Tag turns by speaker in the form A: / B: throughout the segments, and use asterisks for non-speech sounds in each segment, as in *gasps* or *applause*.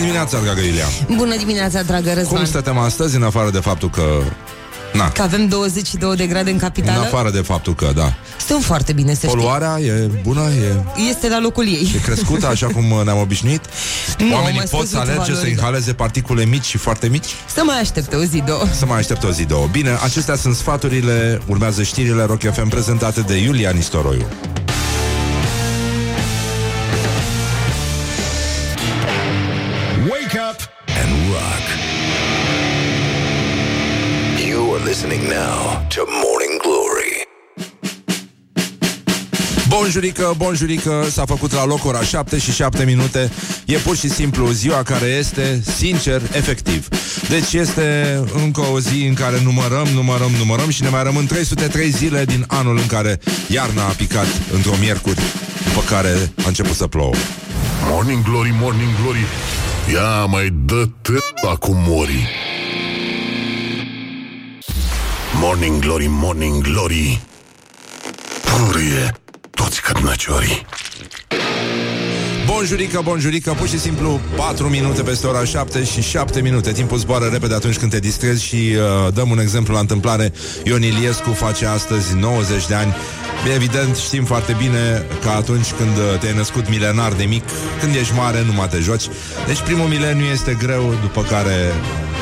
A: dimineața, dragă Iulia!
B: Bună dimineața, dragă Răzvan!
A: Cum stătem astăzi, în afară de faptul că... Na,
B: Că avem 22 de grade în
A: în
B: capitală?
A: afară de faptul că, da.
B: Stăm foarte bine, să
A: Poluarea e bună, e,
B: știi. Este la locul ei.
A: e crescută, așa cum ne-am obișnuit.
B: Nu,
A: Oamenii
B: mai
A: pot să
B: scăzut
A: alerge, să
B: valorile.
A: inhaleze particule mici și foarte mici?
B: Să mai aștepte o zi, două.
A: Să mai aștept o zi, două. Bine, acestea sunt sfaturile, urmează știrile Rock FM prezentate de Iulia Nistoroiu. Bonjurică, bonjurică, s-a făcut la loc ora 7 și 7 minute. E pur și simplu ziua care este, sincer, efectiv. Deci este încă o zi în care numărăm, numărăm, numărăm Și ne mai rămân 303 zile din anul în care iarna a picat într-o miercuri După care a început să plouă.
C: Morning Glory, Morning Glory. Ia mai dă tâta cu mori. Morning Glory, Morning Glory. Purie toți cărnăciorii
A: Bonjurică, bonjurică, pur și simplu 4 minute peste ora 7 și 7 minute Timpul zboară repede atunci când te distrezi și uh, dăm un exemplu la întâmplare Ion Iliescu face astăzi 90 de ani Evident, știm foarte bine că atunci când uh, te-ai născut milenar de mic, când ești mare, nu mai te joci. Deci primul mileniu este greu, după care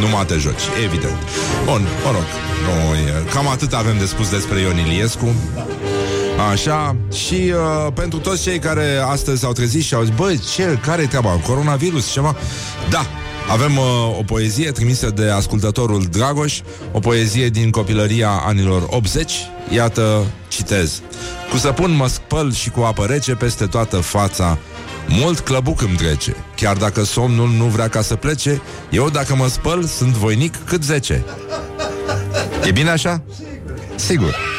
A: nu mai te joci, evident. Bun, mă rog, nu, e- cam atât avem de spus despre Ion Iliescu. Așa, și uh, pentru toți cei care astăzi s-au trezit și au zis, băi, ce, care e treaba? Coronavirus, ceva? Da, avem uh, o poezie trimisă de ascultătorul Dragoș, o poezie din copilăria anilor 80. Iată, citez. Cu săpun mă spăl și cu apă rece peste toată fața. Mult clăbuc îmi trece. Chiar dacă somnul nu vrea ca să plece, eu dacă mă spăl sunt voinic cât zece. E bine așa? Sigur.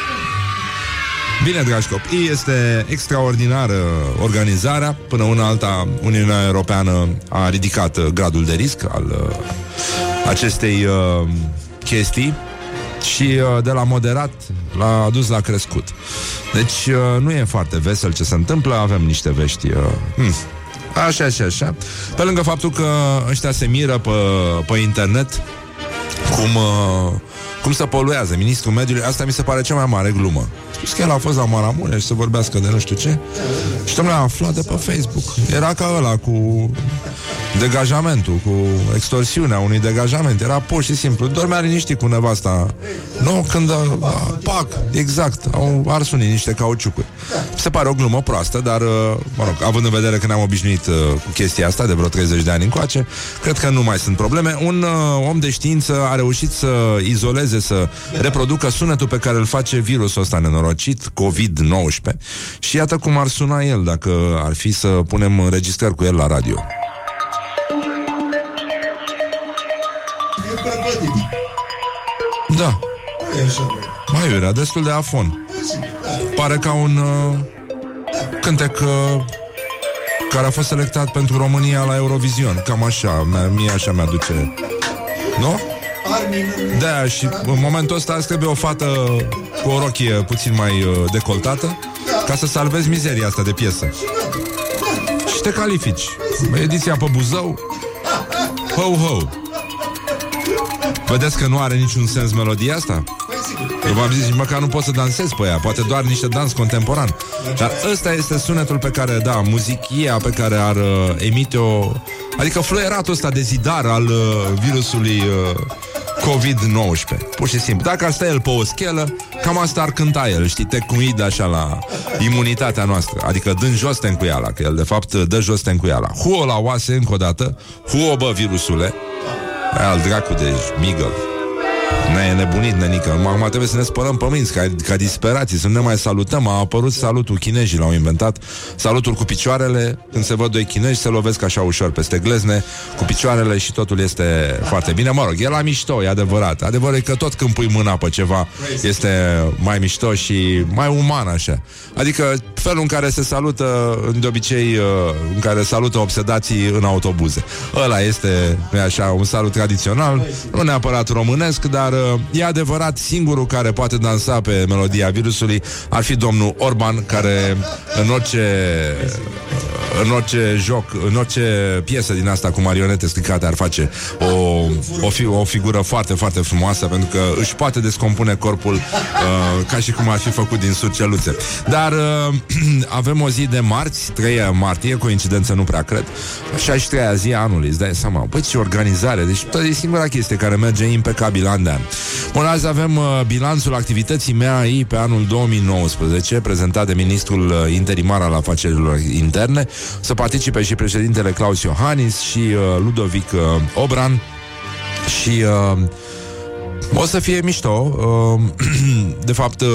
A: Bine, dragi copii, este extraordinară organizarea. Până una alta, Uniunea Europeană a ridicat uh, gradul de risc al uh, acestei uh, chestii și uh, de la moderat l-a adus la crescut. Deci uh, nu e foarte vesel ce se întâmplă, avem niște vești... Uh, hmm. Așa și așa. Pe lângă faptul că ăștia se miră pe, pe internet cum, uh, cum se poluează ministrul mediului, asta mi se pare cea mai mare glumă. Spus că el a fost la Maramureș să vorbească de nu știu ce și domnule a aflat de pe Facebook. Era ca ăla cu degajamentul, cu extorsiunea unui degajament. Era pur și simplu. Dormea liniștit cu nevasta. Nu, când, a, pac, exact, au ars unii niște cauciucuri. Mi se pare o glumă proastă, dar, uh, mă rog, având în vedere că ne-am obișnuit uh, cu chestia asta de vreo 30 de ani încoace, cred că nu mai sunt probleme. Un uh, om de știință a reușit să izoleze, să reproducă sunetul pe care îl face virusul ăsta nenorocit, COVID-19. Și iată cum ar suna el dacă ar fi să punem înregistrări cu el la radio. Da. Mai era destul de afon. Pare ca un uh, cântec uh, care a fost selectat pentru România la Eurovision. Cam așa, mie- mie așa mi-aduce. Nu? Da, și în momentul ăsta îți trebuie o fată cu o rochie puțin mai uh, decoltată ca să salvezi mizeria asta de piesă. Și te califici. Ediția pe Buzău. Ho, ho. Vedeți că nu are niciun sens melodia asta? Eu v-am zis, nici măcar nu pot să dansez pe ea Poate doar niște dans contemporan Dar ăsta este sunetul pe care, da, muzichia pe care ar uh, emite-o Adică fluieratul ăsta de zidar al uh, virusului uh, COVID-19. Pur și simplu. Dacă ar sta el pe o schelă Cam asta ar cânta el, știi, tecuid așa la imunitatea noastră. Adică dând jos tencuiala Că el de fapt dă jos tencuiala Huo la oase încă o dată. Huo bă virusule. Aia al dracu de migăl ne e nebunit, nenică. Acum trebuie să ne spălăm pe minți ca, ca disperații, să nu ne mai salutăm. A apărut salutul chinezii, l-au inventat. Salutul cu picioarele, când se văd doi chinezi, se lovesc așa ușor peste glezne, cu picioarele și totul este foarte bine. Mă rog, e la mișto, e adevărat. Adevărul e că tot când pui mâna pe ceva este mai mișto și mai uman așa. Adică felul în care se salută, de obicei, uh, în care salută obsedații în autobuze. Ăla este, nu așa, un salut tradițional, nu neapărat românesc, dar uh, uh, e adevărat, singurul care poate dansa pe melodia virusului ar fi domnul Orban, care în orice în orice joc, în orice piesă din asta cu marionete stricate ar face o, o, fi, o figură foarte, foarte frumoasă pentru că își poate descompune corpul uh, ca și cum ar fi făcut din surceluțe. Dar uh, *clears throat* avem o zi de marți, 3 martie, coincidență nu prea cred, 63-a zi a anului, îți dai seama. Păi ce organizare, deci tot e singura chestie care merge impecabil an de an. Bun, azi avem uh, bilanțul activității mea pe anul 2019, prezentat de ministrul uh, interimar al afacerilor interne, să participe și președintele Claus Iohannis și uh, Ludovic uh, Obran și uh, o să fie mișto. Uh, *clears throat* de fapt, uh,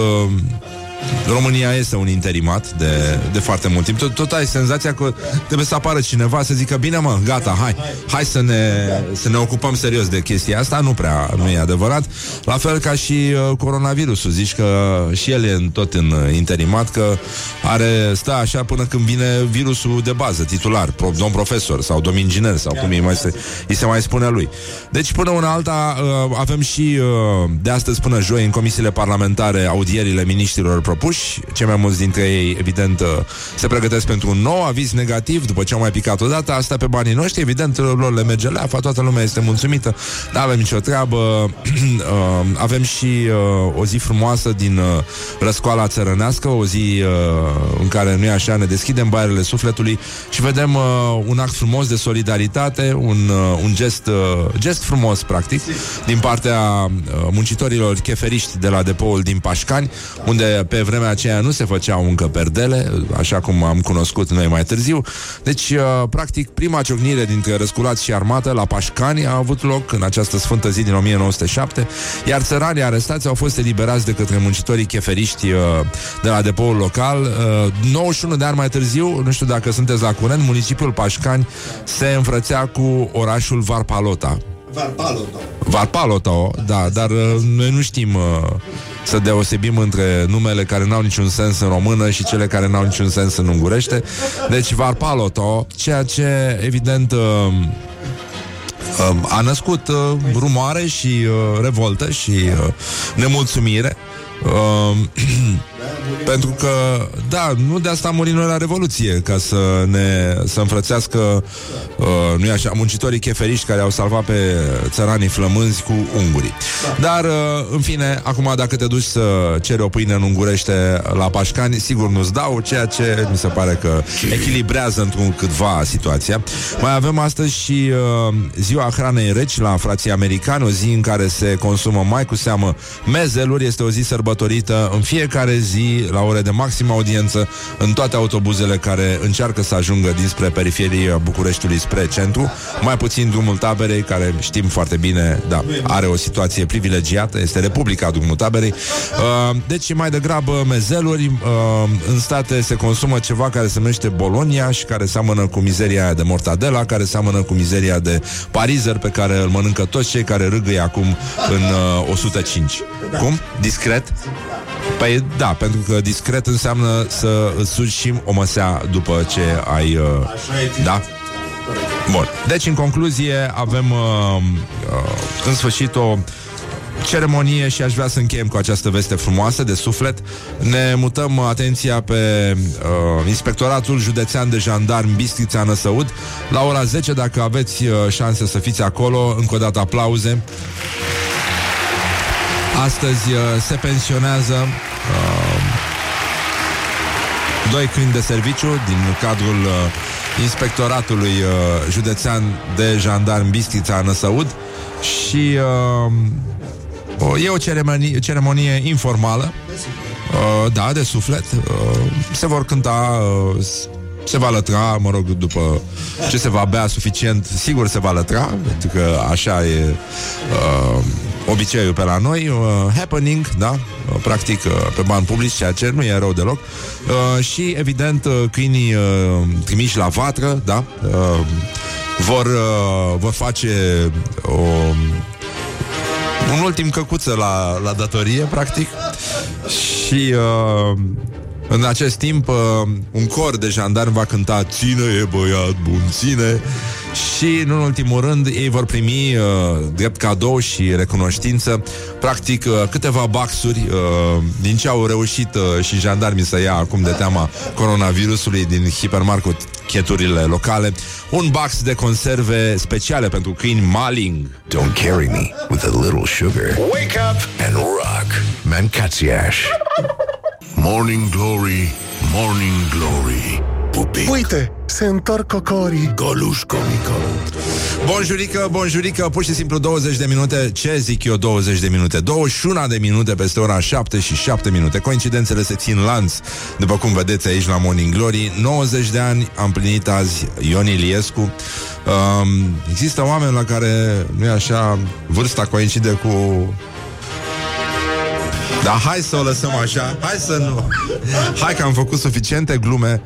A: România este un interimat de, de foarte mult timp. Tot, tot ai senzația că trebuie să apară cineva să zică bine mă, gata, hai, hai să ne, să ne ocupăm serios de chestia asta. Nu prea, nu e adevărat. La fel ca și uh, coronavirusul. Zici că și el e în, tot în uh, interimat, că are, stă așa până când vine virusul de bază, titular, pro, domn profesor sau domn inginer sau cum îi, mai se, îi se mai spune lui. Deci până una alta uh, avem și uh, de astăzi până joi în comisiile parlamentare audierile miniștrilor propuși. Cei mai mulți dintre ei, evident, uh, se pregătesc pentru un nou aviz negativ după ce au mai picat odată. Asta pe banii noștri, evident, lor le merge leafa, toată lumea este mulțumită, nu avem nicio treabă. *clears throat* Uh, avem și uh, o zi frumoasă din răscoala țărănească, o zi în care, nu e așa, ne deschidem baierele sufletului și vedem un act frumos de solidaritate, un, un gest, gest frumos, practic, din partea muncitorilor cheferiști de la depoul din Pașcani, unde pe vremea aceea nu se făceau încă perdele, așa cum am cunoscut noi mai târziu. Deci, uh, practic, prima ciocnire dintre răsculați și armată la Pașcani a avut loc în această sfântă zi din 1907, iar țăranii arestați au fost eliberați de către muncitorii cheferiști uh, de la depoul local. 91 uh, de ani mai târziu, nu știu dacă sunteți la curent, municipiul Pașcani se înfrățea cu orașul Varpalota.
D: Varpaloto.
A: Varpaloto, da, dar uh, noi nu știm uh, să deosebim între numele care n-au niciun sens în română și cele care n-au niciun sens în ungurește. Deci Varpaloto, ceea ce evident uh, uh, a născut uh, rumoare și uh, revoltă și uh, nemulțumire. *clears throat* Uh, pentru că, da, nu de asta am murit noi la Revoluție, ca să ne să înfrățească, uh, nu așa, muncitorii cheferiști care au salvat pe țăranii flămânzi cu ungurii. Dar, uh, în fine, acum dacă te duci să ceri o pâine în ungurește la Pașcani, sigur nu-ți dau, ceea ce mi se pare că echilibrează într-un câtva situația. Mai avem astăzi și uh, ziua hranei reci la frații americani, o zi în care se consumă mai cu seamă mezeluri, este o zi sărbătorită în fiecare zi la ore de maximă audiență în toate autobuzele care încearcă să ajungă dinspre periferia Bucureștiului spre centru, mai puțin drumul taberei, care știm foarte bine, da, are o situație privilegiată, este Republica drumul taberei. Uh, deci mai degrabă mezeluri, uh, în state se consumă ceva care se numește Bolonia și care seamănă cu mizeria aia de mortadela, care seamănă cu mizeria de parizer pe care îl mănâncă toți cei care râgâie acum în uh, 105. Cum? Discret? Păi da, pentru că discret înseamnă să îți sugi și o măsea după ce ai... Uh, da? Bun. Deci, în concluzie, avem uh, uh, în sfârșit o ceremonie și aș vrea să încheiem cu această veste frumoasă de suflet. Ne mutăm atenția pe uh, Inspectoratul Județean de Jandarmi Bistrița Năsăud la ora 10, dacă aveți uh, șanse să fiți acolo. Încă o dată aplauze. Astăzi uh, se pensionează uh, doi câini de serviciu din cadrul uh, Inspectoratului uh, Județean de Jandarm Bistrița Năsăud și uh, o, e o ceremonie, ceremonie informală, uh, da, de suflet. Uh, se vor cânta uh, se va lătra, mă rog, după ce se va bea suficient, sigur se va lătra, pentru că așa e uh, obiceiul pe la noi, uh, happening, da, uh, practic uh, pe bani publici, ceea ce nu e rău deloc, uh, și evident uh, câinii uh, trimiși la vatră, da, uh, vor, uh, vor face o un ultim căcuță la, la datorie, practic, și uh, în acest timp, uh, un cor de jandarmi va cânta Ține, e băiat bun, ține și, în ultimul rând, ei vor primi uh, drept cadou și recunoștință, practic, uh, câteva baxuri uh, din ce au reușit uh, și jandarmii să ia acum de teama coronavirusului din hipermarketurile locale, un bax de conserve speciale pentru câini Maling.
E: Don't carry me with a little sugar. Wake up and rock. Mancațiaș. *laughs*
C: Morning Glory, Morning Glory
E: Pupic.
D: Uite, se întorc cocorii.
E: Goluș comico.
A: Bonjurică, bonjurică, pur și simplu 20 de minute. Ce zic eu 20 de minute? 21 de minute peste ora 7 și 7 minute. Coincidențele se țin lanț. După cum vedeți aici la Morning Glory 90 de ani am plinit azi Ion Iliescu. Um, Există oameni la care Nu e așa Vârsta coincide cu dar hai să o lăsăm așa. Hai să nu. Hai că am făcut suficiente glume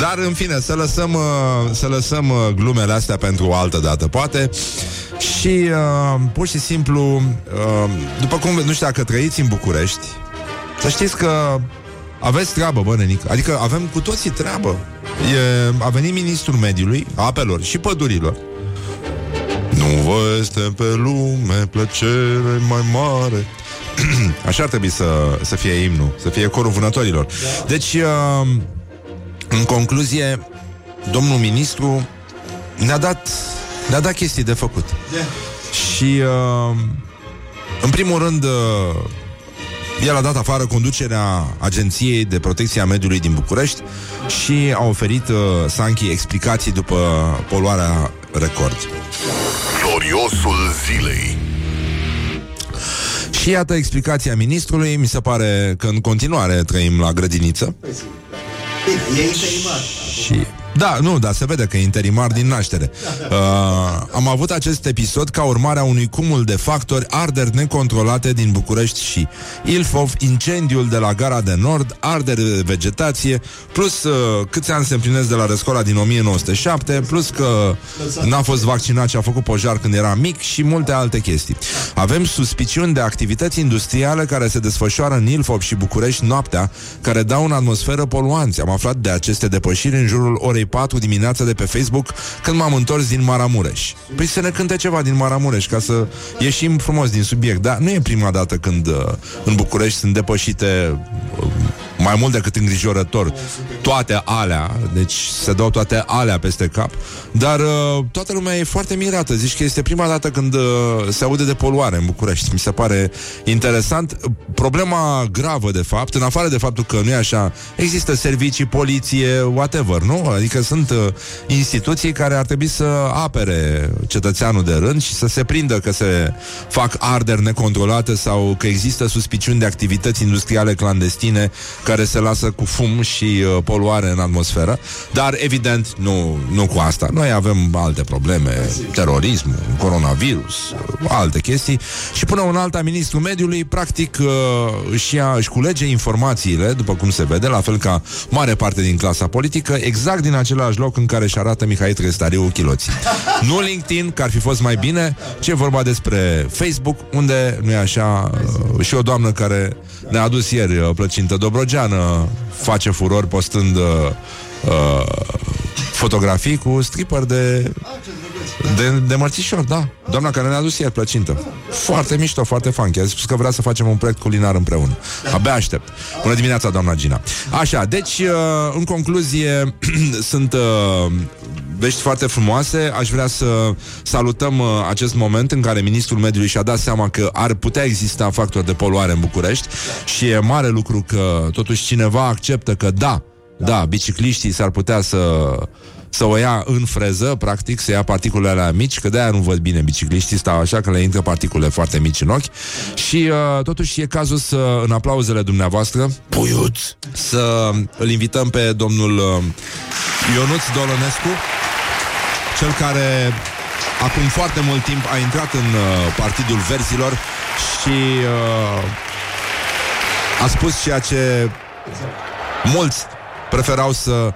A: Dar în fine, să lăsăm, uh, să lăsăm uh, glumele astea pentru o altă dată, poate. Și uh, pur și simplu, uh, după cum nu știu dacă trăiți în București, să știți că aveți treabă, bă, nenică. Adică avem cu toții treabă. E, a venit ministrul mediului, apelor și pădurilor. Nu vă este pe lume plăcere mai mare. *clears throat* Așa ar trebui să, să fie imnul, să fie corul vânătorilor. Deci, uh, în concluzie, domnul ministru ne-a dat, ne-a dat chestii de făcut. Și, uh, în primul rând, uh, el a dat afară conducerea Agenției de Protecție a Mediului din București și a oferit uh, Sanchi explicații după poluarea record.
C: Gloriosul zilei
A: Și iată explicația ministrului, mi se pare că în continuare trăim la grădiniță. Și da, nu, dar se vede că e interimar din naștere. *laughs* Uh, am avut acest episod ca urmare a unui cumul de factori, arderi necontrolate din București și Ilfov, incendiul de la Gara de Nord, arderi de vegetație, plus uh, câți ani se împlinesc de la răscola din 1907, plus că n-a fost vaccinat și a făcut pojar când era mic și multe alte chestii. Avem suspiciuni de activități industriale care se desfășoară în Ilfov și București noaptea, care dau în atmosferă poluanți. Am aflat de aceste depășiri în jurul orei 4 dimineața de pe Facebook când m-am întors din Maramureș. Păi să ne cânte ceva din Maramureș ca să ieșim frumos din subiect. Dar nu e prima dată când uh, în București sunt depășite uh, mai mult decât îngrijorător toate alea, deci se dau toate alea peste cap, dar uh, toată lumea e foarte mirată. Zici că este prima dată când uh, se aude de poluare în București. Mi se pare interesant. Problema gravă, de fapt, în afară de faptul că nu e așa, există servicii, poliție, whatever, nu? Adică sunt uh, instituții care ar trebui să apere cetățeanul de rând și să se prindă că se fac arderi necontrolate sau că există suspiciuni de activități industriale clandestine care se lasă cu fum și uh, poluare în atmosferă, dar evident nu, nu cu asta. Noi avem alte probleme, terorism, coronavirus, uh, alte chestii și până un alta ministru mediului practic uh, își, ia, își culege informațiile, după cum se vede, la fel ca mare parte din clasa politică, exact din același loc în care își arată Mihai Trestariu chiloții. Nu LinkedIn, că ar fi fost mai bine, ci e vorba despre Facebook, unde, nu e așa, uh, și o doamnă care ne-a adus ieri uh, plăcintă Dobrogeană face furori postând uh, uh, fotografii cu stripper de, de, de mărțișor, da. Doamna care ne-a adus ieri plăcintă. Foarte mișto, foarte funky. A spus că vrea să facem un proiect culinar împreună. Abia aștept. Bună dimineața, doamna Gina. Așa, deci, uh, în concluzie, *clears throat* sunt uh, vești foarte frumoase. Aș vrea să salutăm uh, acest moment în care Ministrul Mediului și-a dat seama că ar putea exista factori de poluare în București și e mare lucru că totuși cineva acceptă că da, da, bicicliștii s-ar putea să să o ia în freză, practic, să ia particulele alea mici, că de-aia nu văd bine bicicliștii, stau așa, că le intră particule foarte mici în ochi. Și uh, totuși e cazul să, în aplauzele dumneavoastră,
E: Puiuț.
A: să îl invităm pe domnul uh, Ionuț Dolonescu, cel care acum foarte mult timp a intrat în uh, Partidul Verzilor și uh, a spus ceea ce mulți preferau să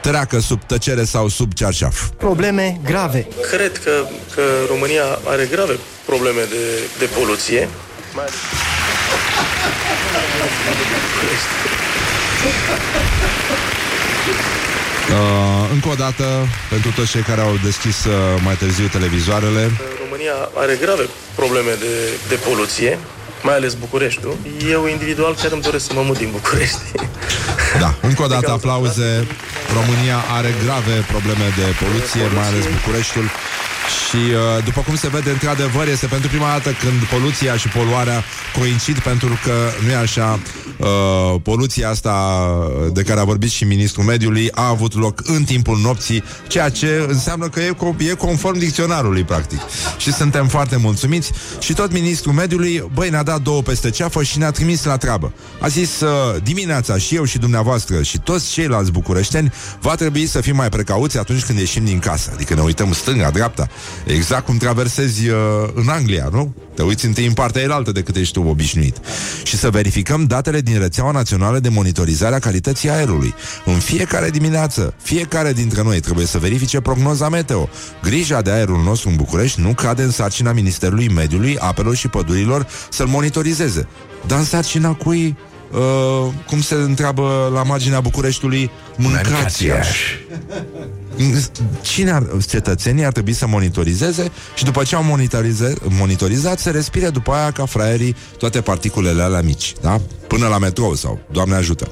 A: treacă sub tăcere sau sub cearșaf.
F: probleme grave.
G: Cred că, că România are grave probleme de, de poluție. Mai ales
A: Uh, încă o dată, pentru toți cei care au deschis uh, mai târziu televizoarele,
G: România are grave probleme de, de poluție, mai ales Bucureștiul. Eu individual chiar îmi doresc să mă mut din București.
A: da, încă o dată aplauze. România are grave probleme de poluție, mai ales Bucureștiul. Și uh, după cum se vede, într-adevăr, este pentru prima dată când poluția și poluarea coincid, pentru că, nu e așa, uh, poluția asta de care a vorbit și Ministrul Mediului a avut loc în timpul nopții, ceea ce înseamnă că e, co- e conform dicționarului, practic. Și suntem foarte mulțumiți. Și tot Ministrul Mediului, băi, ne-a dat două peste ceafă și ne-a trimis la treabă. A zis uh, dimineața și eu și dumneavoastră și toți ceilalți bucureșteni va trebui să fim mai precauți atunci când ieșim din casă. Adică ne uităm stânga, dreapta, Exact cum traversezi uh, în Anglia, nu? Te uiți întâi în partea elaltă decât ești tu obișnuit. Și să verificăm datele din rețeaua națională de monitorizare a calității aerului. În fiecare dimineață, fiecare dintre noi trebuie să verifice prognoza meteo. Grija de aerul nostru în București nu cade în sarcina Ministerului Mediului, Apelor și Pădurilor să-l monitorizeze. Dar în sarcina cui Uh, cum se întreabă la marginea Bucureștiului, mâncați *laughs* Cine ar, cetățenii ar trebui să monitorizeze și după ce au monitorize, monitorizat să respire după aia ca fraierii toate particulele alea mici, da? Până la metrou sau, Doamne ajută.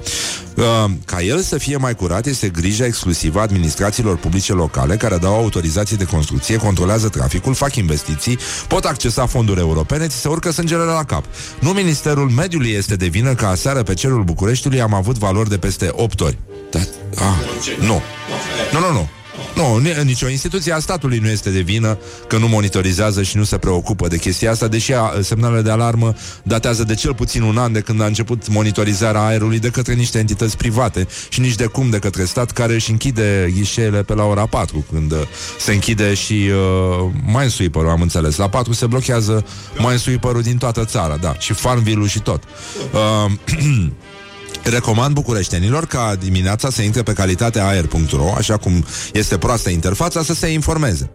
A: Uh, ca el să fie mai curat este grija exclusivă a administrațiilor publice locale care dau autorizații de construcție, controlează traficul, fac investiții, pot accesa fonduri europene, ți se urcă sângele la cap. Nu Ministerul Mediului este de vină că aseară pe cerul Bucureștiului am avut valori de peste 8 ori. Da? Ah, nu. Nu, nu, nu. Nu, nicio instituție a statului nu este de vină că nu monitorizează și nu se preocupă de chestia asta, deși semnalele de alarmă datează de cel puțin un an de când a început monitorizarea aerului de către niște entități private și nici de cum de către stat care își închide ghișeele pe la ora 4, când uh, se închide și uh, Minesweeper-ul, am înțeles. La 4 se blochează Minesweeper-ul din toată țara, da, și Farmville-ul și tot. Uh, *clears throat* Recomand bucureștenilor ca dimineața să intre pe calitateaaer.ro, așa cum este proastă interfața, să se informeze.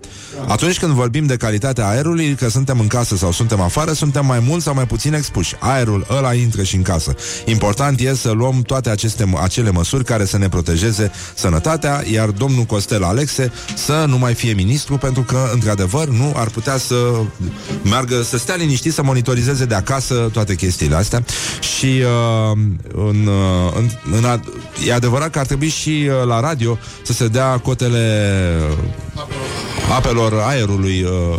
A: Atunci când vorbim de calitatea aerului, că suntem în casă sau suntem afară, suntem mai mult sau mai puțin expuși. Aerul ăla intră și în casă. Important e să luăm toate aceste, acele măsuri care să ne protejeze sănătatea, iar domnul Costel Alexe să nu mai fie ministru, pentru că, într-adevăr, nu ar putea să meargă, să stea liniștit, să monitorizeze de acasă toate chestiile astea. Și uh, în Uh, în, în ad, e adevărat că ar trebui și uh, la radio să se dea cotele apelor aerului uh,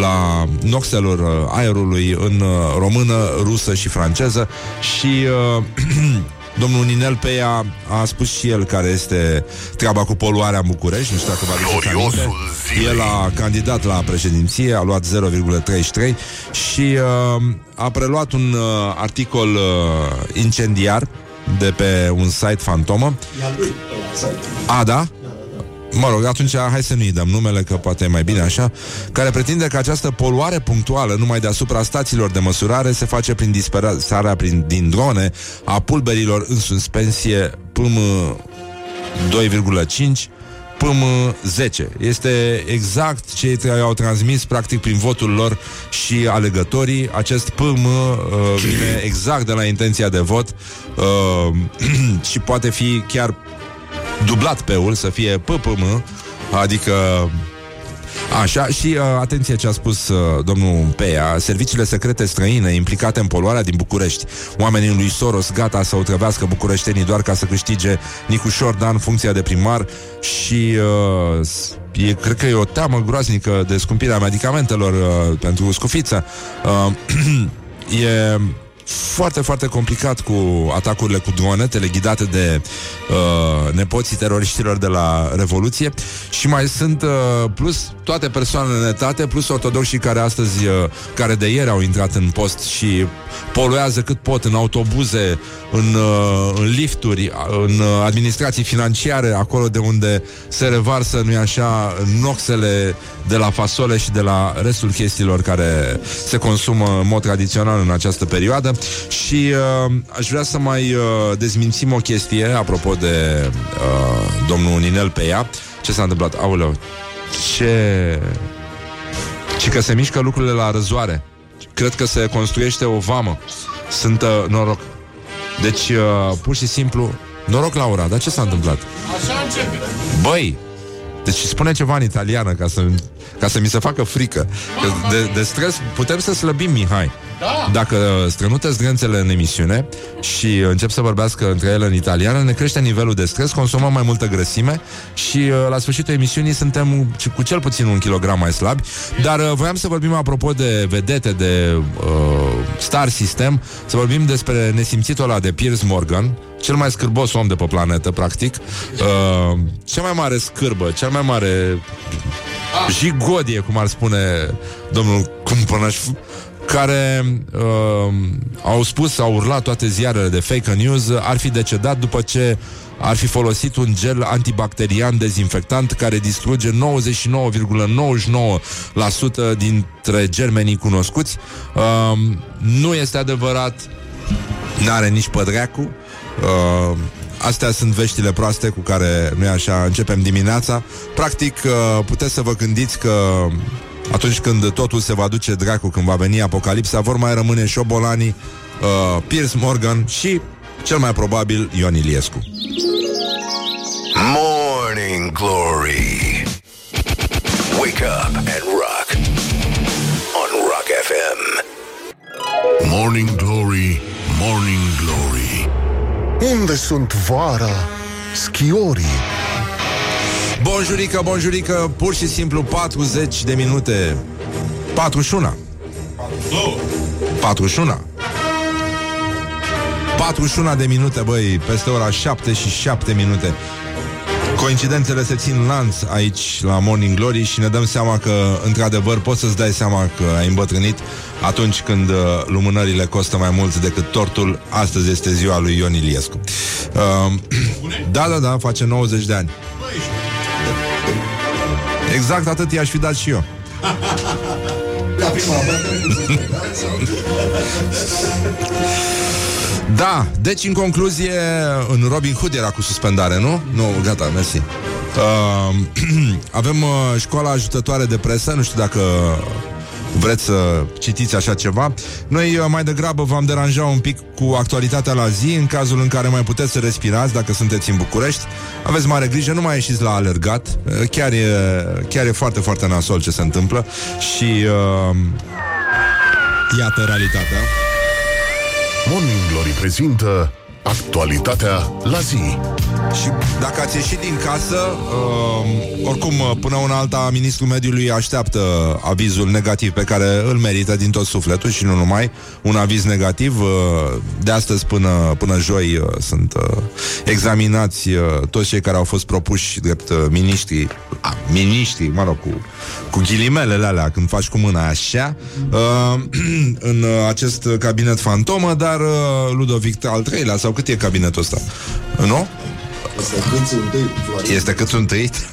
A: la noxelor aerului în română, rusă și franceză. Și uh, *clears throat* Domnul Ninel Peia a spus și el care este treaba cu poluarea în București, nu știu dacă vă aduceți aminte. El a candidat la președinție, a luat 0,33 și uh, a preluat un uh, articol uh, incendiar de pe un site fantomă. A, da? Mă rog, atunci hai să nu-i dăm numele, că poate e mai bine așa, care pretinde că această poluare punctuală numai deasupra stațiilor de măsurare se face prin dispersarea prin, din drone a pulberilor în suspensie PM 2,5 PM10. Este exact cei care au transmis practic prin votul lor și alegătorii. Acest PM uh, vine exact de la intenția de vot uh, *clears throat* și poate fi chiar dublat pe ul să fie PPM, adică Așa, și uh, atenție ce a spus uh, domnul Peia. Serviciile secrete străine implicate în poluarea din București. Oamenii lui Soros gata să otrăvească bucureștenii Doar ca să câștige Nicușor Dan funcția de primar Și uh, e, cred că e o teamă groaznică De scumpirea medicamentelor uh, Pentru scufiță. Uh, *clears throat* E foarte, foarte complicat cu atacurile cu drone, teleghidate de uh, nepoții teroriștilor de la Revoluție și mai sunt uh, plus toate persoanele netate, plus ortodoxii care astăzi, uh, care de ieri au intrat în post și poluează cât pot în autobuze, în, uh, în lifturi, în uh, administrații financiare, acolo de unde se revarsă, nu-i așa, noxele de la fasole și de la restul chestiilor care se consumă în mod tradițional în această perioadă. Și uh, aș vrea să mai uh, dezmințim o chestie apropo de uh, domnul Ninel Peia. Ce s-a întâmplat? Aoleu, ce... Și că se mișcă lucrurile la răzoare. Cred că se construiește o vamă. Sunt uh, noroc. Deci, uh, pur și simplu, noroc, Laura, dar ce s-a întâmplat?
C: Așa începe.
A: Băi, deci spune ceva în italiană ca să, ca să mi se facă frică. Că de, de stres putem să slăbim, Mihai.
C: Da.
A: Dacă strănută zdrențele în emisiune și încep să vorbească între ele în italiană, ne crește nivelul de stres, consumăm mai multă grăsime și uh, la sfârșitul emisiunii suntem cu cel puțin un kilogram mai slabi. Dar uh, voiam să vorbim apropo de vedete, de uh, star system, să vorbim despre nesimțitul ăla de Piers Morgan, cel mai scârbos om de pe planetă, practic. Uh, cea mai mare scârbă, cel mai mare jigodie, cum ar spune domnul Cumpănăș, care uh, au spus, au urlat toate ziarele de fake news, ar fi decedat după ce ar fi folosit un gel antibacterian dezinfectant care distruge 99,99% dintre germenii cunoscuți. Uh, nu este adevărat, n-are nici pădreacu. Uh, astea sunt veștile proaste cu care, nu așa, începem dimineața. Practic, uh, puteți să vă gândiți că atunci când totul se va duce dracu, când va veni apocalipsa, vor mai rămâne șobolanii, uh, Piers Morgan și, cel mai probabil, Ion Iliescu.
E: Morning Glory. Wake up and rock. On Rock FM.
C: Morning Glory, Morning Glory.
D: Unde sunt vara? Schiorii.
A: Bonjurică, bonjurică, pur și simplu 40 de minute 41 41 41 de minute, băi, peste ora 7 și 7 minute Coincidențele se țin lanț aici la Morning Glory și ne dăm seama că, într-adevăr, poți să-ți dai seama că ai îmbătrânit atunci când uh, lumânările costă mai mult decât tortul. Astăzi este ziua lui Ion Iliescu. Uh, *clears throat* da, da, da, face 90 de ani. Exact atât i-aș fi dat și eu. *laughs* Da, deci în concluzie În Robin Hood era cu suspendare, nu? Nu, gata, mersi uh, *clears throat* Avem uh, școala ajutătoare de presă Nu știu dacă vreți să citiți așa ceva. Noi uh, mai degrabă v-am deranja un pic cu actualitatea la zi, în cazul în care mai puteți să respirați dacă sunteți în București. Aveți mare grijă, nu mai ieșiți la alergat. Uh, Chiar e, chiar e foarte, foarte nasol ce se întâmplă și uh, iată realitatea.
C: Morning Glory prezintă actualitatea la zi.
A: Și dacă ați ieșit din casă, uh, oricum, uh, până una alta, Ministrul Mediului așteaptă avizul negativ pe care îl merită din tot sufletul și nu numai, un aviz negativ. Uh, de astăzi până, până joi uh, sunt uh, examinați uh, toți cei care au fost propuși drept uh, miniștri, a, miniștri, mă rog, cu, cu ghilimelele alea, când faci cu mâna așa, uh, *clears throat* în uh, acest cabinet fantomă, dar uh, Ludovic al treilea, sau cât e cabinetul ăsta? Nu? Este cât un tăit. *laughs*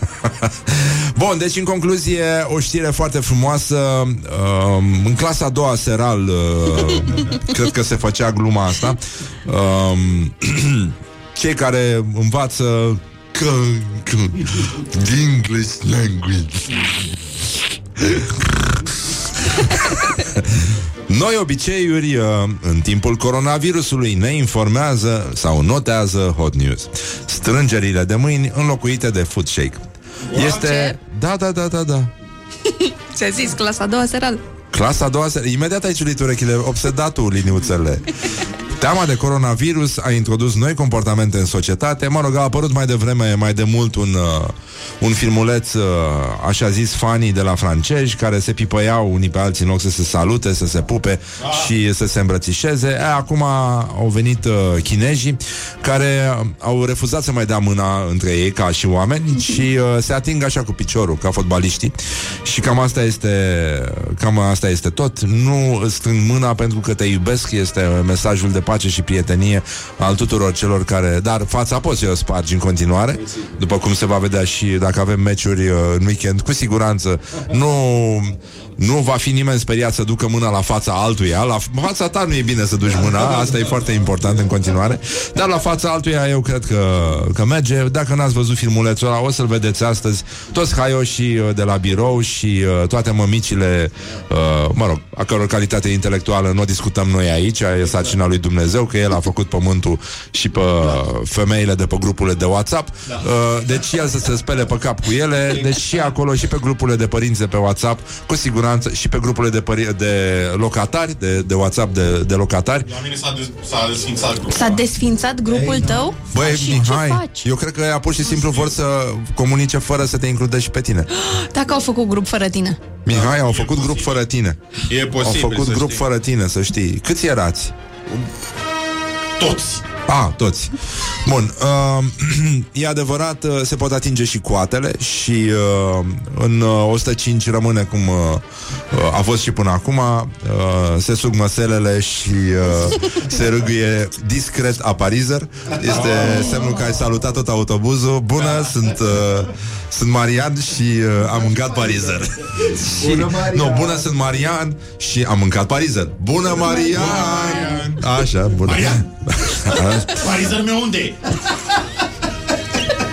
A: Bun, deci în concluzie O știre foarte frumoasă uh, În clasa a doua seral uh, *laughs* Cred că se făcea gluma asta uh, *clears throat* Cei care învață că, că, English language *laughs* Noi obiceiuri uh, în timpul coronavirusului ne informează sau notează hot news. Strângerile de mâini înlocuite de foot shake. Este...
B: Ce?
A: Da, da, da, da, da. *laughs*
B: Ți-a zis clasa a doua seral.
A: Clasa a doua seară. Imediat ai ciulit urechile, obsedatul liniuțele. *laughs* Teama de coronavirus a introdus noi comportamente în societate. Mă rog, a apărut mai devreme, mai de mult un, uh, un filmuleț, uh, așa zis, fanii de la francezi, care se pipăiau unii pe alții în loc să se salute, să se pupe și să se îmbrățișeze. E, acum au venit uh, chinezii care au refuzat să mai dea mâna între ei ca și oameni și uh, se ating așa cu piciorul, ca fotbaliștii. Și cam asta este cam asta este tot. Nu îți strâng mâna pentru că te iubesc, este mesajul de pace și prietenie al tuturor celor care... Dar fața poți să o spargi în continuare, după cum se va vedea și dacă avem meciuri uh, în weekend, cu siguranță. Nu nu va fi nimeni speriat să ducă mâna la fața altuia. La fața ta nu e bine să duci mâna, asta e foarte important în continuare. Dar la fața altuia eu cred că, că merge. Dacă n-ați văzut filmulețul ăla, o să-l vedeți astăzi. Toți haioșii uh, de la birou și uh, toate mămicile, uh, mă rog, a căror calitate intelectuală nu o discutăm noi aici, e sarcina lui Dumnezeu, că el a făcut pământul și pe femeile de pe grupurile de WhatsApp. Uh, deci el să se spele pe cap cu ele, deci și acolo și pe grupurile de părinți de pe WhatsApp, cu siguranță siguranță și pe grupurile de, pări- de locatari, de, de WhatsApp de, de locatari.
F: La mine s-a, des- s-a desfințat grupul.
B: S-a desfințat grupul tău?
A: Băi,
B: și
A: Mihai,
B: ce faci?
A: eu cred că ea pur și simplu vor să comunice fără să te includă și pe tine. *gasps*
B: Dacă au făcut grup fără tine.
A: Mihai, au făcut grup fără tine.
F: E
A: Au
F: posibil
A: făcut
F: să
A: grup
F: știi.
A: fără tine, să știi. Câți erați?
F: Toți.
A: A, toți. Bun, uh, *clears throat* e adevărat, uh, se pot atinge și coatele și uh, în uh, 105 rămâne cum uh, uh, a fost și până acum, uh, se sug măselele și uh, se râgâie discret aparizer. Este semnul că ai salutat tot autobuzul. Bună, sunt, uh, sunt Marian și uh, am mâncat parizer. și, bună, Marian. Nu, bună, sunt Marian și am mâncat parizer. Bună, Marian! Așa, bună.
F: Marian! *laughs* Parizer meu unde e?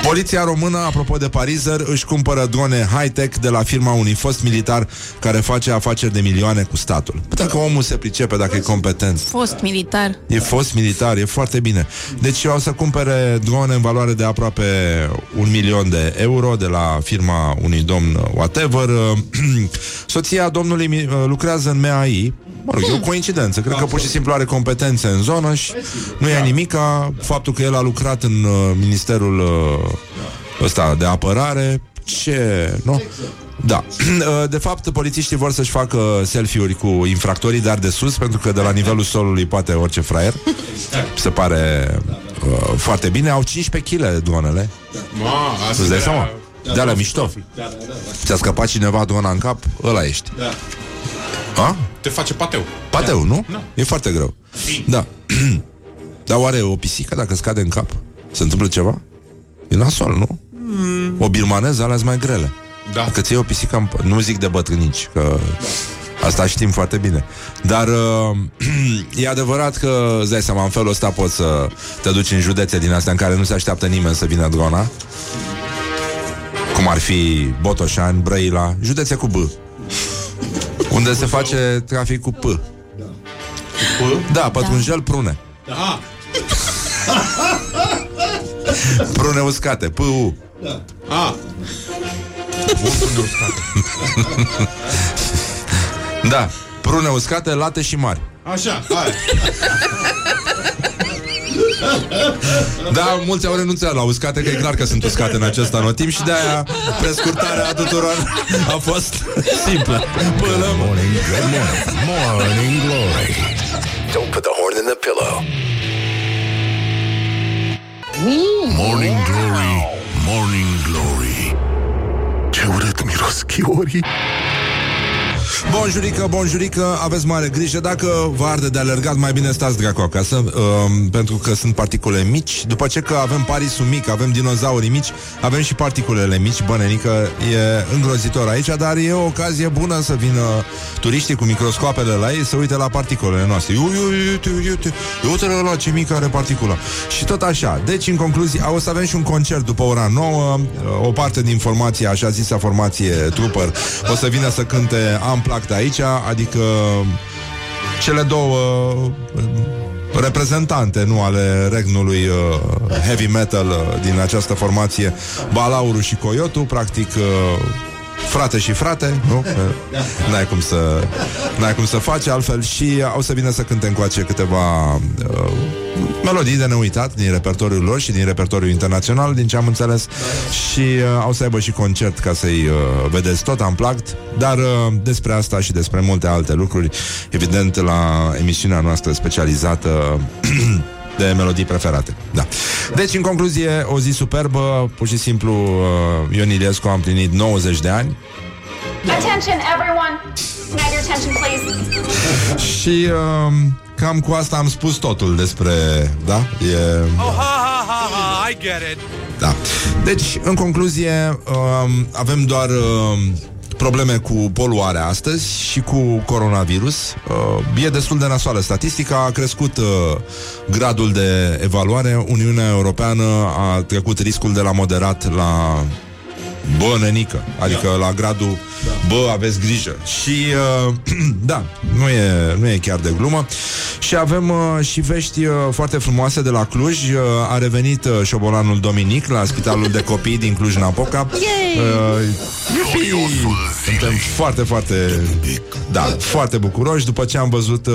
A: Poliția română, apropo de Parizer, își cumpără drone high-tech de la firma unui fost militar care face afaceri de milioane cu statul. Dacă omul se pricepe, dacă e competent.
B: Fost militar.
A: E fost militar, e foarte bine. Deci o să cumpere drone în valoare de aproape un milion de euro de la firma unui domn whatever. *clears throat* Soția domnului mi- lucrează în MAI. Mă rog, e o coincidență. Cred că pur și simplu are competențe în zonă și nu e nimica. Faptul că el a lucrat în uh, ministerul uh, ăsta de apărare. Ce... Nu? Da. *clears throat* De fapt, polițiștii vor să-și facă selfie-uri cu infractorii, dar de sus, pentru că de la nivelul solului poate orice fraier. Se pare uh, foarte bine. Au 15 kg dronele.
F: Ma, asta
A: Îți dai
F: era-
A: seama? De alea mișto. Ți-a scăpat cineva drona în cap, ăla ești.
F: Da.
A: A?
F: Te face pateu.
A: Pateu, nu?
F: Da.
A: E foarte greu. Da. *clears throat* Dar oare o pisică dacă scade în cap? Se întâmplă ceva? E nasol, nu? O birmaneză, alea mai grele.
F: Da.
A: Dacă ți o pisică, în p- nu zic de bătrânici, că asta știm foarte bine. Dar uh, *clears throat* e adevărat că, îți dai seama, în felul ăsta poți să te duci în județe din astea în care nu se așteaptă nimeni să vină drona. Cum ar fi Botoșani, Brăila, județe cu B. Unde se face trafic cu P. Da, pătrunjel, prune.
F: Da. *laughs*
A: Prune uscate, P-U.
F: A, *laughs*
A: Da, prune uscate, late și mari.
F: așa, hai.
A: Da, mulți au renunțat la uscate, că e clar că sunt uscate în acest anotimp și de-aia prescurtarea tuturor a fost simplă. Până
E: Morning, good morning. Morning glory. Don't put the horn in the pillow.
C: Morning Glory, Morning Glory
D: Ce urât miros chiorii
A: Bonjurică, bonjurică, aveți mare grijă. Dacă vă arde de alergat, mai bine stați dracu acasă um, Pentru că sunt particule mici. După ce că avem parisul mic, avem dinozaurii mici Avem și particulele mici Bănenică e îngrozitor aici Dar e o ocazie bună să vină turiștii cu microscoapele la ei Să uite la particulele noastre. Ui, ui, uite, uite, uite la ce mică are particula. Și tot așa. Deci, în concluzie, o să avem și un concert după ora 9 O parte din formația, așa zisa formație Trooper O să vină să cânte Unplugged aici Adică cele două uh, reprezentante, nu ale regnului uh, heavy metal uh, din această formație, Balauru și Coyotu, practic uh, frate și frate, nu? Că N-ai cum să n-ai cum să faci altfel și au să vină să cânte încoace câteva uh, melodii de neuitat din repertoriul lor și din repertoriul internațional, din ce am înțeles. Și uh, au să aibă și concert ca să-i uh, vedeți tot unplugged, dar uh, despre asta și despre multe alte lucruri, evident la emisiunea noastră specializată *clears throat* de melodii preferate. Da. Deci, în concluzie, o zi superbă, pur și simplu uh, Ion Iliescu a împlinit 90 de ani
H: Attention, everyone. Can I have your attention, please? *laughs*
A: și uh, cam cu asta am spus totul despre... Da? E...
H: Oh, ha, ha, ha, ha, I get it.
A: Da. Deci, în concluzie, um, avem doar um, probleme cu poluarea astăzi și cu coronavirus. Uh, e destul de nasoală statistica, a crescut uh, gradul de evaluare. Uniunea Europeană a trecut riscul de la moderat la bă, nenică, adică la gradul bă, aveți grijă. Și uh, *clears throat* da, nu e, nu e chiar de glumă. Și avem uh, și vești uh, foarte frumoase de la Cluj. Uh, a revenit uh, șobolanul Dominic la spitalul de copii din Cluj-Napoca. Uh, iupi! Suntem foarte, foarte da, foarte bucuroși după ce am văzut uh,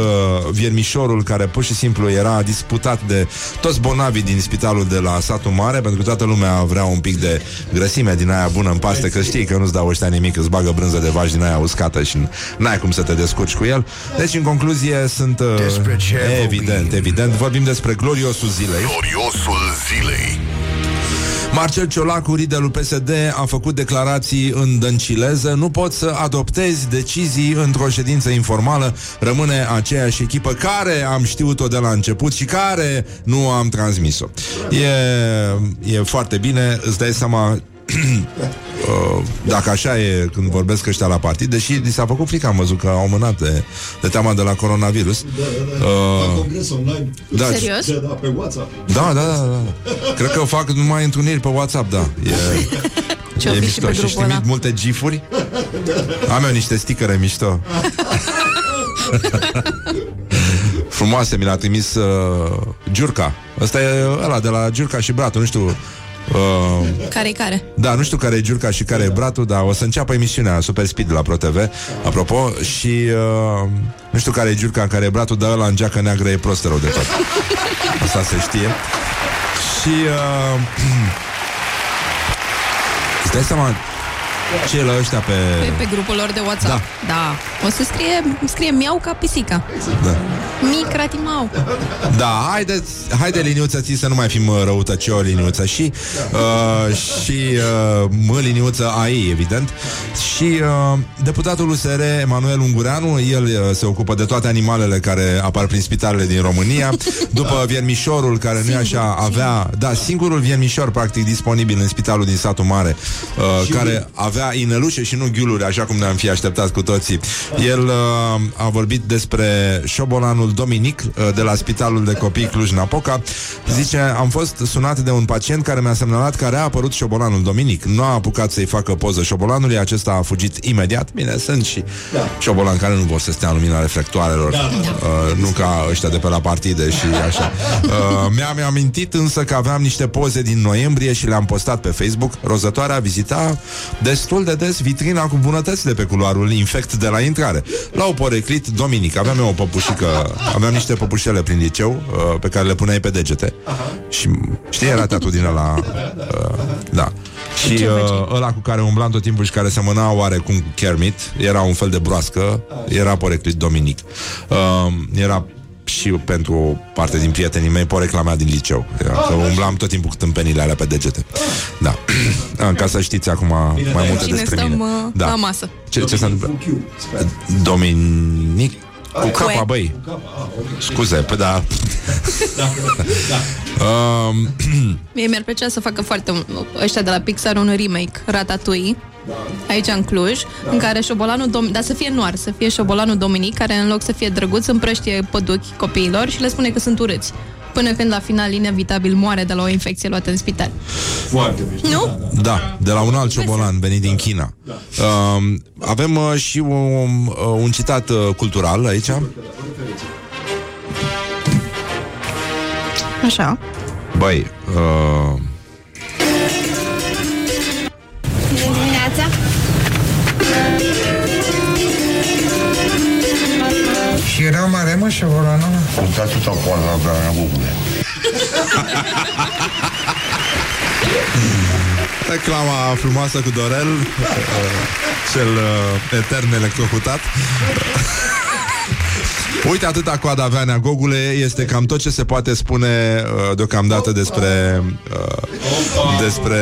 A: viermișorul care pur și simplu era disputat de toți bonavii din spitalul de la satul mare, pentru că toată lumea vrea un pic de grăsime din aia bună în paste, că știi că nu-ți dau ăștia nimic, îți bagă brânză de vaci din aia uscată și n-ai cum să te descurci cu el. Deci, în concluzie, sunt uh,
E: Despre ce
A: evident,
E: vorbim?
A: evident, vorbim despre gloriosul zilei.
D: Gloriosul zilei.
A: Marcel Ciolacu, liderul PSD, a făcut declarații în dăncileză. Nu pot să adoptezi decizii într-o ședință informală. Rămâne aceeași echipă care am știut-o de la început și care nu am transmis-o. E, e foarte bine, îți dai seama *clears throat* Uh, dacă așa e când vorbesc ăștia la partid, deși li s-a făcut frică, am văzut că au mânat de, de teama de la coronavirus. Uh,
I: Congres online.
A: da,
B: Serios?
I: Da, da, pe WhatsApp.
A: da, da, da, da. Cred că fac numai întâlniri pe WhatsApp, da. E, *laughs*
B: Ce-o
A: e
B: fi și
A: mișto.
B: pe
A: Și
B: grupul
A: știi
B: ăla?
A: multe gifuri? Am eu niște sticăre mișto. *laughs* Frumoase, mi l-a trimis uh, Giurca. Ăsta e ăla de la Giurca și Bratu, nu știu... Uh,
B: Care-i care?
A: da, nu știu care e Giurca și care e Bratu, dar o să înceapă emisiunea Super Speed la ProTV, apropo, și uh, nu știu care e Giurca, care e Bratu, dar ăla în geacă neagră e prost rău de tot. *laughs* Asta se știe. Și uh, *clears throat* îți dai seama ce e la ăștia pe...
B: Pe, pe grupul lor de WhatsApp.
A: Da.
B: da. O să scrie, scrie miau ca pisica.
A: Da.
B: Mic ratimau.
A: Da, haide, haide liniuță, ții să nu mai fim uh, răutăcio, liniuță și uh, și uh, mă, liniuță AI, evident. Și uh, deputatul USR, Emanuel Ungureanu, el uh, se ocupă de toate animalele care apar prin spitalele din România. După viermișorul, care nu e așa, avea, da, singurul viermișor practic disponibil în spitalul din satul mare, uh, care avea inelușe și nu ghiuluri, așa cum ne-am fi așteptat cu toții. El uh, a vorbit despre șobolanul Dominic uh, de la Spitalul de Copii Cluj-Napoca. Zice, am fost sunat de un pacient care mi-a semnalat că a apărut șobolanul Dominic. Nu a apucat să-i facă poză șobolanului, acesta a fugit imediat. Bine, sunt și da. șobolani care nu vor să stea în lumina reflectoarelor, da. uh, nu ca ăștia de pe la partide și așa. *laughs* Uh, mi-am amintit însă că aveam niște poze din noiembrie și le-am postat pe Facebook. Rozătoarea vizita destul de des vitrina cu bunătăți de pe culoarul infect de la intrare. L-au poreclit Dominic. Aveam eu o păpușică, aveam niște păpușele prin liceu uh, pe care le puneai pe degete. Și știi, era tatu din ăla... Uh, da. Și uh, ăla cu care umblam tot timpul și care semăna oarecum cu Kermit, era un fel de broască, era poreclit Dominic. Uh, era și pentru o parte din prietenii mei porecla mea din liceu. Era că umblam tot timpul cu tâmpenile alea pe degete. Da. *clears throat* Ca să știți acum mai multe
B: Cine
A: despre
B: stăm
A: mine.
B: uh,
A: Da.
B: la masă.
A: Ce, ce s-a întâmplat?
I: Cu Q, sper.
A: Dominic cu capa,
B: Cue.
A: băi. Scuze, pe da. um, *clears throat*
B: Mie mi-ar plăcea să facă foarte ăștia de la Pixar un remake, Ratatouille, aici în Cluj, în care șobolanul Dom- dar să fie noir, să fie șobolanul Dominic, care în loc să fie drăguț împrăștie păduchi copiilor și le spune că sunt urâți. Până când la final inevitabil moare de la o infecție luată în spital.
I: Foarte mișto.
B: Nu?
A: Da, de la un alt șobolan venit din China. Uh, avem uh, și un, uh, un citat uh, cultural aici.
B: Așa.
A: Băi, uh,
J: dimineața.
K: Și era mare, mă, șobolanul ăla?
D: Uitați tot acolo la vremea Google.
A: reclama frumoasă cu Dorel, uh, cel uh, etern electrocutat. Uite atâta coadă avea Nea Gogule Este cam tot ce se poate spune uh, Deocamdată despre uh, Despre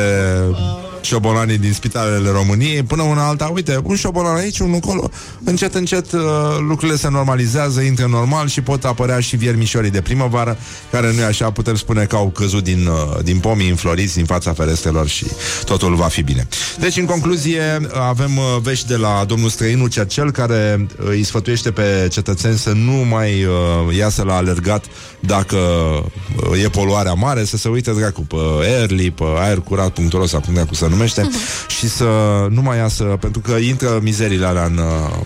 A: șobolanii din spitalele României, până una alta, uite, un șobolan aici, unul acolo, încet, încet uh, lucrurile se normalizează, intră normal și pot apărea și viermișorii de primăvară, care nu e așa, putem spune că au căzut din, uh, din pomii înfloriți din fața ferestrelor și totul va fi bine. Deci, în concluzie, avem uh, vești de la domnul străinu Cercel, care uh, îi sfătuiește pe cetățeni să nu mai uh, iasă la alergat dacă uh, e poluarea mare, să se uite dracu pe Airly, pe aercurat.ro sau cum dracu se numește uh-huh. și să nu mai iasă, pentru că intră mizerile alea în, uh,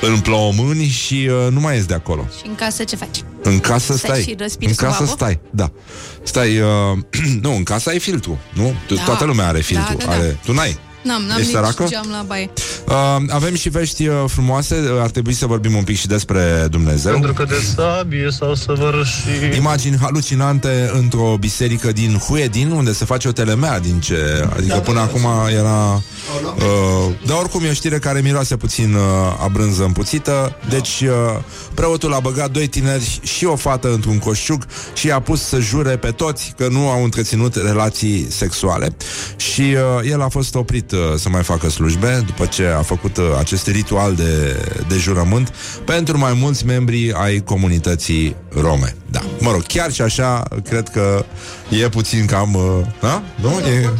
A: în plămâni și uh, nu mai ies de acolo.
B: Și în casă ce faci?
A: În casă
B: Stai
A: stai.
B: și respiri
A: în casă
B: sub apă?
A: stai, da. Stai, uh, *clears throat* nu, în casă ai filtru, nu? Tu,
B: Da.
A: Toată lumea are filtru.
B: Da, da, da.
A: Are, tu n-ai.
B: N-am, n-am
A: Ești
B: nici
A: săracă?
B: geam la baie.
A: Uh, avem și vești uh, frumoase, uh, ar trebui să vorbim un pic și despre Dumnezeu.
G: Pentru că de sabie sau săvârșit
A: Imagini halucinante într-o biserică din Huedin, unde se face o telemea din ce... Adică până acum era... Uh, dar oricum e o știre care miroase puțin uh, a brânză împuțită. Deci uh, preotul a băgat doi tineri și o fată într-un coșciuc și i-a pus să jure pe toți că nu au întreținut relații sexuale. Și uh, el a fost oprit uh, să mai facă slujbe după ce a făcut uh, acest ritual de, de jurământ pentru mai mulți membri ai comunității rome. Da, mă rog, chiar și așa, cred că e puțin cam... Uh, da? Nu? E,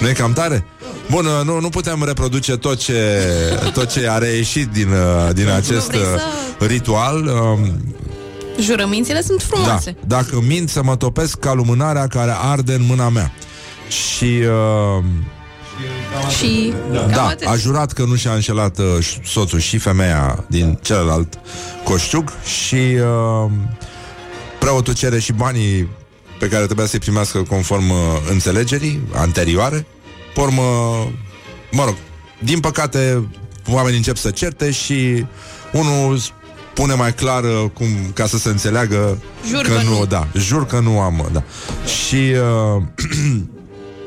A: nu e cam tare? Bun, uh, nu, nu putem reproduce tot ce, tot ce a reieșit din, uh, din acest
B: vrei
A: uh,
B: să-
A: ritual. Um,
B: Jurămințile sunt
A: da,
B: frumoase.
A: dacă mint să mă topesc ca lumânarea care arde în mâna mea. Și... Uh,
B: Și cam
A: da,
B: atât.
A: a jurat că nu și-a înșelat uh, ș- soțul și femeia din celălalt coșciuc și uh, preotul cere și banii pe care trebuia să-i primească conform uh, înțelegerii anterioare. Pormă, mă rog, din păcate oamenii încep să certe și unul pune mai clar uh, cum, ca să se înțeleagă
B: Jur
A: că,
B: că
A: nu,
B: nu.
A: da, jur că nu am, da. Și uh, *clears throat*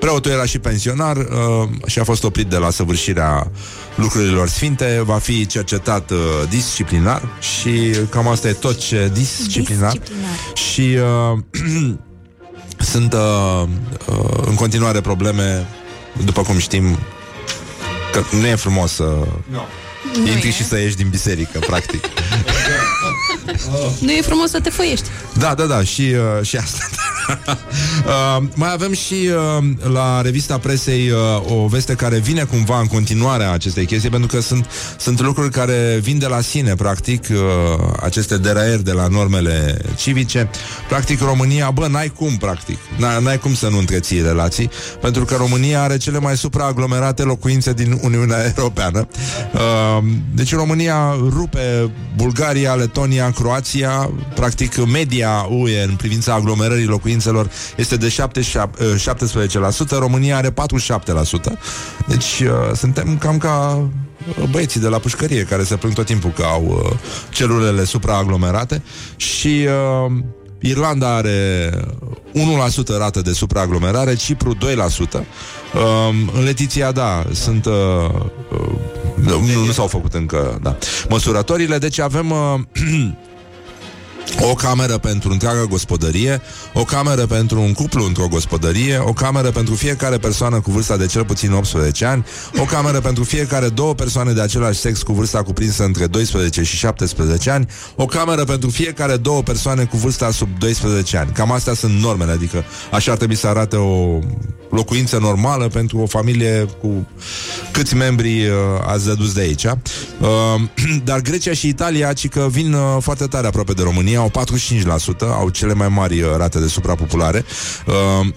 A: Preotul era și pensionar uh, și a fost oprit de la săvârșirea lucrurilor sfinte, va fi cercetat uh, disciplinar și cam asta e tot ce disciplinar.
B: Disciplinar.
A: Și uh, *clears throat* sunt uh, uh, în continuare probleme, după cum știm, că nu e frumos să
B: Nu
A: intri
B: e.
A: și să ieși din biserică, practic. *laughs*
B: Nu e frumos să te foiești.
A: Da, da, da, și, uh, și asta. *laughs* uh, mai avem și uh, la revista presei uh, o veste care vine cumva în continuare a acestei chestii, pentru că sunt, sunt lucruri care vin de la sine, practic, uh, aceste deraieri de la normele civice. Practic, România, bă, n-ai cum, practic. N- N-ai cum să nu întreții relații, pentru că România are cele mai supraaglomerate locuințe din Uniunea *laughs* Europeană. Uh, deci România rupe Bulgaria, Letonia, Croația, practic media UE în privința aglomerării locuințelor este de 77, 17%, România are 47%. Deci uh, suntem cam ca uh, băieții de la pușcărie care se plâng tot timpul că au uh, celulele supraaglomerate și uh, Irlanda are 1% rată de supraaglomerare, Cipru 2%. Um, în Letiția, da, sunt... Uh, uh, nu, nu s-au făcut încă da, măsurătorile, deci avem... *clears throat* Uh, o cameră pentru întreaga gospodărie, o cameră pentru un cuplu într-o gospodărie, o cameră pentru fiecare persoană cu vârsta de cel puțin 18 ani, o cameră pentru fiecare două persoane de același sex cu vârsta cuprinsă între 12 și 17 ani, o cameră pentru fiecare două persoane cu vârsta sub 12 ani. Cam astea sunt normele, adică așa ar trebui să arate o locuință normală pentru o familie cu câți membri uh, ați dedus de aici. Uh, *clears throat* dar Grecia și Italia, ci că vin uh, foarte tare aproape de România, au 45%, au cele mai mari uh, rate de suprapopulare. Uh,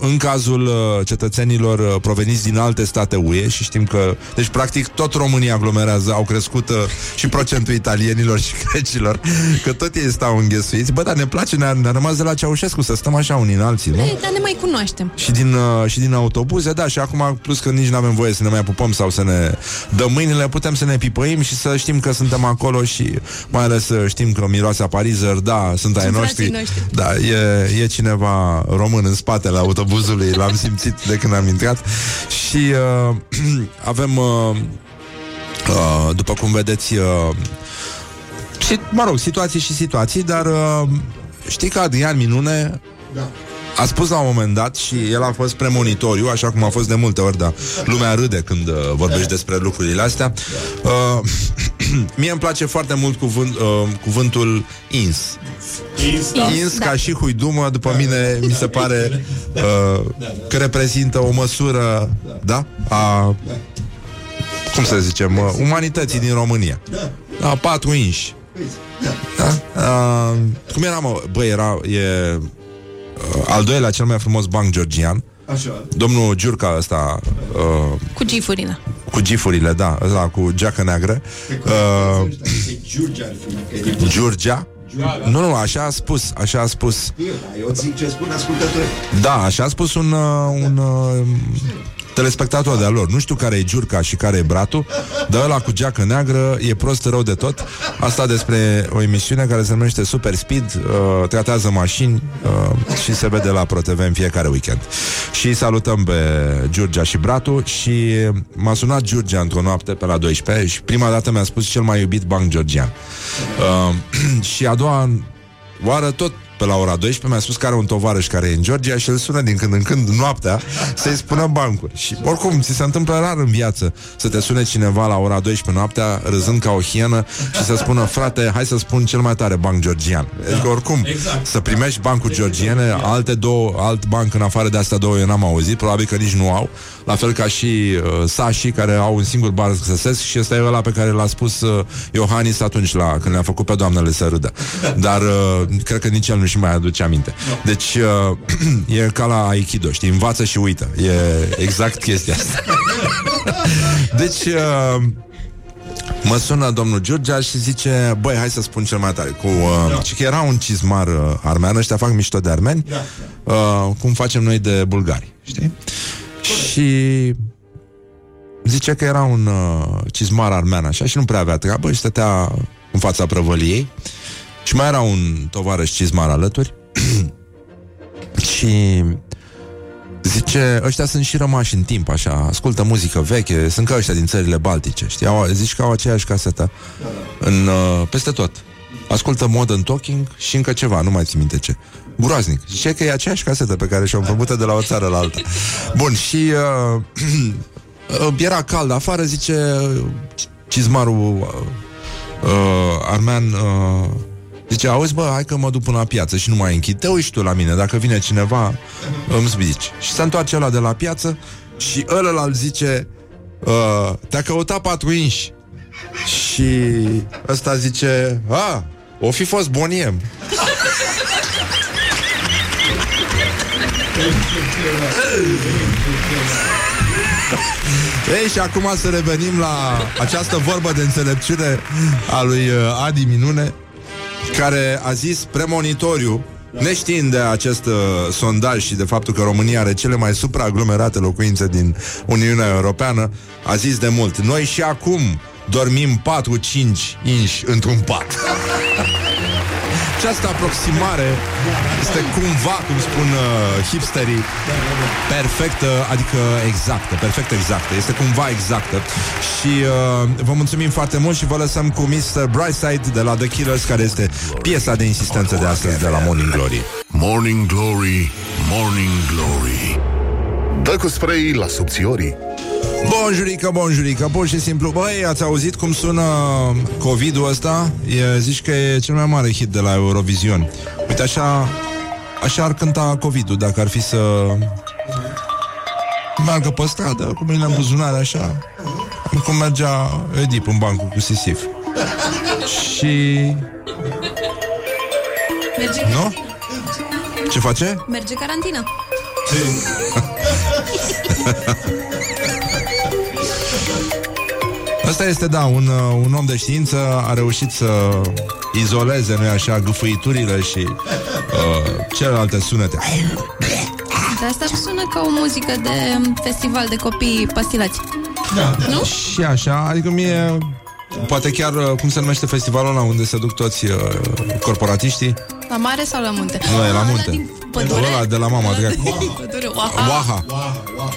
A: *clears throat* în cazul uh, cetățenilor uh, proveniți din alte state UE și știm că, deci practic tot România aglomerează, au crescut uh, și procentul italienilor și *laughs* grecilor, că tot ei stau înghesuiți. Bă, dar ne place, ne-a, ne-a rămas de la Ceaușescu să stăm așa unii în alții, nu?
B: Ei, dar ne mai cunoaștem.
A: și din, uh, și din autobuze, da, și acum, plus că nici nu avem voie să ne mai pupăm sau să ne dăm mâinile, putem să ne pipăim și să știm că suntem acolo și mai ales să știm că miroase a parizer, da, sunt ai
B: Sunt
A: noștri.
B: frații noștri.
A: Da, e, e cineva român în spatele autobuzului, l-am *laughs* simțit de când am intrat. Și uh, *clears throat* avem, uh, uh, după cum vedeți, uh, și, mă rog, situații și situații, dar uh, știi că Adrian Minune
D: Da.
A: A spus la un moment dat și el a fost premonitoriu, așa cum a fost de multe ori, dar lumea râde când uh, vorbești despre lucrurile astea. Uh, *clears throat* mie îmi place foarte mult cuvânt, uh, cuvântul ins.
I: Ins, da.
A: Ins ca și huidumă, după mine mi se pare uh, că reprezintă o măsură, da? A, cum să zicem, uh, umanității din România. Da, patru inși. Da? Uh, cum era, mă? Băi, era, e uh, al doilea cel mai frumos banc georgian.
I: Așa.
A: Domnul Giurca ăsta uh,
B: Cu gifurile.
A: cu gifurile, da, ăla cu geacă neagră. Uh,
I: Giurgia ar fi. că e din-
A: Giurgia? Nu, nu, așa a spus, așa a spus.
I: Eu, da, eu zic ce spun ascultătorii.
A: Da, așa a spus un, uh, un uh, telespectator de-a lor. Nu știu care e Giurca și care e Bratu, dar ăla cu geacă neagră e prost rău de tot. Asta despre o emisiune care se numește Super Speed, uh, tratează mașini uh, și se vede la ProTV în fiecare weekend. Și salutăm pe Giurgia și Bratu și m-a sunat Giurgia într-o noapte pe la 12 și prima dată mi-a spus cel mai iubit banc georgian. Uh, *clears throat* și a doua oară tot pe la ora 12 mi-a spus că are un tovarăș care e în Georgia și îl sună din când în când noaptea să-i spună bancuri. Și oricum, ți se întâmplă rar în viață să te sune cineva la ora 12 noaptea râzând ca o hienă și să spună, frate, hai să spun cel mai tare banc georgian. Adică oricum, să primești bancuri georgiene, alte două, alt banc în afară de astea două eu n-am auzit, probabil că nici nu au, la fel ca și uh, Sashi, care au un singur bar să găsesc și ăsta e ăla pe care l-a spus uh, Iohannis atunci la, când le-a făcut pe doamnele să râdă. Dar uh, cred că nici el nu și mai aduce aminte. Deci uh, *clears throat* e ca la Aikido, știi, învață și uită. E exact chestia asta. *laughs* deci uh, Mă sună domnul Giurgia și zice Băi, hai să spun cel mai tare cu, uh, da. că era un cizmar uh, armean Ăștia fac mișto de armeni da, da. Uh, Cum facem noi de bulgari Știi? Și zice că era un uh, cizmar armean așa și nu prea avea treabă și stătea în fața prăvăliei și mai era un tovarăș cizmar alături *clears throat* și zice, ăștia sunt și rămași în timp, așa, ascultă muzică veche, sunt ca ăștia din țările baltice, știi, au, zici că au aceeași casetă în, uh, peste tot. Ascultă Modern Talking și încă ceva, nu mai țin minte ce. Groaznic. Zice că e aceeași casetă pe care și-o împrumută de la o țară la alta. Bun, și uh, *clears throat* uh, era cald afară, zice cizmarul uh, uh, armean uh, Zice, auzi bă, hai că mă duc până la piață și nu mai închid. Te uiți tu la mine, dacă vine cineva Îmi zici. Și se întoarce ăla de la piață Și ăla îl zice uh, Te-a căutat patru inși Și ăsta zice A, o fi fost boniem *laughs* Ei, și acum să revenim la această vorbă de înțelepciune a lui uh, Adi Minune, care a zis premonitoriu, neștiind de acest uh, sondaj și de faptul că România are cele mai supraaglomerate locuințe din Uniunea Europeană, a zis de mult, noi și acum dormim 4-5 inși într-un pat. *laughs* Această aproximare este cumva, cum spun uh, hipsterii, perfectă, adică exactă, perfect exactă. Este cumva exactă. Și uh, vă mulțumim foarte mult și vă lăsăm cu Mr. Brightside de la The Killers, care este piesa de insistență de astăzi de la Morning Glory.
C: Morning Glory, Morning Glory Dă cu spray la subțiorii
A: Bonjurică, bonjurică, pur și simplu Băi, ați auzit cum sună COVID-ul ăsta? E, zici că e cel mai mare hit de la Eurovision Uite, așa Așa ar cânta COVID-ul Dacă ar fi să Meargă pe stradă, cu mâinile în buzunare Așa Cum mergea Edip în bancul cu Sisif Și...
B: Merge,
A: Nu? Ce face?
B: merge carantina. *laughs* *laughs*
A: Asta este, da, un, uh, un om de știință a reușit să izoleze, nu așa, gâfâiturile și uh, celelalte sunete.
B: Dar asta sună ca o muzică de festival de copii pastilați.
I: Da.
B: Nu?
A: Și așa, adică mie Poate chiar, uh, cum se numește festivalul ăla unde se duc toți uh, corporatiștii?
B: La mare sau la munte?
A: Nu, e la
B: Ah,
A: munte.
B: din Pădure?
A: Ăla de la mama dracu.
B: Pădure, Oaha.
A: Waha.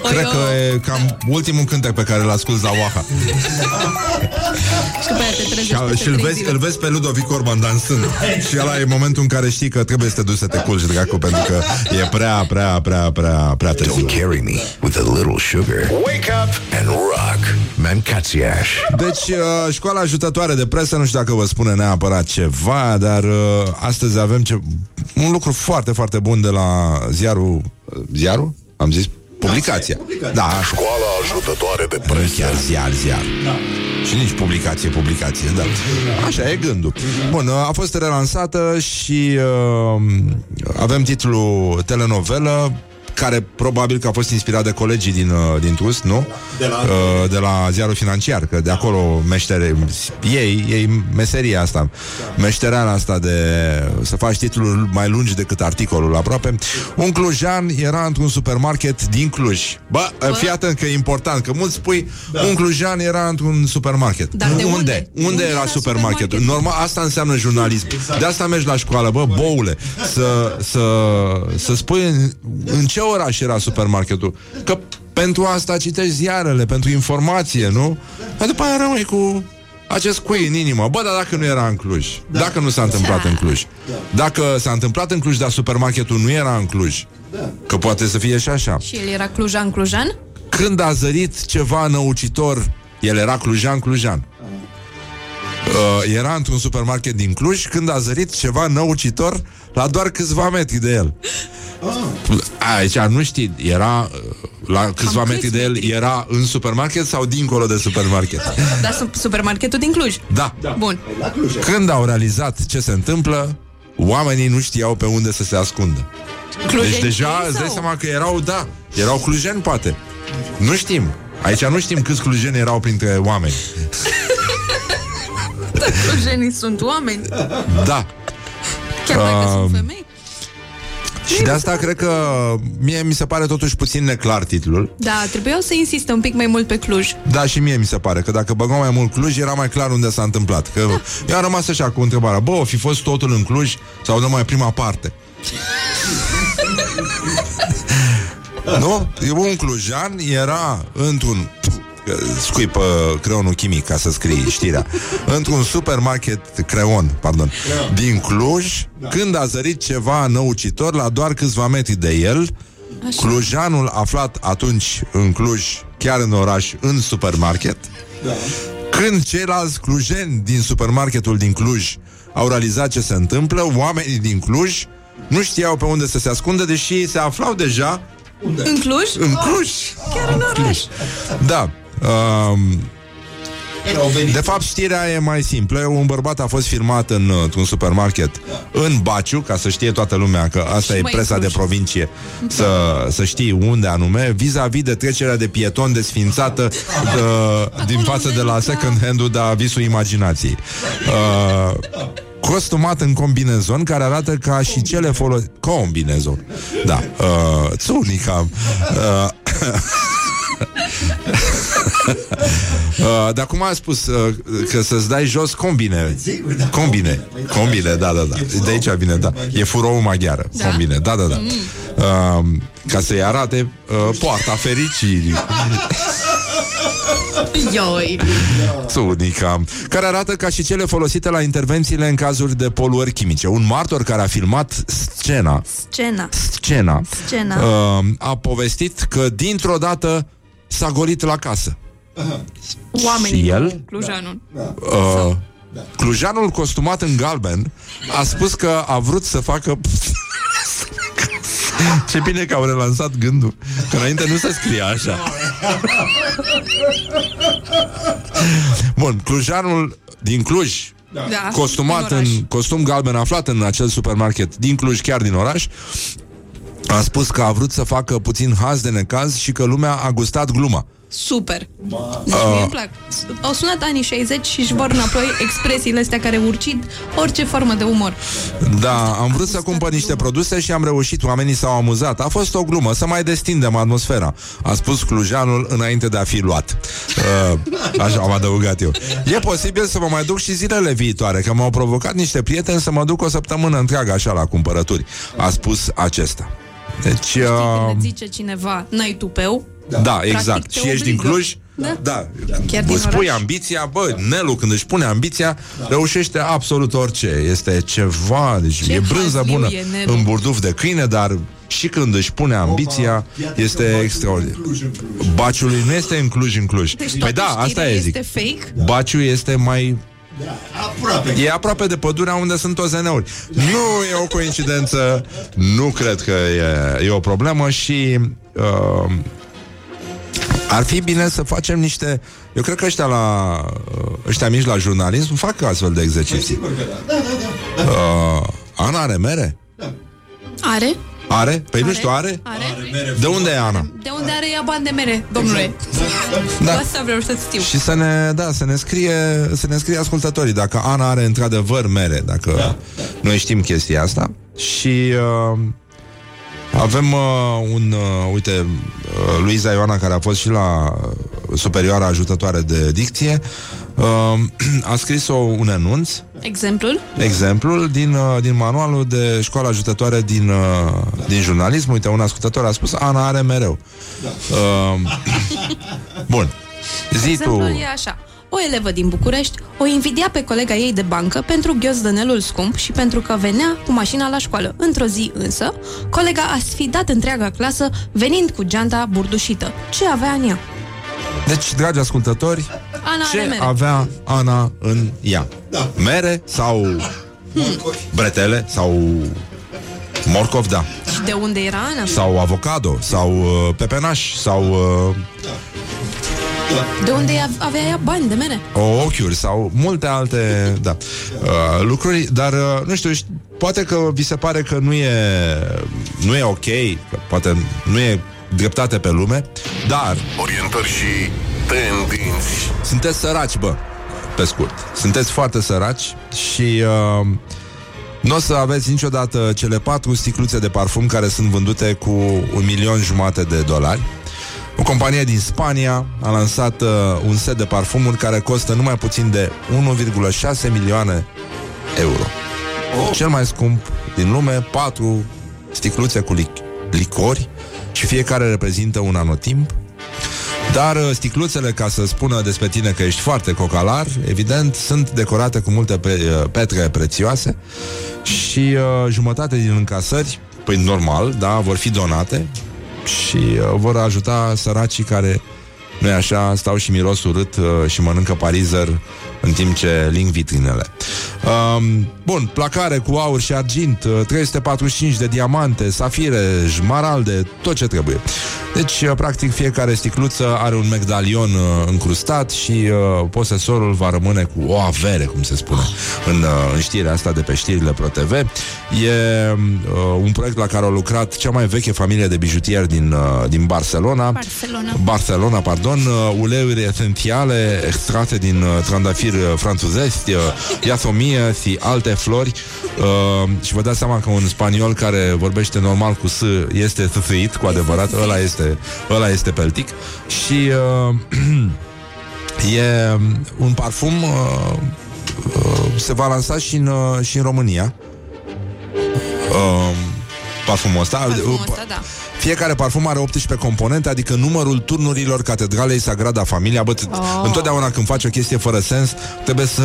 B: Oi,
A: Cred
B: oh.
A: că e cam ultimul cântec pe care îl ascult la Waha.
B: Și după aia te trezești
A: Și,
B: peste
A: și îl,
B: trei
A: vezi,
B: zile.
A: îl vezi pe Ludovic Orban dansând Și ăla e momentul în care știi că trebuie să te duci să te culci dracu Pentru că e prea, prea, prea, prea, prea târziu
E: Don't carry me with a little sugar. Wake up and rock. Mancațiaș.
A: Deci, uh, școala ajutătoare de presă Nu știu dacă vă spune neapărat ceva Dar uh, astăzi avem ce... un lucru foarte, foarte bun De la ziarul Ziarul? Am zis? Publicația Da, așa
C: Școala ajutătoare de
A: Nu
C: presă.
A: chiar ziar, ziar. Da. Și nici publicație, publicație, da. Așa e gândul. Bun, a fost relansată și uh, avem titlul telenovelă care probabil că a fost inspirat de colegii din, uh, din TUS, nu?
I: De la-
A: uh, de la ziarul financiar, că de acolo meștere, ei, ei meseria asta, meștereala asta de să faci titluri mai lungi decât articolul aproape. Un clujan era într-un supermarket din Cluj. Bă, fii atent că e important, că mulți spui da. un clujan era într-un supermarket.
B: Dar de unde?
A: unde? Unde
B: Unde
A: era
B: era
A: supermarketul?
B: supermarketul?
A: Normal, asta înseamnă jurnalism. De asta mergi la școală, bă, boule, să, să, să spui în, în ce oraș era supermarketul. Că pentru asta citești ziarele, pentru informație, nu? Dar după aia rămâi cu acest cui în inimă. Bă, dar dacă nu era în Cluj? Da. Dacă nu s-a întâmplat în Cluj? Dacă s-a întâmplat în Cluj, dar supermarketul nu era în Cluj? Că poate să fie și așa.
B: Și el era clujan, clujan?
A: Când a zărit ceva năucitor, el era clujan, clujan. Uh, era într-un supermarket din Cluj când a zărit ceva năucitor la doar câțiva metri de el. Aici nu știi, era uh, la câțiva
B: Cam
A: metri
B: câți
A: de el,
B: metri?
A: era în supermarket sau dincolo de supermarket?
B: Dar su- supermarketul din Cluj.
A: Da.
B: Bun.
I: La Cluj.
A: Când au realizat ce se întâmplă, oamenii nu știau pe unde să se ascundă.
B: Clujeni
A: Deci deja
B: sau?
A: îți dai seama că erau, da, erau clujeni poate. Nu știm. Aici nu știm câți clujeni erau printre oameni. *laughs* *laughs*
B: Clujenii sunt oameni.
A: Da.
B: Chiar dacă
A: Um,
B: sunt femei.
A: Și de asta cred că mie mi se pare totuși puțin neclar titlul.
B: Da, trebuiau să insiste un pic mai mult pe Cluj.
A: Da, și mie mi se pare că dacă băgăm mai mult Cluj, era mai clar unde s-a întâmplat. Că eu am rămas așa cu întrebarea, bă, o fi fost totul în Cluj sau numai prima parte? *laughs* nu? Un clujan era într-un că scuipă creonul chimic ca să scrii știrea *laughs* într-un supermarket creon, pardon, din Cluj, când a zărit ceva năucitor la doar câțiva metri de el,
B: Așa.
A: clujanul aflat atunci în Cluj, chiar în oraș, în supermarket, când ceilalți clujeni din supermarketul din Cluj au realizat ce se întâmplă, oamenii din Cluj nu știau pe unde să se ascundă, deși se aflau deja
B: În Cluj?
A: în Cluj.
B: Chiar în oraș.
A: Da. Um,
I: Erau venit.
A: de fapt, știrea e mai simplă. Un bărbat a fost filmat în, într-un supermarket în Baciu, ca să știe toată lumea că asta
B: Și
A: e
B: mai
A: presa
B: în
A: de
B: Cluj.
A: provincie, să, să știi unde anume, vis-a-vis de trecerea de pieton desfințată uh, din față de la second hand-ul de visul imaginației. Uh, costumat în combinezon care arată ca și cele folosite... Combinezon. Da. Uh, țunica. Uh, *laughs* Uh, dar cum a spus uh, că să-ți dai jos combine.
I: Sigur, da.
A: Combine. Combine, da, da, da. De aici vine, da. E furou maghiară.
B: Da?
A: Combine, da, da, da. Uh, ca să-i arate uh, poarta fericirii. *laughs*
B: Ioi.
A: Sunica, care arată ca și cele folosite la intervențiile în cazuri de poluări chimice. Un martor care a filmat scena,
B: Scena.
A: scena,
B: Scena.
A: uh, a povestit că dintr-o dată s-a golit la casă.
B: Oamenii.
A: Și el?
B: nu Clujanul.
A: Uh, Clujanul costumat în galben a spus că a vrut să facă *laughs* Ce bine că au relansat gândul Că înainte nu se scria așa Bun, Clujanul din Cluj
B: Da.
A: Costumat
B: în
A: în,
B: oraș.
A: costum galben Aflat în acel supermarket din Cluj, chiar din oraș a spus că a vrut să facă puțin haz de necaz și că lumea a gustat gluma.
B: super. Deci mie îmi plac. Au sunat anii 60 și își vor înapoi expresiile astea care urcid orice formă de umor.
A: Da, am vrut să cumpăr niște produse și am reușit, oamenii s-au amuzat. A fost o glumă, să mai destindem atmosfera. A spus clujanul înainte de a fi luat. Uh, așa am adăugat eu. E posibil să mă mai duc și zilele viitoare, că m-au provocat niște prieteni să mă duc o săptămână întreagă așa la cumpărături. A spus acesta. Deci,
B: Știi
A: uh,
B: când îți zice cineva, n-ai tupeu?
A: da, exact.
B: te
A: Și ești din
B: obligă.
A: Cluj?
B: Da.
A: Da.
B: Chiar din
A: Îți pui
B: oraș.
A: ambiția, bă, Nelu când își pune ambiția, reușește absolut orice. Este ceva, deci
B: Ce
A: e brânză
B: hazliu
A: bună
B: e Nelu.
A: în burduf de câine, dar și când își pune ambiția, este extraordinar. Baciului nu este în Cluj, în Cluj.
B: Deci
A: Păi
B: toată
A: da, asta
B: știrea
A: e, zic.
B: este fake?
A: Baciu este mai
I: Aproape.
A: E aproape de pădurea unde sunt OZN-uri. Nu e o coincidență, nu cred că e, e o problemă și uh, ar fi bine să facem niște... Eu cred că ăștia la uh, ăștia mici la jurnalism fac astfel de exerciții.
I: Sigur că da. Da, da, da.
A: Uh, Ana are mere?
B: Are?
A: Are? Păi nu
B: Are?
A: știu, are?
B: Are?
A: De unde e Ana?
B: De unde are ea bani de mere, domnule?
A: Da.
B: Asta vreau să știu.
A: Și să ne, da, să ne scrie, să ne scrie ascultătorii dacă Ana are într-adevăr mere, dacă da. noi știm chestia asta. Și uh, avem uh, un, uh, uite, uh, Luiza Ioana, care a fost și la uh, superioara ajutătoare de dicție, uh, *clears throat* a scris o, un anunț,
B: Exemplul?
A: exemplul din, uh, din manualul de școală ajutătoare din, uh, din jurnalism. Uite, un ascultător a spus, Ana are mereu. Uh, *laughs* bun. Zi tu...
B: Exemplul e așa. O elevă din București o invidia pe colega ei de bancă pentru ghiozdănelul scump și pentru că venea cu mașina la școală. Într-o zi însă, colega a sfidat întreaga clasă venind cu geanta burdușită. Ce avea în ea?
A: Deci, dragi ascultători,
B: Ana are
A: ce
B: mere.
A: avea Ana în ea?
I: Da.
A: Mere sau bretele sau morcov, da.
B: Și de unde era Ana?
A: Sau avocado, sau uh, pepenaș, sau uh,
B: De unde ea- avea ea bani de mere?
A: ochiuri, sau multe alte da, uh, lucruri, dar uh, nu știu, ști- poate că vi se pare că nu e, nu e ok, că poate nu e dreptate pe lume, dar
C: Orientări și tendinți.
A: Sunteți săraci, bă, pe scurt. Sunteți foarte săraci și uh, nu o să aveți niciodată cele patru sticluțe de parfum care sunt vândute cu un milion jumate de dolari. O companie din Spania a lansat uh, un set de parfumuri care costă numai puțin de 1,6 milioane euro. Cel mai scump din lume, patru sticluțe cu lic- licori și fiecare reprezintă un anotimp. Dar uh, sticluțele, ca să spună despre tine că ești foarte cocalar, evident, sunt decorate cu multe pe, uh, petre prețioase. Și uh, jumătate din încasări, păi normal, da, vor fi donate și uh, vor ajuta săracii care, nu așa, stau și miros urât uh, și mănâncă parizer în timp ce ling vitrinele. Um, bun, placare cu aur și argint, uh, 345 de diamante, safire, jmaralde, tot ce trebuie. Deci, uh, practic, fiecare sticluță are un medalion uh, încrustat și uh, posesorul va rămâne cu o avere, cum se spune, în, uh, în știrea asta de pe știrile ProTV. E uh, un proiect la care au lucrat cea mai veche familie de bijutieri din, uh, din Barcelona.
B: Barcelona.
A: Barcelona, pardon, uh, uleiuri esențiale extrate din uh, trandafiri uh, franțuzești, uh, iasomie și alte flori. Uh, și vă dați seama că un spaniol care vorbește normal cu S este săfăit, cu adevărat, ăla este, ăla este peltic. Și uh, *clears throat* e un parfum uh, uh, se va lansa și în, uh, și în România. Uh, parfumul ăsta.
B: Parfumul ăsta, da.
A: Fiecare parfum are 18 componente, adică numărul turnurilor Catedralei Sagrada Familia. Bă, oh. Întotdeauna când faci o chestie fără sens, trebuie să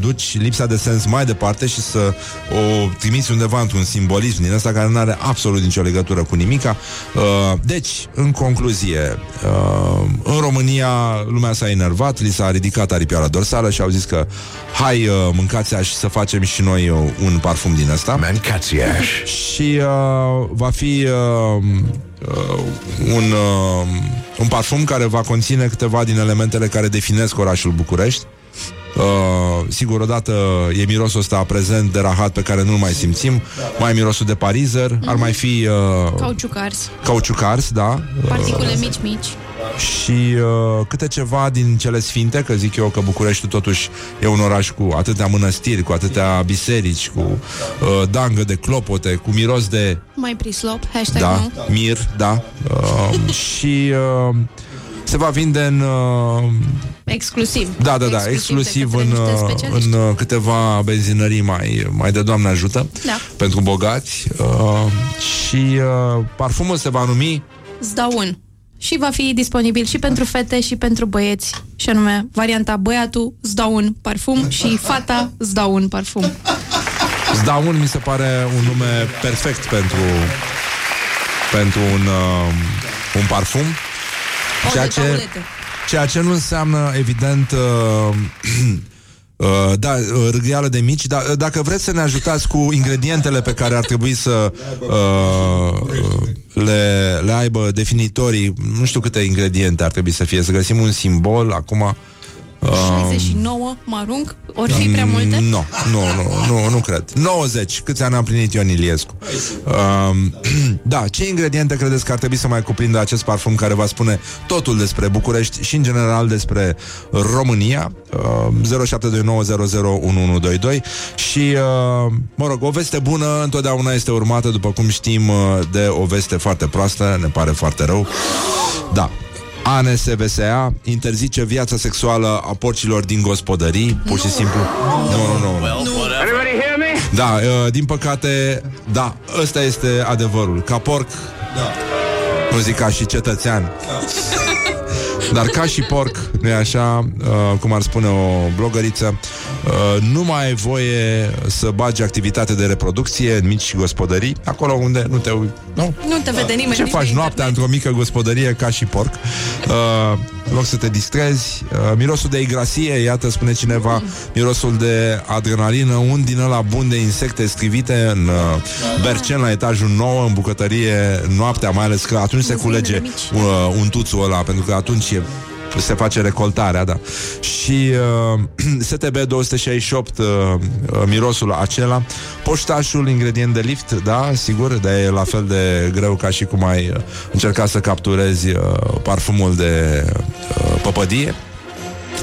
A: duci lipsa de sens mai departe și să o trimiți undeva într-un simbolism din ăsta care nu are absolut nicio legătură cu nimica. Uh, deci, în concluzie, uh, în România lumea s-a enervat, li s-a ridicat aripioara dorsală și au zis că hai, uh, mâncați și să facem și noi uh, un parfum din ăsta.
E: Mancațiaș.
A: Și uh, va fi uh, uh, un, uh, un parfum care va conține câteva din elementele care definesc orașul București. Uh, sigur, odată e mirosul ăsta prezent de rahat pe care nu-l mai simțim Mai e mirosul de parizer Ar mai fi uh,
B: Cauciuc ars.
A: cauciucars, da
B: Particule mici, mici.
A: Și uh, câte ceva din cele sfinte, că zic eu că București totuși e un oraș cu atâtea mănăstiri, cu atâtea biserici, cu uh, dangă de clopote, cu miros de
B: Mai prislop, hashtag
A: da,
B: nu.
A: mir, da, uh, *laughs* și uh, se va vinde în uh,
B: Exclusiv.
A: da, da, da, exclusiv
B: de
A: în,
B: către niște
A: uh,
B: specialiști.
A: în uh, câteva benzinării mai, mai de Doamne ajută
B: Da.
A: pentru bogați uh, și uh, parfumul se va numi
B: Îți dau un. Și va fi disponibil și pentru fete și pentru băieți. Și anume, varianta băiatul, îți dau un parfum și fata, îți dau un parfum.
A: Zdaun mi se pare un nume perfect pentru pentru un, uh, un parfum
B: O
A: ceea
B: de
A: ce,
B: Paulete.
A: ceea ce nu înseamnă evident uh, *clears throat* Uh, da, uh, râgheală de mici dar uh, Dacă vreți să ne ajutați cu ingredientele Pe care ar trebui să uh, uh, le, le aibă Definitorii Nu știu câte ingrediente ar trebui să fie Să găsim un simbol acum. uh,
B: 69, mă arunc, ori fi prea multe?
A: Nu, nu, nu, nu, nu cred. 90, câți ani a împlinit Ion Iliescu? Um, *clears throat* Da, ce ingrediente credeți că ar trebui să mai cuprindă acest parfum Care va spune totul despre București Și în general despre România? Uh, 0729001122 Și, uh, mă rog, o veste bună Întotdeauna este urmată, după cum știm uh, De o veste foarte proastă. Ne pare foarte rău. Da, ANSVSA interzice viața sexuală a porcilor din gospodării, pur și simplu. Nu, nu, nu. Da, uh, din păcate, da, ăsta este adevărul. Ca porc, da. nu zic ca și cetățean, dar ca și porc, nu e așa, uh, cum ar spune o blogăriță, uh, nu mai ai voie să bagi activitate de reproducție în mici gospodării, acolo unde nu te ui... Nu,
B: Nu te vede nimeni.
A: ce
B: nici
A: faci
B: pe
A: noaptea într-o mică gospodărie ca și porc? Uh, în loc să te distrezi. Uh, mirosul de igrasie, iată, spune cineva, mirosul de adrenalină, un din ăla bun de insecte strivite în uh, bercen la etajul 9, în bucătărie, noaptea, mai ales că atunci se culege uh, untuțul ăla, pentru că atunci e se face recoltarea, da. Și uh, *clears throat* STB 268, uh, uh, mirosul acela, poștașul, ingredient de lift, da, sigur, de e la fel de greu ca și cum ai uh, încerca să capturezi uh, parfumul de uh, păpădie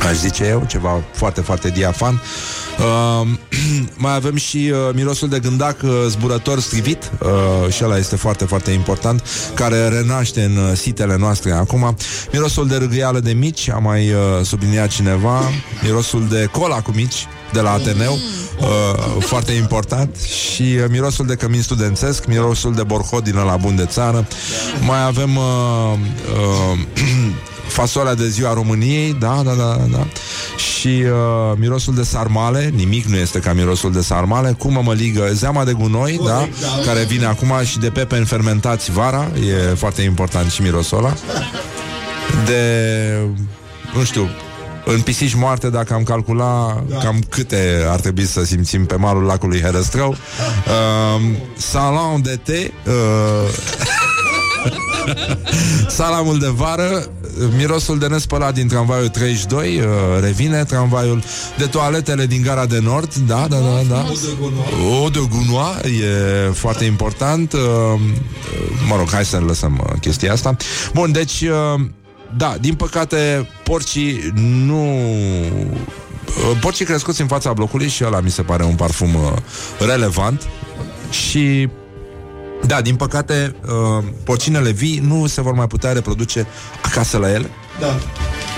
A: aș zice eu, ceva foarte, foarte diafan. Uh, *clears throat* mai avem și uh, mirosul de gândac uh, zburător strivit uh, și ăla este foarte, foarte important, care renaște în uh, sitele noastre acum. Mirosul de râgâială de mici, a mai uh, subliniat cineva, mirosul de cola cu mici, de la Ateneu, uh, foarte important, și uh, mirosul de cămin studențesc, mirosul de borhod din la bun de țară. Mai avem uh, uh, *clears throat* fasolea de ziua României, da, da, da, da. Și uh, mirosul de sarmale, nimic nu este ca mirosul de sarmale, cu mămăligă, zeama de gunoi, da, care vine acum și de pepeni fermentați vara, e foarte important și mirosul ăla. De, nu știu, în pisici moarte, dacă am calcula da. cam câte ar trebui să simțim pe malul lacului Herăstrău. Uh, salon de te, uh, *laughs* salamul de vară, mirosul de nespălat din tramvaiul 32, uh, revine, tramvaiul de toaletele din gara de nord, da, da, da, da. O de gunoa, e foarte important. Uh, mă rog, hai să ne lăsăm uh, chestia asta. Bun, deci... Uh, da, din păcate, porcii nu... uh, Porcii crescuți în fața blocului și ăla mi se pare un parfum uh, relevant și da, din păcate, uh, porcinele vii nu se vor mai putea reproduce acasă la ele.
I: Da.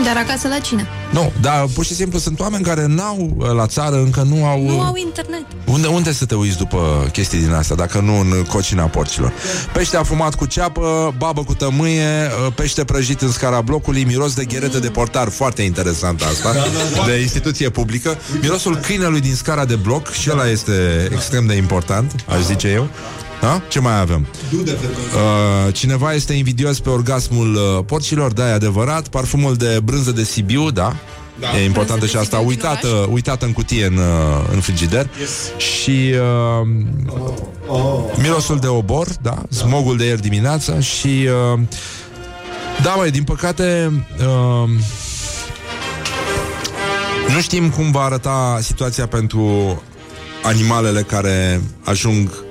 B: Dar acasă la cine?
A: Nu, dar pur și simplu sunt oameni care n-au uh, la țară, încă nu au...
B: Nu au internet.
A: Unde, unde să te uiți după chestii din astea, dacă nu în cocina porcilor? Pește afumat cu ceapă, babă cu tămâie, uh, pește prăjit în scara blocului, miros de gherete de portar, foarte interesant asta, de instituție publică, mirosul câinelui din scara de bloc, și ăla este extrem de important, aș zice eu. Da? Ce mai avem? Uh, cineva este invidios pe orgasmul uh, porcilor, da, e adevărat. Parfumul de brânză de Sibiu, da. Da. E importantă și asta, uitată, uitată în cutie în, uh, în frigider yes. Și uh, Mirosul de obor Da, smogul de ieri dimineață Și uh, Da, mai din păcate uh, Nu știm cum va arăta Situația pentru Animalele care ajung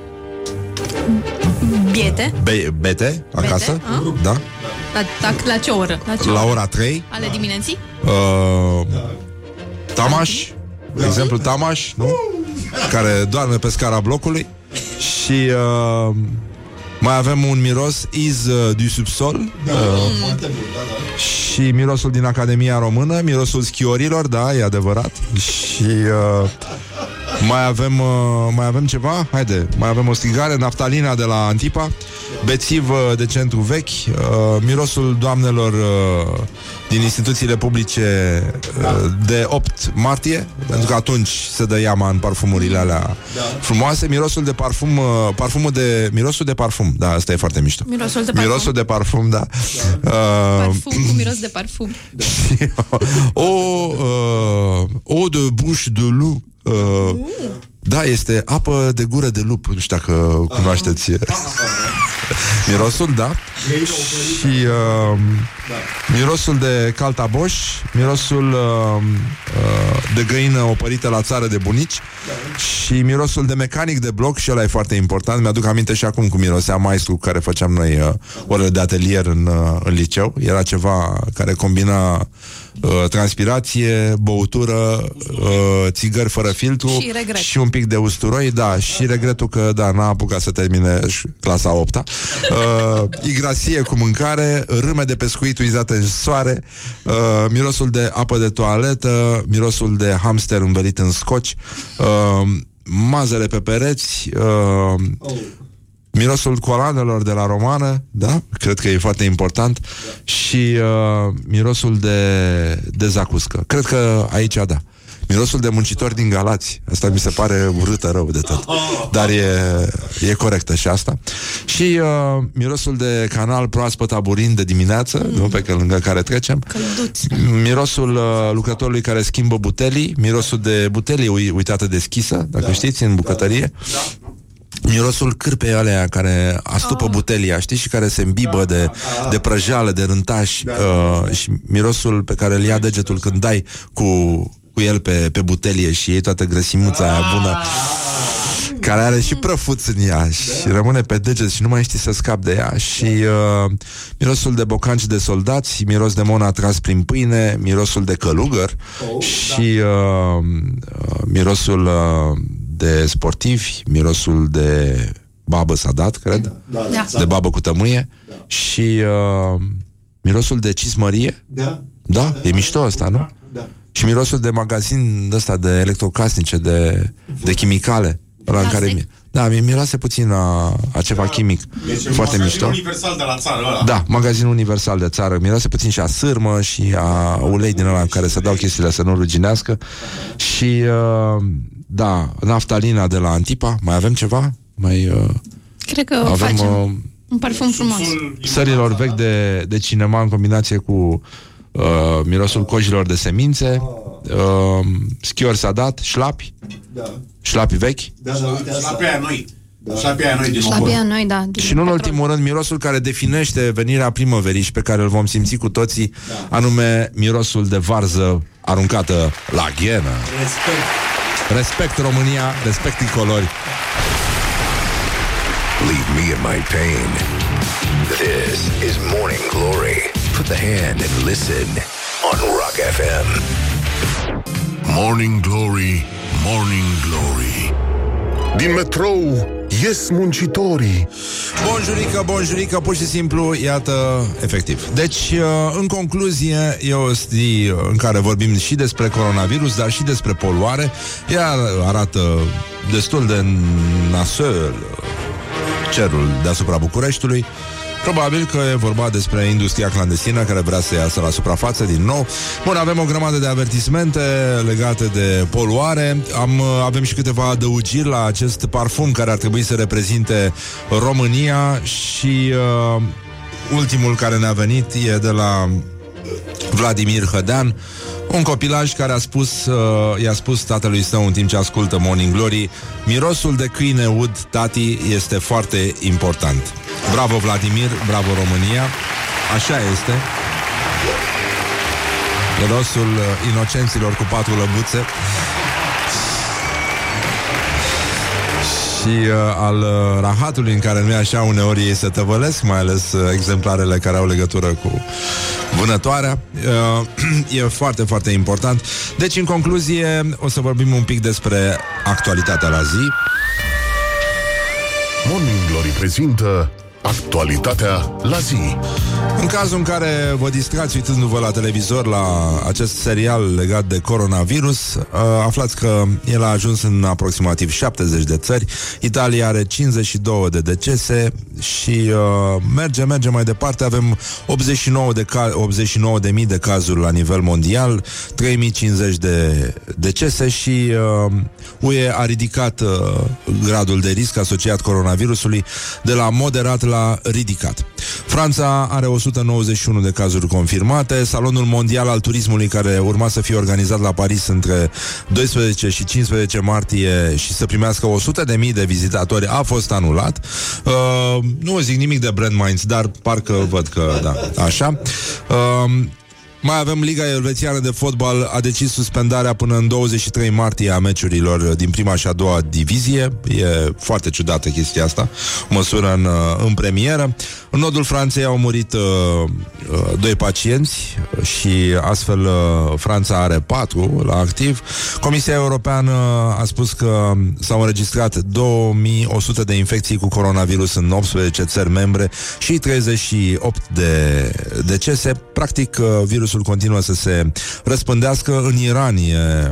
B: Biete.
A: be- Bete acasă
B: Bete, a?
A: Da
B: La, la, la ce oră? La, ce
A: la
B: oră?
A: ora 3.
B: Ale dimineții?
A: Uh, Tamaș, de exemplu Tamaș, nu? Care doarme pe scara blocului și uh, mai avem un miros Iz uh, du subsol
I: Da,
A: uh,
I: foarte bun, da, da.
A: și mirosul din Academia Română, mirosul schiorilor, da, e adevărat. Și uh, mai avem uh, mai avem ceva? Haide, mai avem o strigare, naftalina de la Antipa, bețiv uh, de centru vechi, uh, mirosul doamnelor uh, din instituțiile publice uh, de 8 martie, pentru că atunci se dă iama în parfumurile alea frumoase, mirosul de parfum, uh, parfumul de mirosul de parfum, da, asta e foarte mișto.
B: Mirosul de parfum.
A: Mirosul de parfum, da. Uh,
B: Parfum cu miros de parfum. *laughs*
A: o uh, o de bouche de loup. Uh, da, este apă de gură de lup. Nu știu dacă cunoașteți *laughs* mirosul, da. Și uh, mirosul de caltaboș, mirosul uh, uh, de găină opărită la țară de bunici și mirosul de mecanic de bloc și ăla e foarte important. Mi-aduc aminte și acum cum mirosea maestru cu care făceam noi uh, orele de atelier în, uh, în liceu. Era ceva care combina uh, transpirație, băutură, uh, țigări fără filtru
B: Și regret.
A: și un pic de usturoi, da, și regretul că, da, n-a apucat să termine și clasa 8 -a. uh, Igrasie cu mâncare, râme de pescuit uitate în soare, uh, mirosul de apă de toaletă, mirosul de hamster învelit în scoci, uh, mazăre pe pereți, uh, Mirosul coloanelor de la romană, da? Cred că e foarte important. Și uh, mirosul de, de zacuscă. Cred că aici, da. Mirosul de muncitori din Galați. Asta mi se pare urâtă rău de tot. Dar e, e corectă și asta. Și uh, mirosul de canal proaspăt aburind de dimineață, mm. nu pe că lângă care trecem.
B: Călduți.
A: Mirosul uh, lucrătorului care schimbă butelii, mirosul de butelie ui- uitată deschisă, dacă da. știți, în bucătărie. Mirosul cârpei alea care astupă oh. butelia, știi, și care se îmbibă de, de prăjeală, de rântași uh, și mirosul pe care îl ia degetul când dai cu, cu el pe, pe butelie și iei toată grăsimuța aia bună care are și prăfuț în ea și rămâne pe deget și nu mai știi să scapi de ea și uh, mirosul de bocanci de soldați, miros de mon atras prin pâine, mirosul de călugăr și uh, uh, mirosul uh, de sportivi, mirosul de babă s-a dat, cred,
I: Da,
B: Da.
A: de babă cu tămâie și uh, mirosul de cismărie.
I: Da?
A: Da, e mișto ăsta, nu?
I: Da.
A: Și mirosul de magazin ăsta de electrocasnice, de, de chimicale. Ăla în care mi- da, mi miroase puțin a, a ceva chimic.
F: Deci
A: Foarte
F: magazinul
A: mișto.
F: universal de la țară ăla.
A: Da, magazinul universal de țară. Miroase puțin și a sârmă și a ulei din ăla în care să dau chestiile să nu ruginească. Și, uh, da, naftalina de la Antipa. Mai avem ceva? Mai uh,
B: Cred că
A: avem
B: facem
A: uh,
B: un parfum frumos.
A: sărilor vechi de, de cinema în combinație cu uh, mirosul cojilor de semințe, uh, schior sadat, șlapi,
I: Da.
A: șlapi vechi
I: Da, da, uite asta.
F: Șlapia noi. Șlapia noi din
B: Și la
F: Ocol.
B: bia noi, da. din
A: și nu în
B: petrol.
A: ultimul rând mirosul care definește venirea primăverii și pe care îl vom simți cu toții, anume mirosul de varză aruncată la ghenă.
I: Respect.
A: Respect România, respect colori.
E: Leave me in my pain. This is Morning Glory. Put the hand and listen on Rock FM.
C: Morning Glory, Morning Glory Din metrou ies muncitorii
A: Bonjurică, bonjurică, pur și simplu, iată, efectiv. Deci, uh, în concluzie, e o zi în care vorbim și despre coronavirus, dar și despre poluare. Ea arată destul de nasol cerul deasupra Bucureștiului. Probabil că e vorba despre industria clandestină care vrea să iasă la suprafață din nou. Bun, avem o grămadă de avertismente legate de poluare. Am, avem și câteva adăugiri la acest parfum care ar trebui să reprezinte România și uh, ultimul care ne-a venit e de la Vladimir Hădean, un copilaj care a spus, uh, i-a spus tatălui său în timp ce ascultă Morning Glory, mirosul de câine ud, tati, este foarte important. Bravo Vladimir, bravo România, așa este. Mirosul uh, inocenților cu patru lăbuțe. Și uh, al uh, rahatului în care nu e așa uneori ei se tăvălesc, mai ales uh, exemplarele care au legătură cu vânătoarea. Uh, *clears throat* e foarte, foarte important. Deci, în concluzie, o să vorbim un pic despre actualitatea la zi.
C: Morning Glory prezintă actualitatea la zi.
A: În cazul în care vă distrați uitându-vă la televizor la acest serial legat de coronavirus, uh, aflați că el a ajuns în aproximativ 70 de țări. Italia are 52 de decese și uh, merge, merge mai departe. Avem 89 de, ca- 89 de mii de cazuri la nivel mondial, 3050 de decese și uh, UE a ridicat uh, gradul de risc asociat coronavirusului de la moderat la ridicat. Franța are 191 de cazuri confirmate. Salonul Mondial al Turismului, care urma să fie organizat la Paris între 12 și 15 martie și să primească 100 de mii de vizitatori, a fost anulat. Uh, nu zic nimic de brand minds, dar parcă văd că da, așa. Uh, mai avem Liga Elvețiană de Fotbal a decis suspendarea până în 23 martie a meciurilor din prima și a doua divizie. E foarte ciudată chestia asta. Măsură în, în premieră. În nordul Franței au murit uh, uh, doi pacienți și astfel uh, Franța are patru la activ. Comisia Europeană a spus că s-au înregistrat 2100 de infecții cu coronavirus în 18 țări membre și 38 de decese. Practic, uh, virusul continuă să se răspândească. În Iran e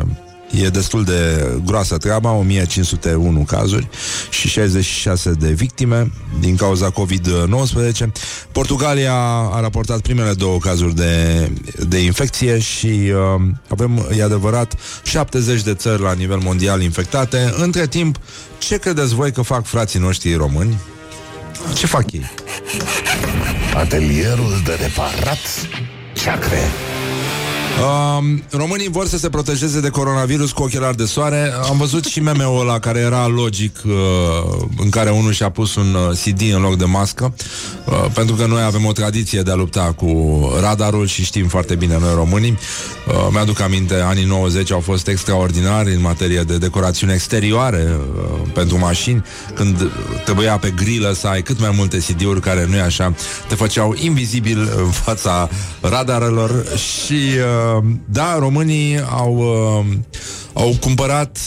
A: E destul de groasă treaba, 1501 cazuri și 66 de victime din cauza COVID-19. Portugalia a raportat primele două cazuri de, de infecție și uh, avem, e adevărat, 70 de țări la nivel mondial infectate. Între timp, ce credeți voi că fac frații noștri români? Ce fac ei?
C: Atelierul de reparat Chakra.
A: Uh, românii vor să se protejeze de coronavirus cu ochelari de soare. Am văzut și meme-ul ăla care era logic, uh, în care unul și-a pus un uh, CD în loc de mască, uh, pentru că noi avem o tradiție de a lupta cu radarul și știm foarte bine noi românii. Uh, mi-aduc aminte, anii 90 au fost extraordinari în materie de decorațiuni exterioare uh, pentru mașini, când trebuia pe grilă să ai cât mai multe CD-uri care nu e așa, te făceau invizibil în fața radarelor și uh, da, românii au, uh, au cumpărat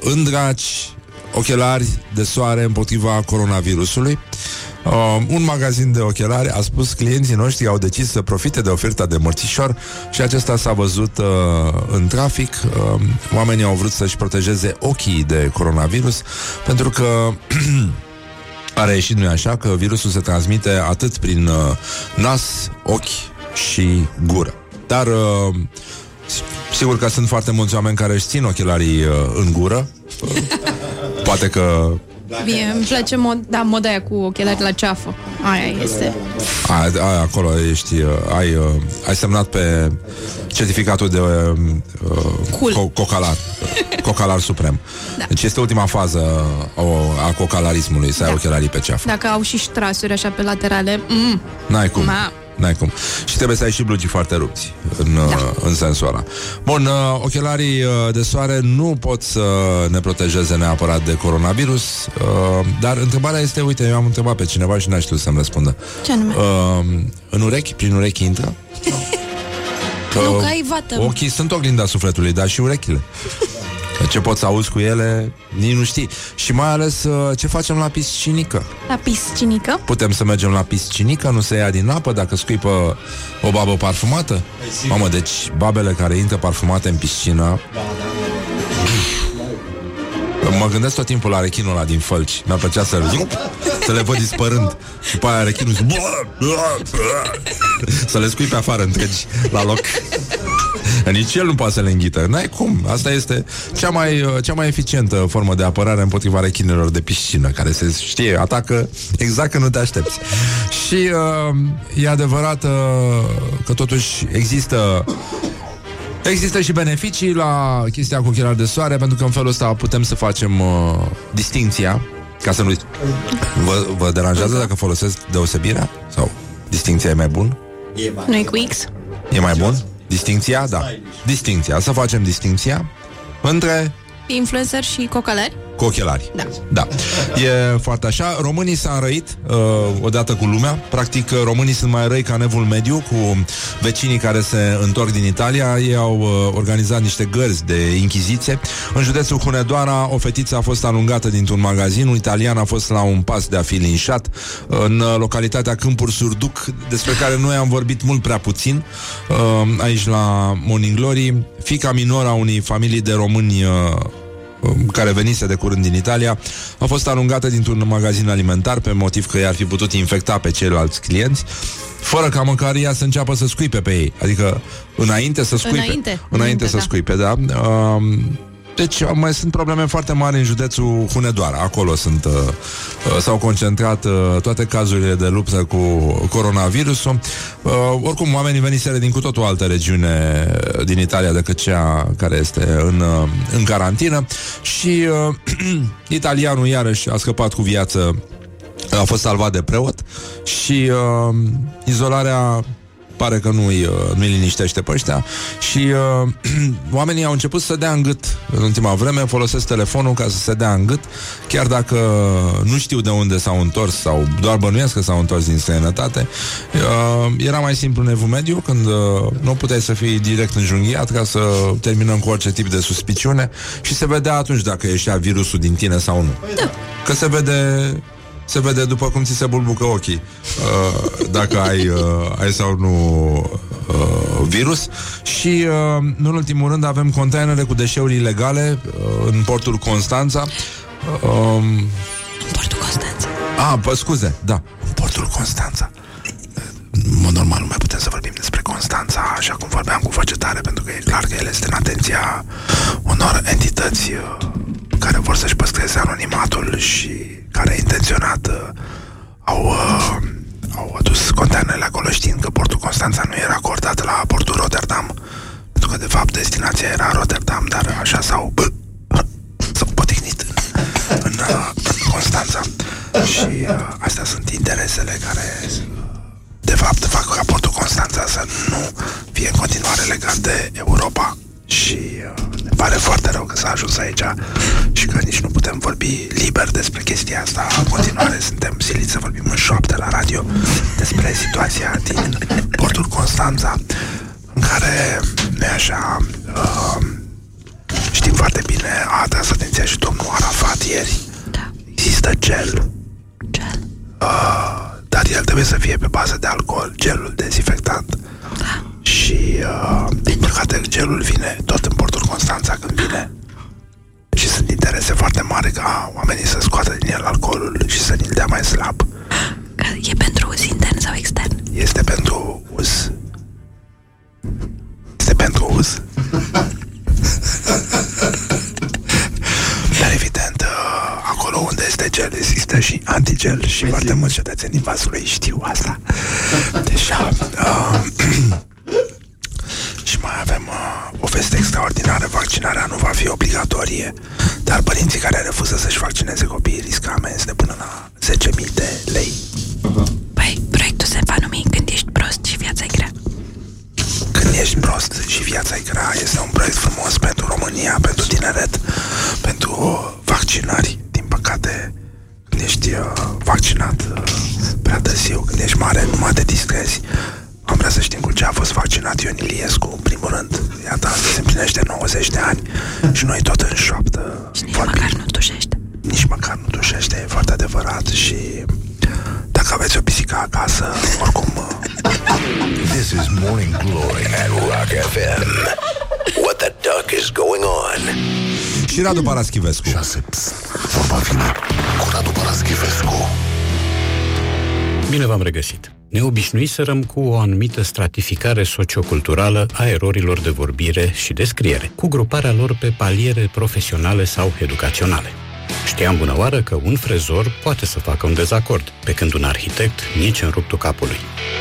A: în draci ochelari de soare împotriva coronavirusului. Uh, un magazin de ochelari a spus clienții noștri au decis să profite de oferta de mărțișor și acesta s-a văzut uh, în trafic. Uh, oamenii au vrut să-și protejeze ochii de coronavirus pentru că *clears throat* a reieșit, nu așa, că virusul se transmite atât prin uh, nas, ochi și gură. Dar uh, sigur că sunt foarte mulți oameni care își țin ochelarii uh, în gură. Uh, poate că
B: Mie îmi place mod, da, moda aia cu ochelari la ceafă. Aia este.
A: a, a, acolo ești, uh, ai, uh, ai semnat pe certificatul de uh,
B: Cool.
A: co- cocalar, cocalar suprem.
B: Da.
A: Deci este ultima fază uh, o, a cocalarismului, să ai
B: Da.
A: ochelarii pe ceafă.
B: Dacă au și ștrasuri așa pe laterale, mm,
A: N-ai cum.
B: Ma.
A: N-ai cum. Și trebuie să ai și blugii foarte rupți în,
B: Da.
A: uh, în sensul ăla. Bun, uh, ochelarii uh, de soare nu pot să ne protejeze neapărat de coronavirus, uh, dar întrebarea este, uite, eu am întrebat pe cineva și n-a știut să-mi răspundă.
B: ce anume?
A: Uh, în urechi, prin urechi intră? *laughs*
B: Nu,
A: Uh,
B: că ai vată.
A: Ochii sunt oglinda sufletului, dar și urechile. *laughs* Ce poți să auzi cu ele, nici nu știi. Și mai ales uh, ce facem la piscinică.
B: La piscinică.
A: Putem să mergem la piscinică, nu se ia din apă dacă scuipă o babă parfumată? Mamă, deci babele care intră parfumate în piscină Mă gândesc tot timpul la rechinul ăla din fălci Mi-ar plăcea să, să le văd dispărând Și după aia rechinul zice, Să le scui pe afară întregi La loc Nici el nu poate să le înghită N-ai cum, asta este cea mai, cea mai eficientă formă de apărare Împotriva rechinelor de piscină Care se știe, atacă exact când nu te aștepți Și uh, e adevărat uh, Că totuși există Există și beneficii la chestia cu ochelari de soare Pentru că în felul ăsta putem să facem uh, distinția Ca să nu... Vă, vă deranjează dacă folosesc deosebirea? Sau distinția e mai bun?
B: Nu e cu X?
A: E mai bun? Distinția? Da. Distinția. Să facem distinția între...
B: Influencer și cocalari?
A: Cu ochelari.
B: Da.
A: Da. E foarte așa. Românii s-au înrăit uh, odată cu lumea. Practic, uh, românii sunt mai răi ca nevul mediu cu vecinii care se întorc din Italia. Ei au uh, organizat niște gărzi de inchiziție. În județul Hunedoara, o fetiță a fost alungată dintr-un magazin. Un italian a fost la un pas de a fi linșat în uh, localitatea Câmpuri Surduc, despre care noi am vorbit mult prea puțin uh, aici la Morning Glory. Fica minoră a unei familii de români uh, um, care venise de curând din Italia, a fost alungată dintr-un magazin alimentar pe motiv că i-ar fi putut infecta pe ceilalți clienți, fără ca măcar ea să înceapă să scuipe pe ei. Adică înainte să scuipe.
B: Înainte.
A: Înainte,
B: Înainte,
A: să
B: da.
A: scuipe, da. Um, deci mai sunt probleme foarte mari în județul Hunedoara. Acolo sunt uh, uh, s-au concentrat uh, toate cazurile de luptă cu coronavirusul. Uh, oricum, oamenii veniseră din cu totul altă regiune uh, din Italia decât cea care este în, uh, în carantină și uh, *clears throat* italianul iarăși a scăpat cu viață a fost salvat de preot și uh, izolarea pare că nu-i, uh, nu-i liniștește pe ăștia și uh, *clears throat* oamenii au început să dea în gât în ultima vreme, folosesc telefonul ca să se dea în gât, chiar dacă nu știu de unde s-au întors sau doar bănuiesc că s-au întors din străinătate. Uh, era mai simplu în evul mediu când uh, nu puteai să fii direct înjunghiat ca să terminăm cu orice tip de suspiciune și se vedea atunci dacă ieșea virusul din tine sau nu.
B: Da.
A: Că se vede se vede după cum ți se bulbucă ochii uh, dacă ai, uh, ai sau nu uh, virus. Și uh, nu în ultimul rând avem containere cu deșeuri ilegale uh, în portul Constanța. Um,
B: Portul Constanța.
A: a, pă, scuze, da, în portul Constanța. În mod normal nu mai putem să vorbim despre Constanța așa cum vorbeam cu voce tare pentru că e clar că el este în atenția unor entități uh, care vor să-și păstreze anonimatul și care intenționat uh, au, uh, au adus containerele acolo știind că portul Constanța nu era acordat la portul Rotterdam pentru că de fapt destinația era Rotterdam dar așa s-au *coughs* s-au potignit în, în, uh, în Constanța. Și uh, astea sunt interesele care de fapt fac ca portul Constanța să nu fie în continuare legat de Europa și uh, ne pare foarte rău că s-a ajuns aici și că nici nu putem vorbi liber despre chestia asta. În continuare *laughs* suntem siliți să vorbim în șoapte la radio despre situația din portul Constanța în care nu așa uh, știm foarte bine a atras atenția și domnul Arafat ieri
B: Da.
A: există gel
B: Gel.
A: Uh, dar el trebuie să fie pe bază de alcool, gelul dezinfectant. Și, uh, din păcate, gelul vine tot în portul Constanța când vine. Și sunt interese foarte mari ca oamenii să scoată din el alcoolul și să ni-l dea mai slab.
B: Că e pentru uz intern sau extern?
A: Este pentru uz. Este pentru uz. Dar evident, uh, acolo unde este gel există și antigel și foarte mulți cetățenii vasului știu asta. Deja. Uh, și mai avem uh, o veste extraordinară. Vaccinarea nu va fi obligatorie, dar părinții care refuză să-și vaccineze copiii riscă amenzi de până la 10.000 de lei.
B: Păi, proiectul se va numi Când ești prost și viața e grea.
A: Când ești prost și viața e grea, este un proiect frumos pentru România, pentru tineret, pentru uh, vaccinări. Din păcate, când ești uh, vaccinat uh, prea târziu, când ești mare, nu mai te distrezi. Am vrea să știm cu ce a fost vaccinat Ion Iliescu, în primul rând. Iată, astăzi se împlinește 90 de ani și noi tot în șoaptă
B: Și nici
A: vorbim.
B: măcar nu tușește.
A: Nici măcar nu dușește, e foarte adevărat și dacă aveți o pisică acasă, oricum uh,
E: This is Morning Glory at Rock FM. What the duck is going on?
A: Și Radu Paraschivescu.
C: 6. Vorba vine cu Radu Paraschivescu.
L: Bine v-am regăsit! Ne obișnuiserăm cu o anumită stratificare socioculturală a erorilor de vorbire și de scriere, cu gruparea lor pe paliere profesionale sau educaționale. Știam bună oară că un frezor poate să facă un dezacord, pe când un arhitect nici în ruptul capului.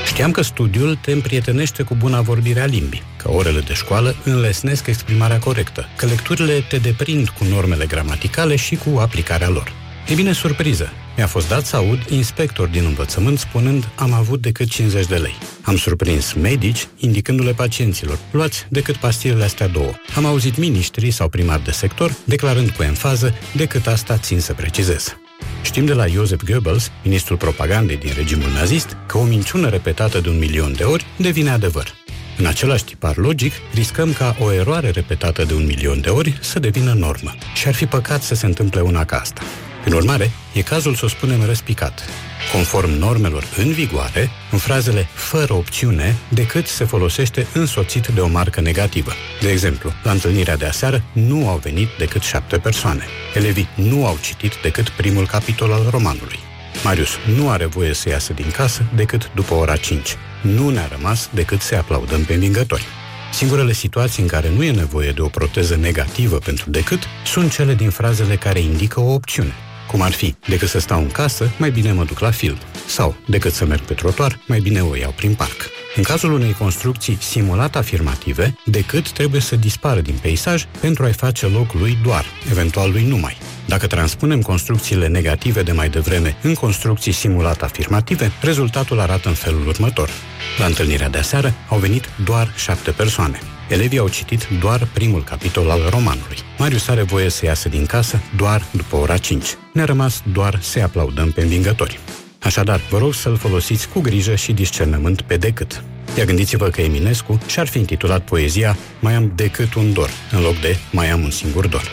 L: Știam că studiul te împrietenește cu buna vorbire a limbii, că orele de școală înlesnesc exprimarea corectă, că lecturile te deprind cu normele gramaticale și cu aplicarea lor. E bine, surpriză! Mi-a fost dat să aud inspector din învățământ spunând am avut decât 50 de lei. Am surprins medici indicându-le pacienților, luați decât pastilele astea două. Am auzit miniștri sau primari de sector declarând cu enfază, decât asta țin să precizez. Știm de la Joseph Goebbels, ministrul propagandei din regimul nazist, că o minciună repetată de un milion de ori devine adevăr. În același tipar logic, riscăm ca o eroare repetată de un milion de ori să devină normă. Și ar fi păcat să se întâmple una ca asta. Prin urmare, e cazul să o spunem răspicat. Conform normelor în vigoare, în frazele fără opțiune, decât se folosește însoțit de o marcă negativă. De exemplu, la întâlnirea de aseară nu au venit decât șapte persoane. Elevii nu au citit decât primul capitol al romanului. Marius nu are voie să iasă din casă decât după ora 5. Nu ne-a rămas decât să aplaudăm pe învingători. Singurele situații în care nu e nevoie de o proteză negativă pentru decât sunt cele din frazele care indică o opțiune. Cum ar fi, decât să stau în casă, mai bine mă duc la film. Sau, decât să merg pe trotuar, mai bine o iau prin parc. În cazul unei construcții simulat afirmative, decât trebuie să dispară din peisaj pentru a-i face loc lui doar, eventual lui numai. Dacă transpunem construcțiile negative de mai devreme în construcții simulat afirmative, rezultatul arată în felul următor. La întâlnirea de aseară au venit doar șapte persoane. Elevii au citit doar primul capitol al romanului. Marius are voie să iasă din casă doar după ora 5. Ne-a rămas doar să aplaudăm pe învingători. Așadar, vă rog să-l folosiți cu grijă și discernământ pe decât. Ia gândiți-vă că Eminescu și-ar fi intitulat poezia Mai am decât un dor, în loc de Mai am un singur dor.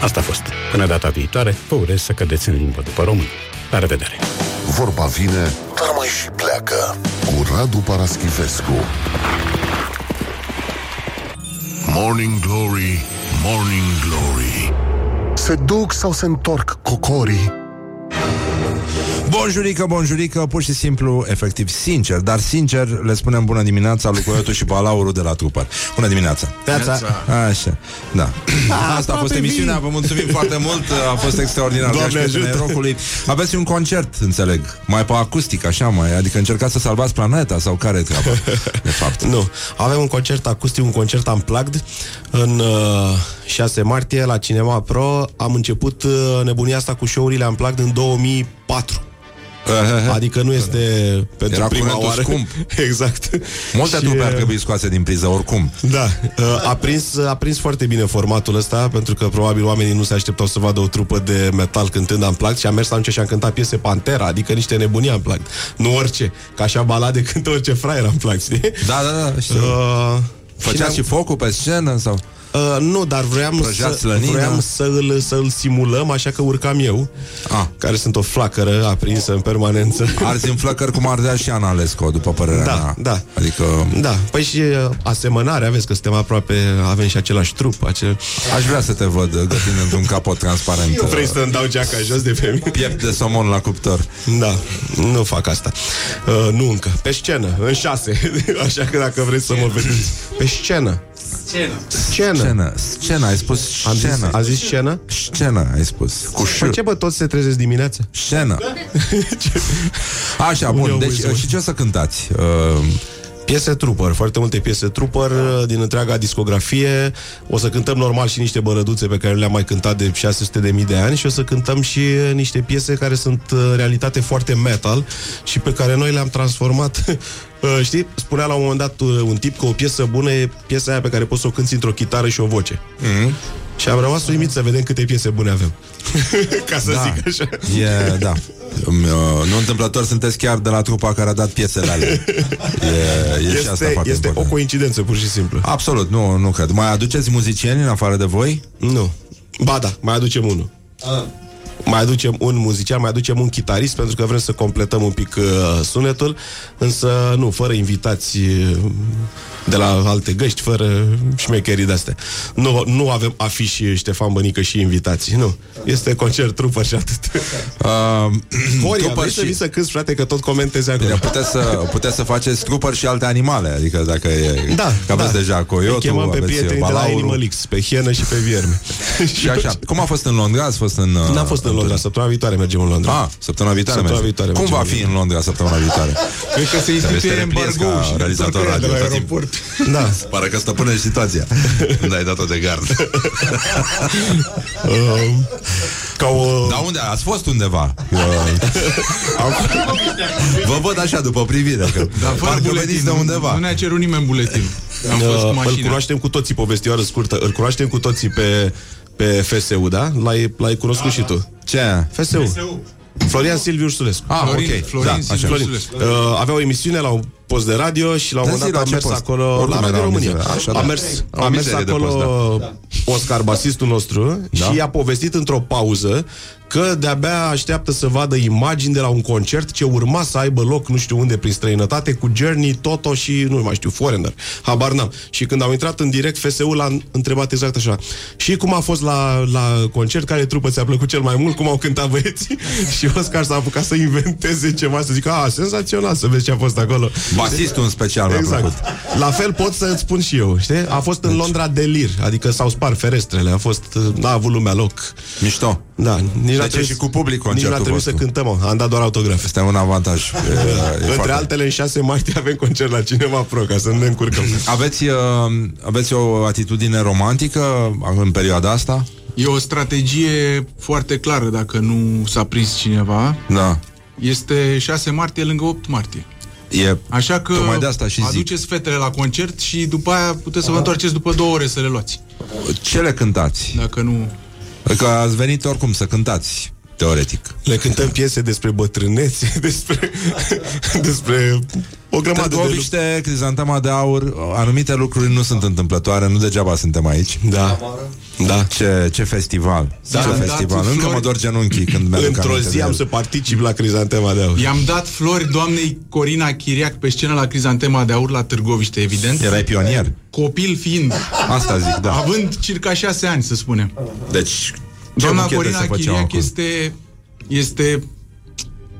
L: Asta a fost. Până data viitoare, vă urez să cădeți în limbă după român. La revedere!
C: Vorba vine, dar mai și pleacă. Cu Radu Paraschivescu. Morning Glory, Morning Glory. Se duc sau se întorc cocorii?
A: Bonjurică, bonjurică, pur și simplu, efectiv, sincer, dar sincer, le spunem bună dimineața lui Coiotu și Balauru de la Trupăr. Bună dimineața!
M: Neața.
A: Așa, da. Asta a fost emisiunea, vă mulțumim foarte mult, a fost extraordinar.
M: Doamne
A: Ca și
M: ajută.
A: norocului. Aveți un concert, înțeleg, mai pe acustic, așa mai, adică încercați să salvați planeta sau care e treaba, de fapt?
M: Nu. Avem un concert acustic, un concert unplugged în uh, 6 martie la Cinema Pro. Am început uh, nebunia asta cu show-urile unplugged în 2004. *laughs* Adică nu este pentru
A: Era
M: prima
A: curentul
M: oară.
A: scump. *laughs*
M: exact.
A: Multe
M: Și,
A: trupe ar
M: uh,
A: trebui scoase din priză, oricum.
M: Da, uh, a prins, a prins foarte bine formatul ăsta Pentru că probabil oamenii nu se așteptau să vadă o trupă de metal cântând unplugged Și am mers atunci și am cântat piese Pantera Adică niște nebunii unplugged Nu orice, ca așa balade *laughs* cântă orice fraier unplugged, știi?
A: Da, da, da, știu.
M: Uh,
A: Făceați și focul pe scenă sau?
M: Uh, nu, dar vroiam,
A: Prăjați
M: să,
A: slănină?
M: vroiam să îl, să îl simulăm, așa că urcam eu,
A: Ah.
M: care sunt o flacără aprinsă în permanență. *laughs*
A: Arzi în flăcări cum ardea și Ana Lesco, după părerea
M: Da,
A: mea.
M: da.
A: Adică
M: Da, păi și uh, asemănare, aveți că suntem aproape, avem și același trup, acel...
A: aș vrea să te văd gătind într-un capot transparent.
M: Eu vrei să-mi dau geaca jos de pe mine?
A: Piept de somon la cuptor.
M: Da, nu fac asta. Uh, nu încă. Pe scenă, în șase. *laughs* Așa că dacă vreți să mă vedeți. Pe scenă.
F: Scenă.
M: Scenă.
A: Scenă, scenă, ai spus
M: Am zis,
A: scenă.
M: a zis scenă?
A: Scenă, ai spus. Cu ș.
M: Păi ce bă, toți se trezesc dimineața?
A: Scenă. *laughs* Așa,
M: Unde
A: bun.
M: au
A: Deci,
M: voie să-
A: și ce o să cântați? Uh,
M: Piese trooper, foarte multe piese trooper uh, din întreaga discografie. O să cântăm normal și niște bărăduțe pe care le-am mai cântat de 600 de mii de ani și o să cântăm și uh, niște piese care sunt uh, realitate foarte metal și pe care noi le-am transformat. *laughs* Uh, Știi, spunea la un moment dat uh, un tip că o piesă bună e piesa aia pe care poți să o cânti într-o chitară și o voce.
A: mm,
M: Și am rămas uimit să vedem câte piese bune avem. *laughs* Ca să
A: da.
M: zic așa.
A: E, da. Îmi, uh, nu întâmplător sunteți chiar de la trupa care a dat piesele alea. E, e și asta
M: Este,
A: foarte
M: este o
A: important.
M: coincidență, pur și simplu.
A: Absolut, nu, nu cred. Mai aduceți muzicieni în afară de voi?
M: Nu. Ba da, mai aducem unul. Mai aducem un muzician, mai aducem un chitarist pentru că vrem să completăm un pic uh, sunetul, însă nu, fără invitați uh, de la alte găști, fără șmecherii de-astea. Nu, nu avem afiși Ștefan Bănică și invitații, nu. Este concert trupă și atât. *laughs*
A: Uh, *coughs*
M: Horia,
A: trupări
M: vrei să vii să câți, frate, că tot comentezi acolo.
A: Bine, puteți să, puteți să faceți trupări și alte animale, adică dacă e...
M: Da,
A: că aveți
M: da.
A: deja
M: Îi
A: coyotul,
M: chemăm pe
A: aveți
M: prietenii de la
A: balaurul.
M: Animal X, pe hienă și pe vierme. *laughs*
A: Și așa, cum a fost în Londra? Ați fost în... uh,
M: N-am fost în
A: evenimenturi.
M: Londra, săptămâna viitoare mergem în Londra.
A: Ah, săptămâna viitoare
M: Săptămâna
A: mergem.
M: viitoare
A: Cum va
M: mergem
A: fi
M: în
A: în Londra săptămâna viitoare?
N: Cred că se
A: Trebuie să te
N: instituie
A: repliezi
N: embargo
A: ca
N: și
A: realizator
N: întorcărea de
A: radio
N: la
A: tot timpul.
N: aeroport.
M: Da.
A: Pare că stăpânești situația. *laughs* Când ai dat-o de gard.
M: Uh, *laughs* ca o...
A: Dar unde? Ați fost undeva? Uh, am- Vă văd așa după privire că
N: Dar fără
A: parcă
N: buletin.
A: veniți de
N: Nu,
A: undeva.
N: nu ne-a cerut nimeni buletin. Am fost cu
M: Uh, îl
N: mașina.
M: cunoaștem cu toții, povestioară scurtă, îl cunoaștem cu toții pe, pe FSU, da? L-ai, l-ai cunoscut și tu.
A: Ce?
M: FSU. Florian Silviu Ursulescu.
A: Ah,
N: Florin-
A: ok.
N: Florin
A: da,
N: Silviu
A: așa.
M: Florin.
N: Ursulescu.
M: Uh, avea o emisiune la un post de radio și la un
A: Da,
M: moment
A: zi,
M: dat
A: la
M: a
A: ce
M: mers
A: post?
M: acolo
A: Oricum
M: la
A: era
M: Radio
A: o
M: România.
A: emisiune, așa,
M: a
A: da.
M: mers,
A: O
M: a mers
A: mizerie de
M: acolo
A: post, da.
M: Oscar, basistul nostru,
A: Da.
M: și a povestit într-o pauză că de-abia așteaptă să vadă imagini de la un concert ce urma să aibă loc nu știu unde prin străinătate cu Journey, Toto și nu mai știu, Foreigner. Habar n-am. Și când au intrat în direct, FSU l-a întrebat exact așa. Și cum a fost la, la concert? Care trupă ți-a plăcut cel mai mult? Cum au cântat băieții? *laughs* și Oscar s-a apucat să inventeze ceva, să zică, a, senzațional, să vezi ce a fost acolo.
A: Basistul în special mi-a
M: Exact.
A: plăcut.
M: La fel pot să îți spun și eu, știi? A fost în Londra delir, adică s-au spart ferestrele, a fost, n-a avut lumea loc.
A: Mișto.
M: Da, nici n-a
A: Deci
M: trebuit,
A: și cu public
M: nici n-a
A: concertul
M: trebuit să
A: vostru.
M: cântăm, mă. am dat doar autografe.
A: Este un avantaj. *laughs* E, e
M: Între
A: foarte-
M: altele, în 6 martie avem concert la Cinema Pro, ca să nu ne încurcăm. *laughs*
A: Aveți, uh, aveți o atitudine romantică în perioada asta?
N: E o strategie foarte clară dacă nu s-a prins cineva.
A: Da.
N: Este 6 martie lângă 8 martie.
A: E,
N: Așa că
A: Tocmai de asta și zic.
N: aduceți fetele la concert și după aia puteți să vă întoarceți după două ore să le luați.
A: ce le cântați?
N: Dacă nu...
A: Că ați venit oricum să cântați, teoretic.
M: Le cântăm piese despre bătrânețe, *laughs* despre, despre o grămadă de lucruri.
A: Târgoviște, Crizantama de Aur, anumite lucruri nu sunt întâmplătoare, nu degeaba suntem aici.
M: Da, da.
A: Ce, ce festival,
M: Da.
A: ce
N: Am dat
A: festival. Încă
N: flori.
A: mă dor genunchii când mi-aduc
M: Într-o
A: aminte
M: zi
A: de
M: am
A: el.
M: să particip la Crizantema de Aur.
N: I-am dat flori doamnei Corina Chiriac pe scenă la Crizantema de Aur la Târgoviște, evident.
A: Erai pionier.
N: Copil fiind,
A: Asta zic, da.
N: având circa șase ani, să spunem.
A: Deci,
N: Doamna
A: buchete
N: Corina
A: se făceau
N: Chiriac
A: acolo?
N: este, este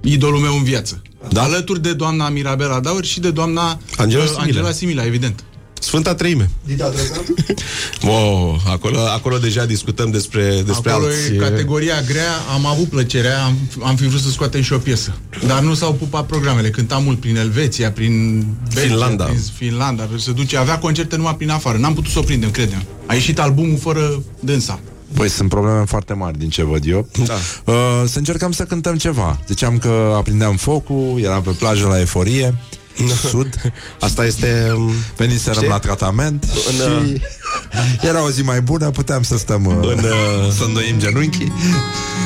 N: idolul meu în viață.
A: Da?
N: Alături de doamna Mirabela Daur și de doamna
M: Angela
N: uh,
M: Simila.
N: Angela Simila, evident.
M: Sfânta Treime.
I: Dita Drăgan? *laughs*
M: Wow, acolo, acolo deja discutăm despre, despre
N: Acolo
M: alți...
N: e categoria grea, am avut plăcerea, am, am fi vrut să scoatem și o piesă. Dar nu s-au pupat programele. Cântam mult prin Elveția, prin Belgia,
M: Finlanda.
N: prin Finlanda. Se duce, avea concerte numai prin afară. N-am putut să o prindem, credem. A ieșit albumul fără dânsa.
A: Păi sunt probleme foarte mari din ce văd eu.
M: Da.
A: Uh, să încercăm să cântăm ceva. Ziceam că aprindeam focul, eram pe plajă la eforie, sud, *laughs*
M: Asta este... um,
A: veniserăm
M: Știi?
A: la tratament
M: În,
A: și *laughs* era o zi mai bună, puteam să stăm, uh,
M: În, uh, *laughs*
A: să îndoim genunchii.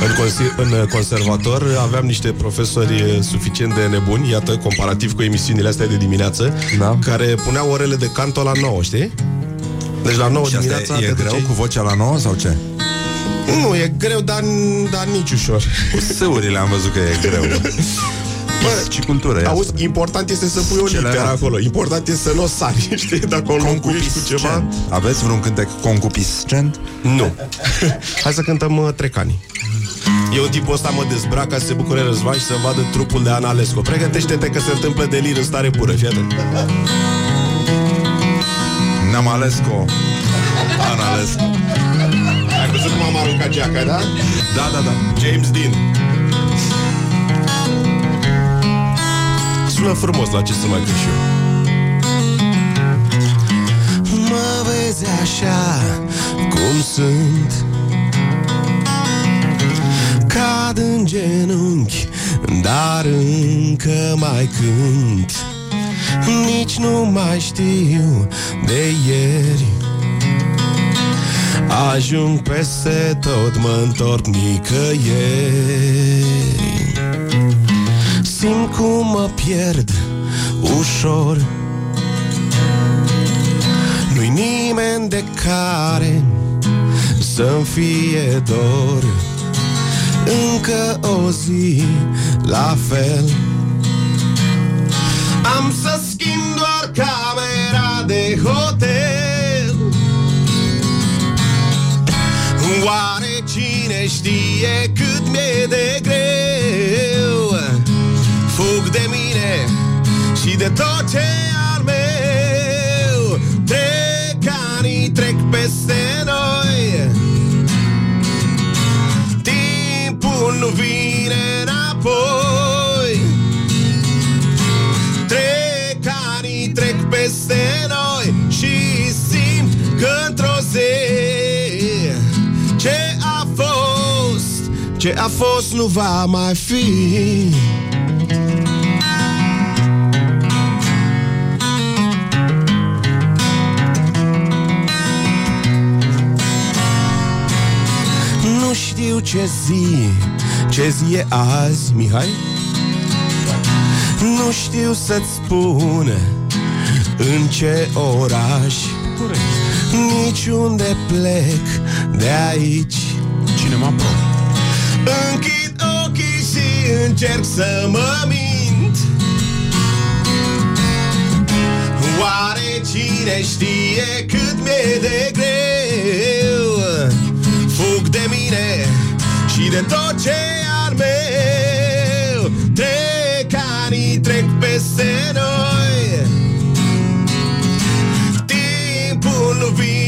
M: În, consi- în uh, conservator aveam niște profesori uh, suficient de nebuni, iată, comparativ cu emisiunile astea de dimineață,
A: Da.
M: care puneau orele de canto la 9, știi? Deci la 9
A: Și asta
M: dimineața
A: e, e
M: te
A: greu
M: duceai-
A: cu vocea la nouă sau ce?
M: Nu, e greu, dar, dar nici ușor.
A: Cu sâurile am văzut că e greu. Bă, și cultură e
M: Auzi,
A: asta.
M: important este să pui o
A: Celălalt.
M: literă acolo. Important este să nu o sari, *laughs* știi? Dacă o înlocuiești cu ceva...
A: Concupiscent. Aveți vreun cântec concupiscent?
M: Nu. *laughs* Hai să cântăm uh, Trecani. Eu în tipul ăsta mă dezbrac ca să se bucure Răzvan și să vadă trupul de Ana Alescu. Pregătește-te că se întâmplă delir în stare pură, fii atent.
A: N-am ales cu Ana Alescu.
M: Ai văzut cum am aruncat geaca, da?
A: Da, da, da.
M: James Dean. Sună frumos la ce să mai cânt și eu. Mă vezi așa cum sunt? Cad în genunchi, dar încă mai cânt. Nici nu mai știu de ieri. Ajung peste tot, mă întorc nicăieri Simt cum mă pierd ușor. Nu-i nimeni de care să-mi fie dor. Încă o zi la fel. Am să schimb doar camera de hotel. Oare cine știe cât mi-e de greu de mine Și de tot ce al meu. Trec trec peste noi. Timpul nu vine înapoi. Trec ani, trec peste noi Și simt că într-o zi Ce a fost, ce a fost nu va mai fi. Ce zi Ce zi e azi, Mihai? Nu știu să-ți spun În ce oraș. Niciunde plec de aici.
N: Cinema Pro.
M: Închid ochii și încerc să mă mint. Oare cine știe cât mi-e de greu? Fug de mine și de tot ce e al meu Trec anii, trec peste noi. Timpul nu vine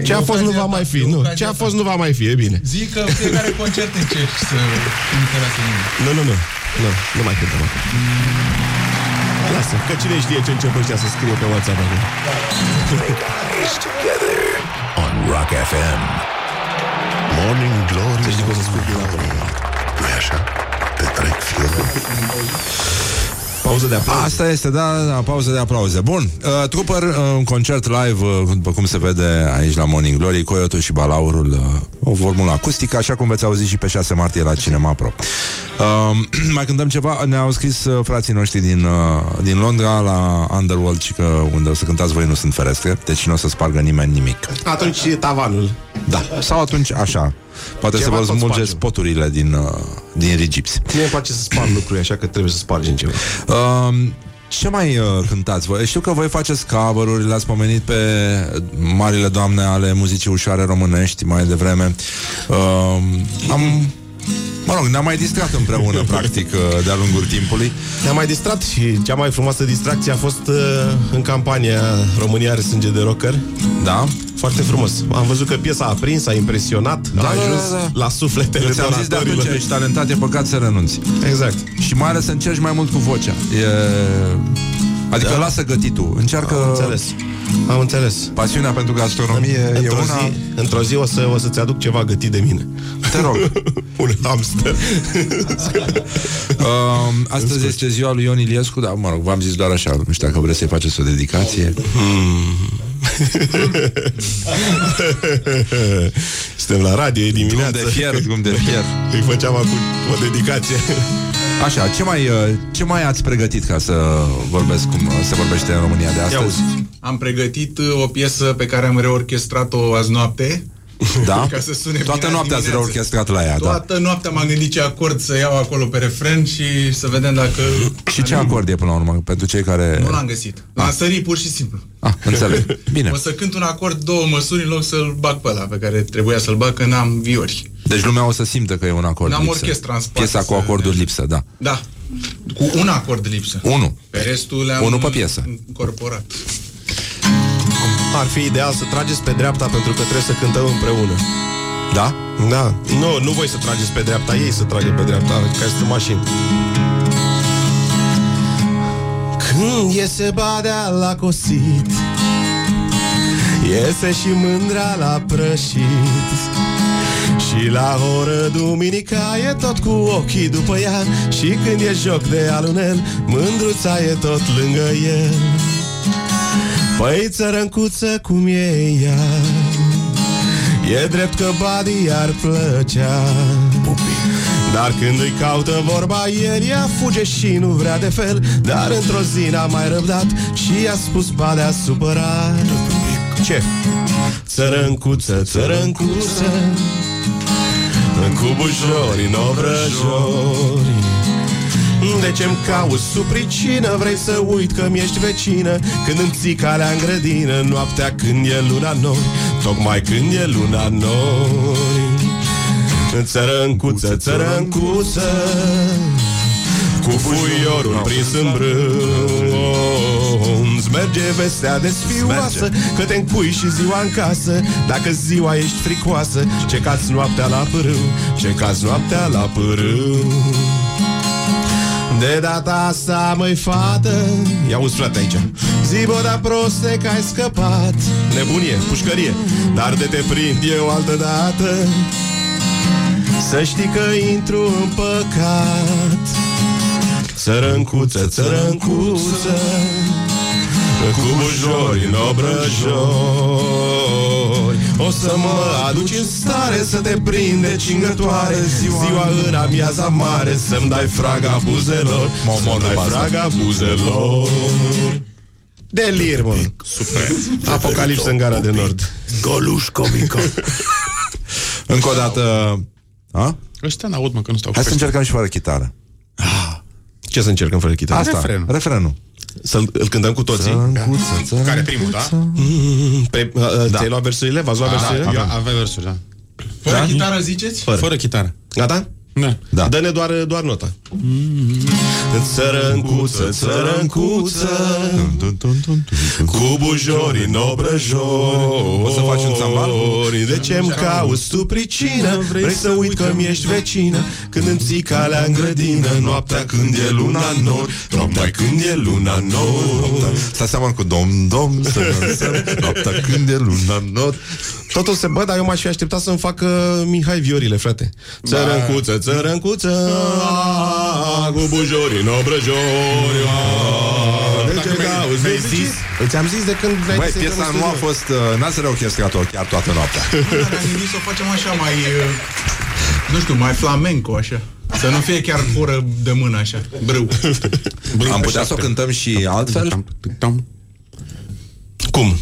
N: Hai,
M: Ce a fost nu va mai fi, nu Ce a fost nu va mai fi, e bine
N: Zic că fiecare concert încerci să interesă nimeni.
M: Nu, nu, nu, nu, nu mai cântăm acum Lasă, că cine știe ce încep ăștia să scrie pe WhatsApp acum
E: Is together on Rock FM. Morning Glory. Să știi că o să scurt din Nu-i așa? Te trec fiul.
M: Pauză de aplauze.
A: Asta este, da, da, da, pauză de aplauze. Bun, uh, Trooper, uh, un concert live, uh, după cum se vede aici la Morning Glory, Coyotul și Balaurul, uh, o formulă acustică, așa cum veți auzi și pe 6 martie la Cinema Pro. Uh, *clears throat* mai cântăm ceva, ne-au scris uh, frații noștri din, uh, din Londra la Underworld, și că unde o să cântați voi nu sunt ferestre, deci nu o să spargă nimeni nimic.
M: Atunci e tavanul
A: Da, sau atunci așa. Poate
M: Ceva
A: să vă
M: tot
A: smulgeți
M: spargem.
A: poturile din, uh, din rigipsi.
M: Mie îmi place să sparg lucruri așa că trebuie să spargem ceva
A: Uh, ce mai uh, cântați voi? Știu că voi faceți cover-uri, le-ați pomenit pe marile doamne ale muzicii ușoare românești mai devreme. Uh, am Mă rog, ne-am mai distrat împreună, *laughs* practic, uh, de-a lungul timpului.
M: Ne-am mai distrat și cea mai frumoasă distracție a fost uh, în campania România are sânge de rocker.
A: Da?
M: Foarte frumos. Am văzut că piesa a prins, a impresionat,
A: Da,
M: a
A: da,
M: ajuns
A: da, da.
M: la sufletele
A: Eu ți-am zis de atunci,
M: donatorilor.
A: ești talentat, e păcat să renunți.
M: Exact.
A: Și mai ales să încerci mai mult cu vocea. E... Adică
M: Da.
A: lasă gătitul. Încearcă...
M: Am înțeles. Am înțeles.
A: Pasiunea pentru gastronomie e
M: într-o,
A: una...
M: zi, într-o zi o, să, o să-ți aduc ceva gătit de mine.
A: Te rog. *laughs*
M: Un hamster.
A: Uh, *laughs* astăzi este ziua lui Ion Iliescu, dar mă rog, v-am zis doar așa, nu știu dacă vreți să-i faceți o dedicație. *laughs*
M: Suntem la radio, e dimineață.
A: Drum de fier, drum de fier.
M: Îi făceam acum o dedicație.
A: Așa, ce mai, uh, ce mai ați pregătit ca să vorbesc cum uh, se vorbește în România de astăzi?
N: Am pregătit uh, o piesă pe care am reorchestrat-o azi noapte. *laughs*
A: Da?
N: Ca să sune
A: Toată
N: bine
A: noaptea ați
N: dimineață.
A: reorchestrat la ea, da.
N: Toată noaptea m-am gândit ce acord să iau acolo pe refren și să vedem dacă... *clears throat*
A: Și ce acord e până la urmă, pentru cei care...
N: Nu l-am găsit. L-am sărit pur și simplu.
A: Ah, înțeleg. *laughs* Bine.
N: O să cânt un acord două măsuri în loc să-l bag pe ăla pe care trebuia să-l bag că n-am viori.
A: Deci lumea o să simtă că e un acord
N: N-am
A: lipsă.
N: orchestra în spate
A: Piesa cu
N: să-
A: acordul lipsă, da.
N: Da. Cu un acord lipsă.
A: Unu.
N: Pe restul le-am
A: Unu pe piesă.
N: incorporat.
M: Ar fi ideal să trageți pe dreapta pentru că trebuie să cântăm împreună.
A: Da?
M: Da. Nu, nu voi să trageți pe dreapta, ei să tragă pe dreapta, ca sunt mașini. Când iese badea la cosit Iese și mândra la prășit Și la oră duminica e tot cu ochii după ea. Și când e joc de alunel Mândruța e tot lângă el Păi țărâncuță cum e ea? E drept că Buddy ar plăcea. Dar când îi caută vorba el Ea fuge și nu vrea de fel. Dar într-o zi n-a mai răbdat Și i-a spus Badea supărat. Ce? Țărâncuță, țărâncuță Cu bujori în obrăjori. De ce-mi cauți supricină Vrei să uit că mi-ești vecină? Când îmi ții calea în grădină Noaptea când e luna nori Tocmai când e luna nori Țărâncuță, țărâncuță Cu fuiorul prins în brânz merge vestea desfioasă Că te încui și ziua în casă. Dacă ziua ești fricoasă Ce cați noaptea la pârâu Ce cați noaptea la pârâu. De data asta, măi fată Ia uzi frate aici. Zi bă, da proste că ai scăpat. Nebunie, pușcărie Dar de te prind eu altă dată. Să știi că intru în păcat. Țărâncuță, țărâncuță Cu bujori în obrăjori O să mă aduci în stare Să te prinde cingătoare. Ziua, Ziua în amiaza mare Să-mi dai fraga buzelor Să-mi dai fraga buzelor. Delir, mă.
A: Super.
M: Apocalipsă în gara de nord.
A: Goluș comică *laughs* Încă o dată A?
O: Ăștia n-aud, mă, că nu stau
A: Hai să încercăm și fără chitară.
M: Ce să încercăm fără chitară?
A: Asta,
O: Refrenul.
A: refrenul
M: Să-l îl cântăm cu toții?
A: Țărâncuță,
O: Care primul, da?
M: Mm, Pe, uh, da. Ți-ai luat versurile? V-ați luat versurile?
O: Da, avea versuri, da.
N: Fără da? chitară ziceți?
M: Fără.
O: Fără chitară.
M: Gata?
O: Da.
A: Da.
M: Dă-ne doar, doar nota. Țărâncuță, țărâncuță Cu bujori în obrăjori
A: O să faci un țambal?
M: De ce-mi cauți tu pricină? Vrei să uit că mi-ești vecină? Când îmi ții calea în grădină Noaptea când e luna în nori Noaptea când e luna în nori
A: Stați seama cu dom, dom să dansăm, Noaptea când e luna în nord
M: Totul se bă, dar eu m-aș fi așteptat să-mi facă Mihai Viorile, frate Țărâncuță, țărâncuță Cu bujori în obrăjori De ce cauți
O: mi-ai zis?
M: Ți-am zis de când n-ai
A: Băi,
M: zis să
A: piesa
M: intrăm în
A: nu a
M: studio.
A: fost uh, N-a să reorchestrat-o chiar toată noaptea *laughs*
N: Ne-am gândit să o facem așa mai... uh, Nu știu, mai flamenco, așa. Să nu fie chiar fără de mână, așa. Brâu.
A: Am putea să o cântăm și altfel?
M: Cum?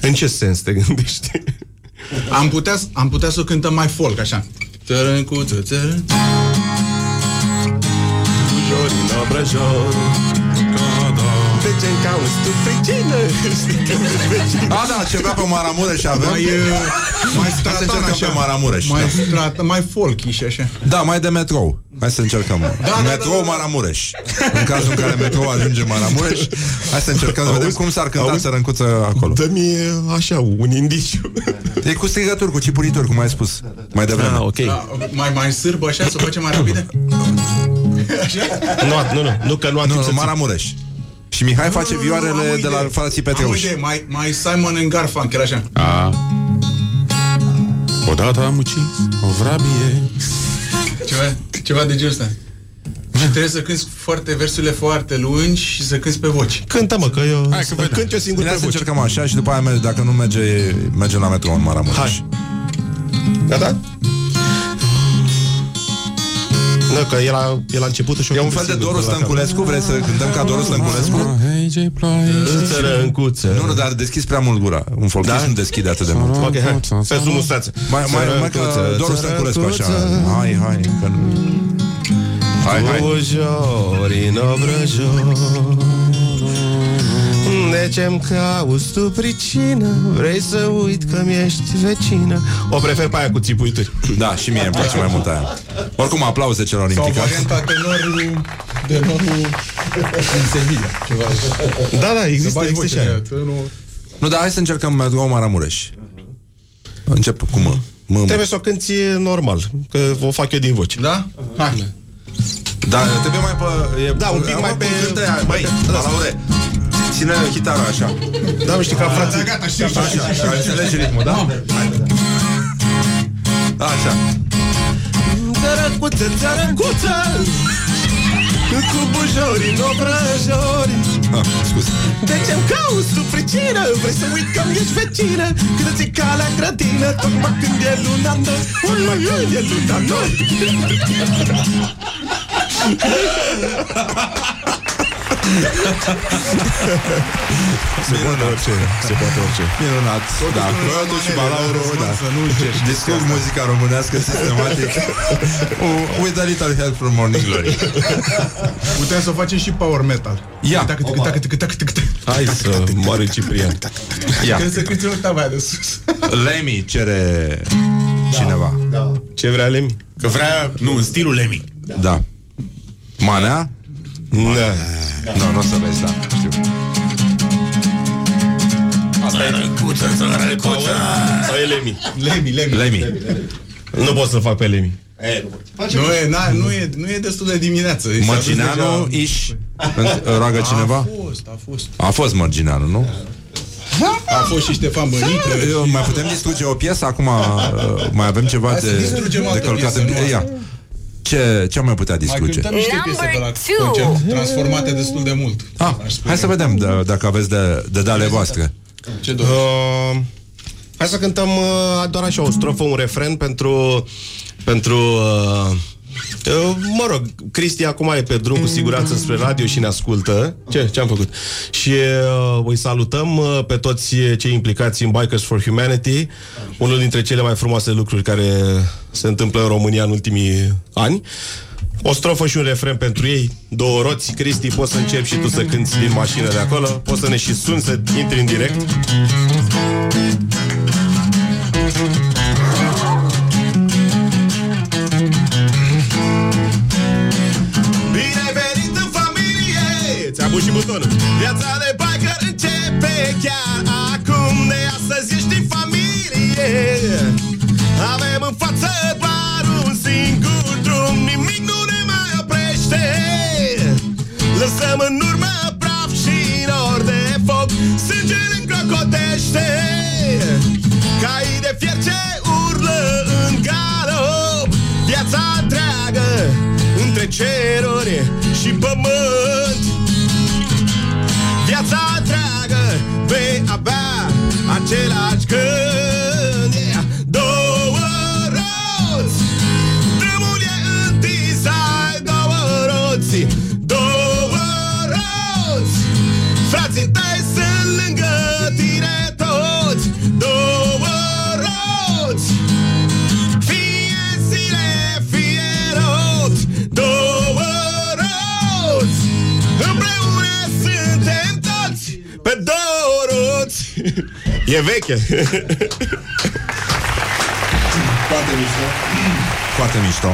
M: În ce sens te gândești?
N: Am putea, am putea să o cântăm mai folk, așa. Țărâncuță, țărân...
M: Bujori în obrăjori De ce-mi cauți tu pricină Știi că mi-ești vecină *laughs*
A: A, da, ceva pe Maramureș avem
N: Mai, uh, mai
A: Hai să
N: stratan,
A: încercăm
N: așa.
A: pe Maramureș
N: Mai
A: da.
N: stratan, mai folky și așa.
A: da, mai de metrou Hai să încercăm
N: da,
A: Metrou
N: da, da.
A: Maramureș În cazul în care metrou ajunge în Maramureș Hai să încercăm să vedem cum s-ar cânta
M: Auzi?
A: sărăncuță acolo
M: Dă-mi așa un indiciu
A: E cu strigături, cu cipurituri, cum ai spus Mai devreme
M: Ah, ok
N: Da, mai, mai sârbă așa, să o facem mai rapide? Așa?
M: Nu, nu, nu, nu că nu am
A: Nu,
M: timp
A: nu,
M: să țin.
A: Maramureș Și Mihai face
N: Nu, nu, nu,
A: vioarele
N: am o
A: de la
N: idee.
A: frații
N: Am o
A: Petreuși
N: idee, mai, mai Simon and Garfunkel, așa.
O: A. Odată am ucis o vrabie.
N: Ceva, ceva de genul ăsta. Și trebuie să cânti foarte versurile foarte lungi și să cânti pe voci.
M: Cântă mă, că eu
O: Hai că vedem.
M: cânt eu singur
A: Bine,
M: pe
A: hai să
M: voce
A: încercăm așa și după aia merge, dacă nu merge, mergem la metrou în Maramureș
M: Hai. Gata? Nu, că e la, e la început și
A: E un fel de Doru Stănculescu, vrei să cântăm ca Doru Stănculescu?
O: Hei, ce ploaie.
M: Țărâncuță
A: Nu, nu, dar deschizi prea mult gura. Un folclist
M: Da?
A: nu deschide atât de mult.
M: Ok, hai, pe sumul stață
A: Mai, mai, mai că Doru Stănculescu așa. Hai, hai că nu... Hai, hai.
M: Bujori în obrăjori De ce-mi cauți tu pricină Vrei să uit că mi-ești vecină O prefer pe aia cu țipuituri
A: Da, și mie îmi place mai mult aia Oricum, aplauze celor
N: Sau
A: implicați
N: varianta tenorul, tenorul din Sevilla. Ceva.
M: Da, da,
N: Să
M: există,
N: bagi
M: există și
N: vocea,
M: aia
N: tenorul.
A: Nu, dar hai să încercăm metrou Maramureș Încep cu mă Mă, mă.
M: Trebuie să o cânti normal Că o fac eu din voce
N: Da? Hai.
A: Da, trebuie mai pe... E,
M: Da, un pic mai pe-
A: Cântă aia, băi, Balaure Ține chitara așa.
M: Da, nu știi, ca frații.
N: Da, gata, știu, știu, știu,
A: Așa,
N: știu,
A: ca
N: știu.
A: înțelegi ritmul, da? Hai. Așa.
M: Țărăcuță, țărăcuță Cu bujori în obrăjori
A: ah, Scuze.
M: De ce-mi cauți tu fricină Vrei să uit că ești vecină? Când îți calea în grădină Tocmai când e luna nord Tocmai când e luna nord *laughs* Se poate orice Se poate orice
A: Minunat Da, Croiatul și Balauru da.
N: Să nu încerci. *laughs*
A: Discut muzica românească sistematic *laughs* With a little help from Morning Glory *laughs*
N: Putem să o facem și power metal.
A: Ia.
N: Tac, tac, tac, tac, tac, tac, tac.
M: Hai să moare Ciprian
A: Ia
N: Trebuie să cânti octava aia de sus.
A: Lemmy cere cineva
M: Ce vrea Lemi?
O: Că vrea, nu, în stilul Lemmy.
A: Da Manea?
M: Da
A: Nu, nu o să vezi, da Știu
M: Asta e
F: micuță, sărăcuță.
M: Sau e Lemi?
N: Lemi, Lemi.
A: Lemi.
M: Nu pot să fac pe Lemi.
N: Nu e, na, nu, e, nu e destul de dimineață. Și
A: Mărgineanu,
N: atunci deja-
A: Iș, Înt- roagă cineva?
N: A fost, a fost.
A: A fost Mărgineanu, nu?
N: A fost și Ștefan Bănică.
A: Eu, mai putem distruge o piesă? Acum uh, mai avem ceva
N: Hai să
A: de,
N: distrugem
A: de
N: altă
A: călcat
N: piesă,
A: în
N: nu
A: Ia.
N: asta.
A: Ce, ce am mai putea
N: Mai
A: distruge?
N: cântăm niște piese pe la concert, transformate destul de mult.
A: Ah, hai să vedem d- dacă aveți de, de dale voastre.
N: Ce dorești?
M: Uh, hai să cântăm uh, doar așa o strofă, un refren pentru... pentru uh, uh, Mă rog, Cristi acum e pe drum cu siguranță spre radio și ne ascultă. Ce? Ce am făcut? Și uh, îi salutăm uh, pe toți cei implicați în Bikers for Humanity, unul dintre cele mai frumoase lucruri care se întâmplă în România în ultimii ani. O strofă și un refren pentru ei, două roți. Cristi, poți să începi și tu să cânti din mașină de acolo, poți să ne și suni, să intri în direct. Bine venit în familie Ți-am pus și butonul Viața de biker începe chiar acum De astăzi ești în familie Lăsăm în urmă praf și nori de foc Sângele încrocotește. Cai de fier ce urlă în galop Viața întreagă între ceruri și pământ. Viața întreagă vei avea același gând E veche
N: Foarte mișto.
A: Foarte mișto.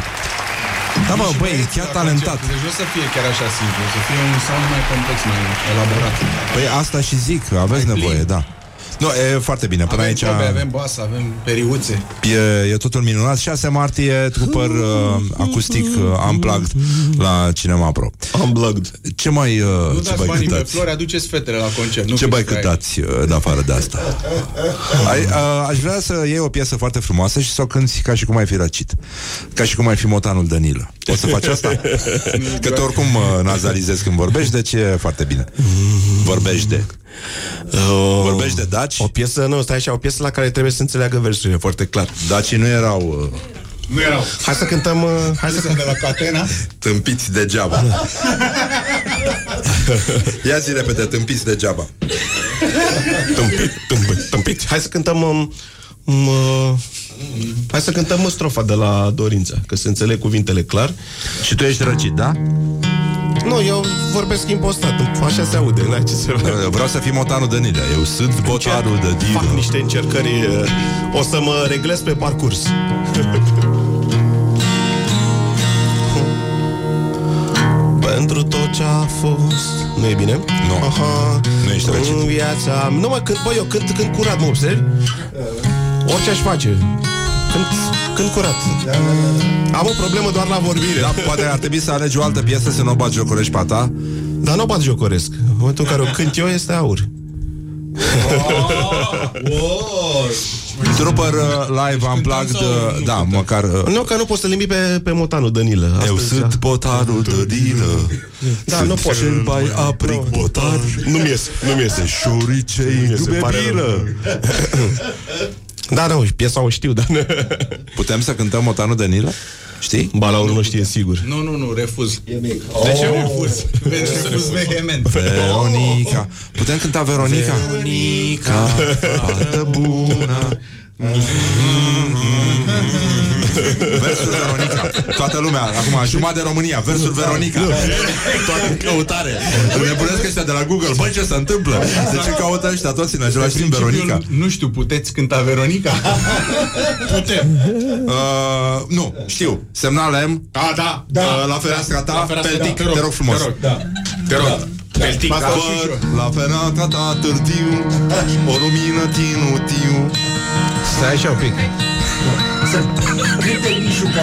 A: Da, mă, băi, e chiar talentat.
N: Deci nu o să fie chiar așa simplu, o să fie un sound mai complex, mai elaborat.
A: Păi asta și zic, aveți nevoie, da. Nu, e foarte bine, până
N: avem
A: aici
N: probe, avem bas, avem periuțe.
A: e, e totul minunat. 6 martie, trupăr uh, acustic uh, unplugged la Cinema Pro.
M: Unplugged.
A: Ce mai, uh,
N: Nu
A: ce
N: dați
A: mai
N: banii pe
A: cântați?
N: flori, aduceți fetele la concert. Nu
A: Ce
N: fiți
A: mai
N: fraieri.
A: cântați uh, de afară de asta? Ai, a, aș vrea să iei o piesă foarte frumoasă și să o cânti ca și cum ai fi răcit. Ca și cum ai fi motanul Danilă. Poți să faci asta? *laughs* Că tu oricum uh, nazalizezi când vorbești, deci e foarte bine. Vorbești de...
M: Uh,
A: Vorbești de daci?
M: O piesă, nu, stai așa, o piesă la care trebuie să înțeleagă versurile foarte clar.
A: Dacii nu erau uh,
N: Nu erau.
M: Hai să cântăm, uh, hai să
N: Sunt de la Catena.
A: tâmpiți degeaba. *laughs* Ia zi repede, tâmpiți degeaba.
M: Tâmpit, tâmpit, tâmpit. Hai să cântăm um, um, uh, Hai să cântăm strofa de la Dorința Că se înțeleg cuvintele clar
A: Și tu ești răcit, da?
M: Nu, eu vorbesc impostat Așa se aude, n-ai ce să
A: Vreau să fii motanul Danilă. Eu sunt botarul de
M: Fac
A: Dilă.
M: niște încercări uh, O să mă reglez pe parcurs *laughs* Pentru tot ce a fost Nu e bine?
A: Nu.
M: Aha,
A: Nu ești răcit.
M: În viața Nu mă cânt, bă, eu cânt, cânt curat, mă observi? Orice aș face Cânt, cânt curat? Am o problemă doar la vorbire.
A: Da, poate ar trebui să alegi o altă piesă Să nu o bagi jocorești pe a ta?
M: Dar nu o bat jocoresc În momentul în care o cânt eu este aur.
A: Trooper uh, live unplugged uh, Da, măcar uh,
M: Nu, că nu poți să limbi pe, pe motanul Danilă
A: Eu
M: Astăzi-
A: sunt botarul Danilă
M: Da,
A: Sunt
M: nu pot.
A: cel mai apric botar
M: Nu-mi iese, nu-mi iese
A: Șoricei
M: iese,
A: nu
M: pare
A: bilă *laughs*
M: Da, nu, piesa o știu, dar
A: Putem să cântăm motanul Danilă? Știi?
M: Ba, la unul nu știe sigur
N: Nu, nu, nu, refuz. De ce refuz? Refuz vehement.
A: Veronica Putem cânta Veronica? Veronica Fată bună Versul Veronica Toată lumea, acum jumătate de România Versul Veronica Toată în căutare Nebunesc ăștia de la Google Băi, ce se întâmplă? De ce caută ăștia toți în același timp Veronica?
N: Nu știu, puteți cânta Veronica? Putem.
A: Uh, nu, știu Semnal M
N: Da, da.
A: uh, La fereastra ta
N: La fereastra
A: Peltic,
N: ta, te rog,
A: te rog frumos
N: te rog, da. Te rog.
A: Peltic,
M: Asta
A: da.
M: Și eu.
A: La fereastra ta târziu O lumină tiu
M: Stai așa un pic.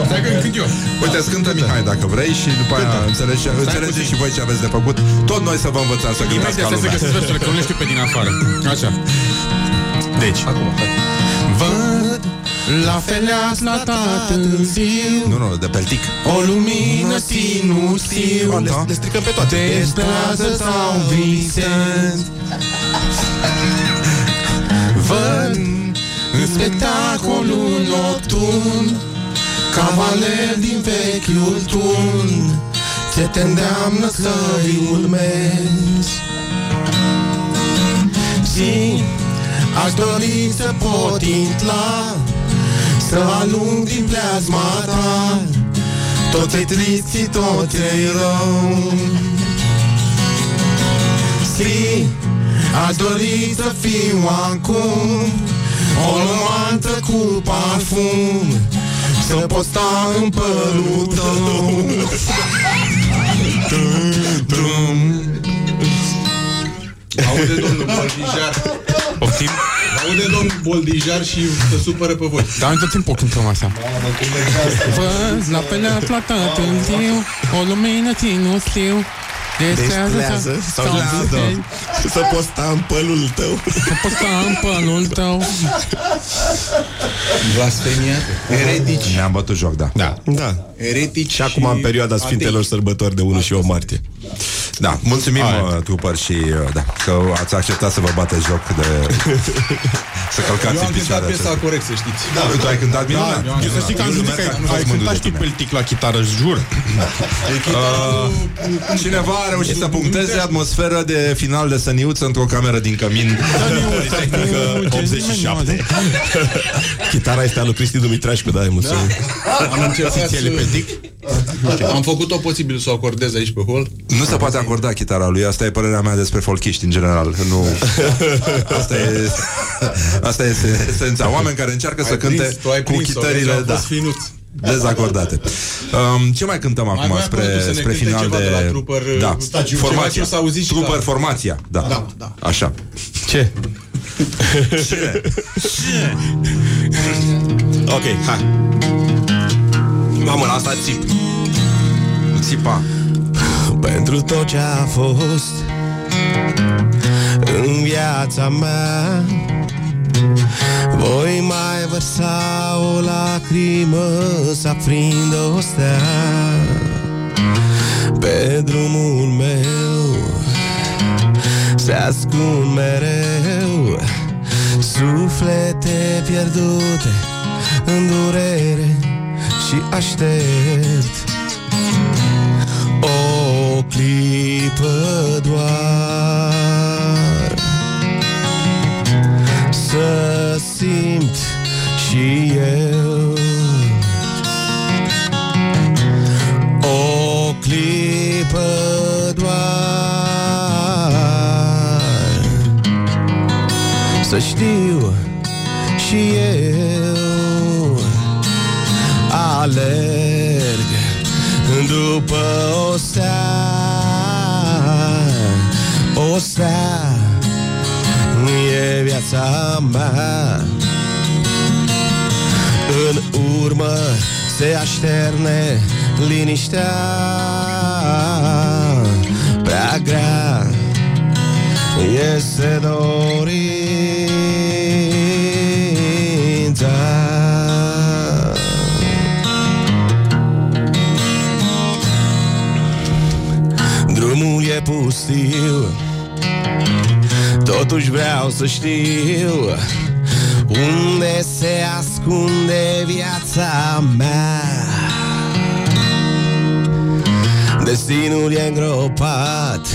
O: Stai că cânt eu.
A: Uite, îți cântă Mihai dacă vrei și după aia înțelegi, înțelegeți
O: puțin.
A: și voi ce aveți de făcut. Tot noi să vă învățăm să
O: Imediat
A: gândească
O: stai să
A: lumea.
O: găsesc versurile, că nu le știu pe din afară. Așa. Deci.
M: Acum, hai.
O: Văd la fereastra ta târziu.
A: Nu, nu, de peltic.
O: O lumină sinusiu
M: Le, le stricăm pe toate.
O: De stradă sau visent Văd în spectacolul nocturn Cavaler din vechiul turn. Ce te îndeamnă să-i urmezi. Zi, aș dori să pot intla Să alung din pleasma ta. Tot e trist și tot e rău. Si, aș dori să fiu acum O luantă cu parfum. Să pot sta în părul tău.
N: Aude domnul Boldijar.
O: Poftim?
N: Aude domnul Boldijar și se supără pe voi.
O: Dar noi tot timpul cântăm așa Văd la penetra ta târziu O lumină sinusiu
M: Destrează sau lează Să poți sta în pălul tău.
O: Să poți sta în pălul tău.
N: Blasfemia, eretici,
A: Ne-am bătut joc, da.
O: Da.
M: Da.
N: Eretici
M: Și acum în perioada Sfintelor Sărbători de 1 și 8 martie
A: Da, mulțumim,
O: Hai.
A: uh, Tupăr, și uh, da, că ați acceptat să vă bateți joc de... *laughs* să călcați
N: Eu am
A: în
N: cântat
A: picioare
N: piesa
A: acestea.
N: corect, să știți.
A: Da, tu ai cântat minunat.
N: eu am
O: Eu să știi că am
A: Eu
O: zis că
A: lumea
O: ai,
A: nu
O: ai
A: fost mândru
O: cântat
A: de
O: și tu
A: tine.
O: peltic la chitară, îți jur
A: Uh, cineva a reușit să puncteze atmosferă de final de săniuță într-o cameră din cămin.
M: Politehnică *laughs* 87 *laughs* Chitara este a lui Cristi Dumitrașcu Da, îi mulțumim
N: Am încercat
O: Țiele
N: să...
O: peltic?
N: Am făcut tot posibil să o acordez aici pe hol.
A: Nu se poate acorda chitara lui, asta e părerea mea despre folchiști în general. Nu. Asta e Asta este esența. Oameni care încearcă să
N: Ai
A: cânte
N: prins, tu ai
A: cu
N: prins-o, vezi,
A: chitările,
N: au
A: da.
N: fost finuți.
A: Dezacordate. Um, ce mai cântăm acum
N: voiam
A: spre,
N: până tu să ne
A: spre
N: cânte
A: final
N: ceva
A: de...
N: de la Trooper,
A: da.
N: uh, stagiu.
A: Formația.
N: Ceva ce s-a auzit și
A: Trooper,
N: la-
A: formația. Da.
N: Da, da.
A: Așa.
M: Ce? Ok, hai Mamă, la asta țip
A: Țipa.
M: Pentru tot ce a fost În viața mea Voi mai vărsa o lacrimă Să aprindă o stea Pe drumul meu Se ascund mereu Suflete pierdute În durere și aștept. o clipă doar. Să simt și eu O clipă doar. Să știu și eu Alerg după o stea O stea E viața mea. În urmă se așterne liniștea Prea grea. Este dorința Drumul e pustiu Totuși vreau să știu Unde se ascunde viața mea. Destinul e îngropat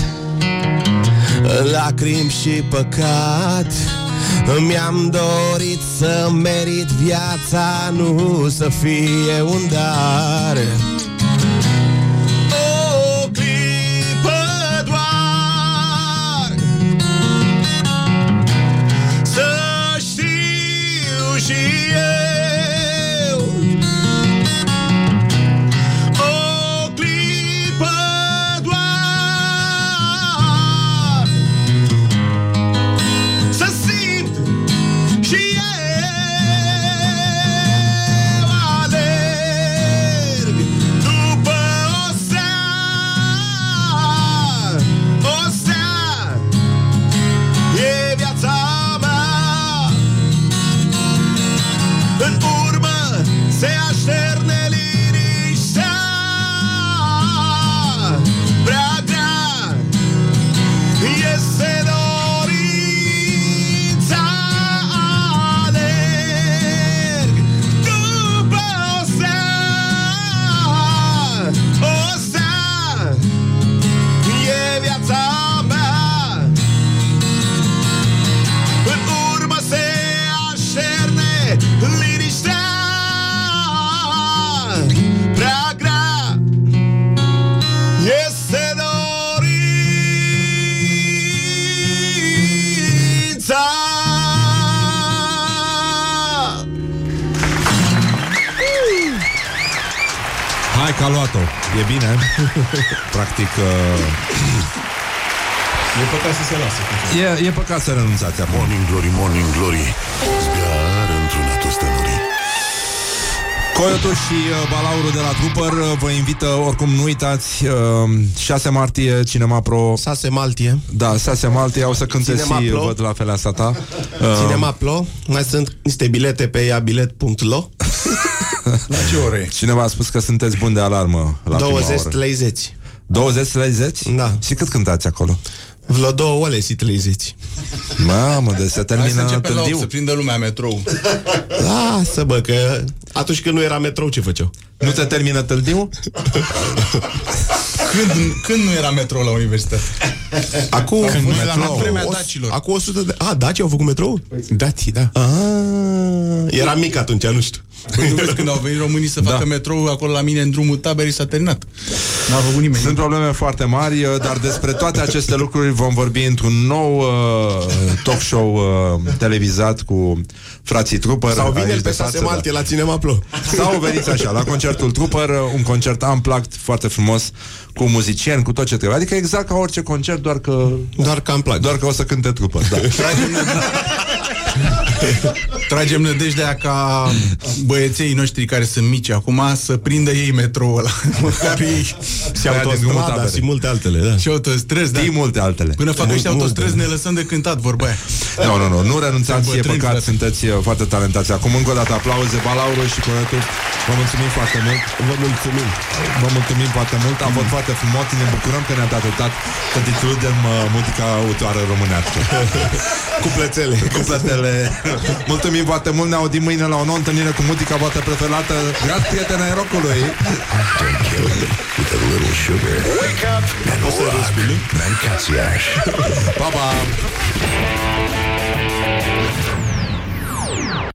M: În lacrimi și păcat. Mi-am dorit să merit viața Nu să fie un dar
N: se lasă.
A: E, e păcat să renunțați acum.
C: Morning Glory, Morning Glory Zbiar într-un atostănuri
A: Coyotul și uh, Balaurul de la Trooper uh, vă invită, oricum nu uitați, uh, 6 martie, Cinema Pro.
M: 6 martie.
A: Da, 6 martie, au să cânte
M: Cinema
A: și
M: Pro.
A: văd la fereastra ta. Uh, *laughs*
M: Cinema Plo. Mai sunt niște bilete pe iabilet.lo.
N: La ce ore?
A: Cineva a spus că sunteți buni de alarmă la
M: 20
A: prima oră.
M: 30.
A: 20 30?
M: Da.
A: Și cât cântați acolo?
M: Vreo două ore și 30.
A: Mamă, de se
N: Hai să
A: termină
N: începem la 8,
A: târziu.
N: să prindă lumea metrou.
M: Lasă bă, că atunci când nu era metrou, ce făceau?
A: Nu te termină târziu?
N: Când, când nu era metrou la universitate?
M: Acum,
N: Când nu era
M: acum
N: la vremea
M: o-
N: dacilor.
M: Acum 100 de... A, Daci au făcut metrou?
N: Daci, da.
M: Ah, era mic atunci, nu știu.
N: Păi nu vezi când au venit românii să *laughs* facă
A: Da.
N: metrou acolo la mine în drumul taberii s-a terminat. N-a făcut nimeni.
A: Sunt probleme foarte mari, uh, dar despre toate aceste lucruri vom vorbi într-un nou uh, talk show uh, televizat cu frații Trooper.
M: Sau vineri
A: aici
M: pe
A: de
M: 6
A: față,
M: martie la Cinema Plo.
A: Sau veniți așa, la concertul Trooper, uh, un concert unplugged foarte frumos, cu muzicieni, cu tot ce trebuie. Adică exact ca orice concert, doar că...
M: Doar că am plac.
A: Doar că o să cânte Trooper, da. *laughs*
N: Tragem nădejdea ca băieței noștri care sunt mici acum să prindă ei metroul ăla. Măcar ei
M: Și autostrada și multe altele, da.
N: și autostrăzi, da.
A: Știi multe altele.
N: Până fac
M: Mult-
N: ăștia autostrăzi
M: multe.
N: ne lăsăm de cântat, vorba aia.
A: Nu, nu, nu, nu renunțați, e
N: Bătrâni,
A: păcat,
N: frate.
A: sunteți uh, foarte talentați. Acum încă o dată aplauze, Balauru și Coretu. Vă mulțumim foarte mult.
M: Vă mulțumim.
A: Vă mulțumim foarte mult, a fost foarte frumos, ne bucurăm că ne-ați ajutat să distrugem uh, muzica autoare românească. *laughs*
M: Cuplețele.
A: Cupletele. *laughs* *laughs* Mulțumim foarte mult, ne audim mâine la o nouă întâlnire cu muzica voastră preferată. Grați prietena rocului.
E: Don't kill me with a little sugar. Wake up and rock. Mancațiaș.
A: Pa, pa!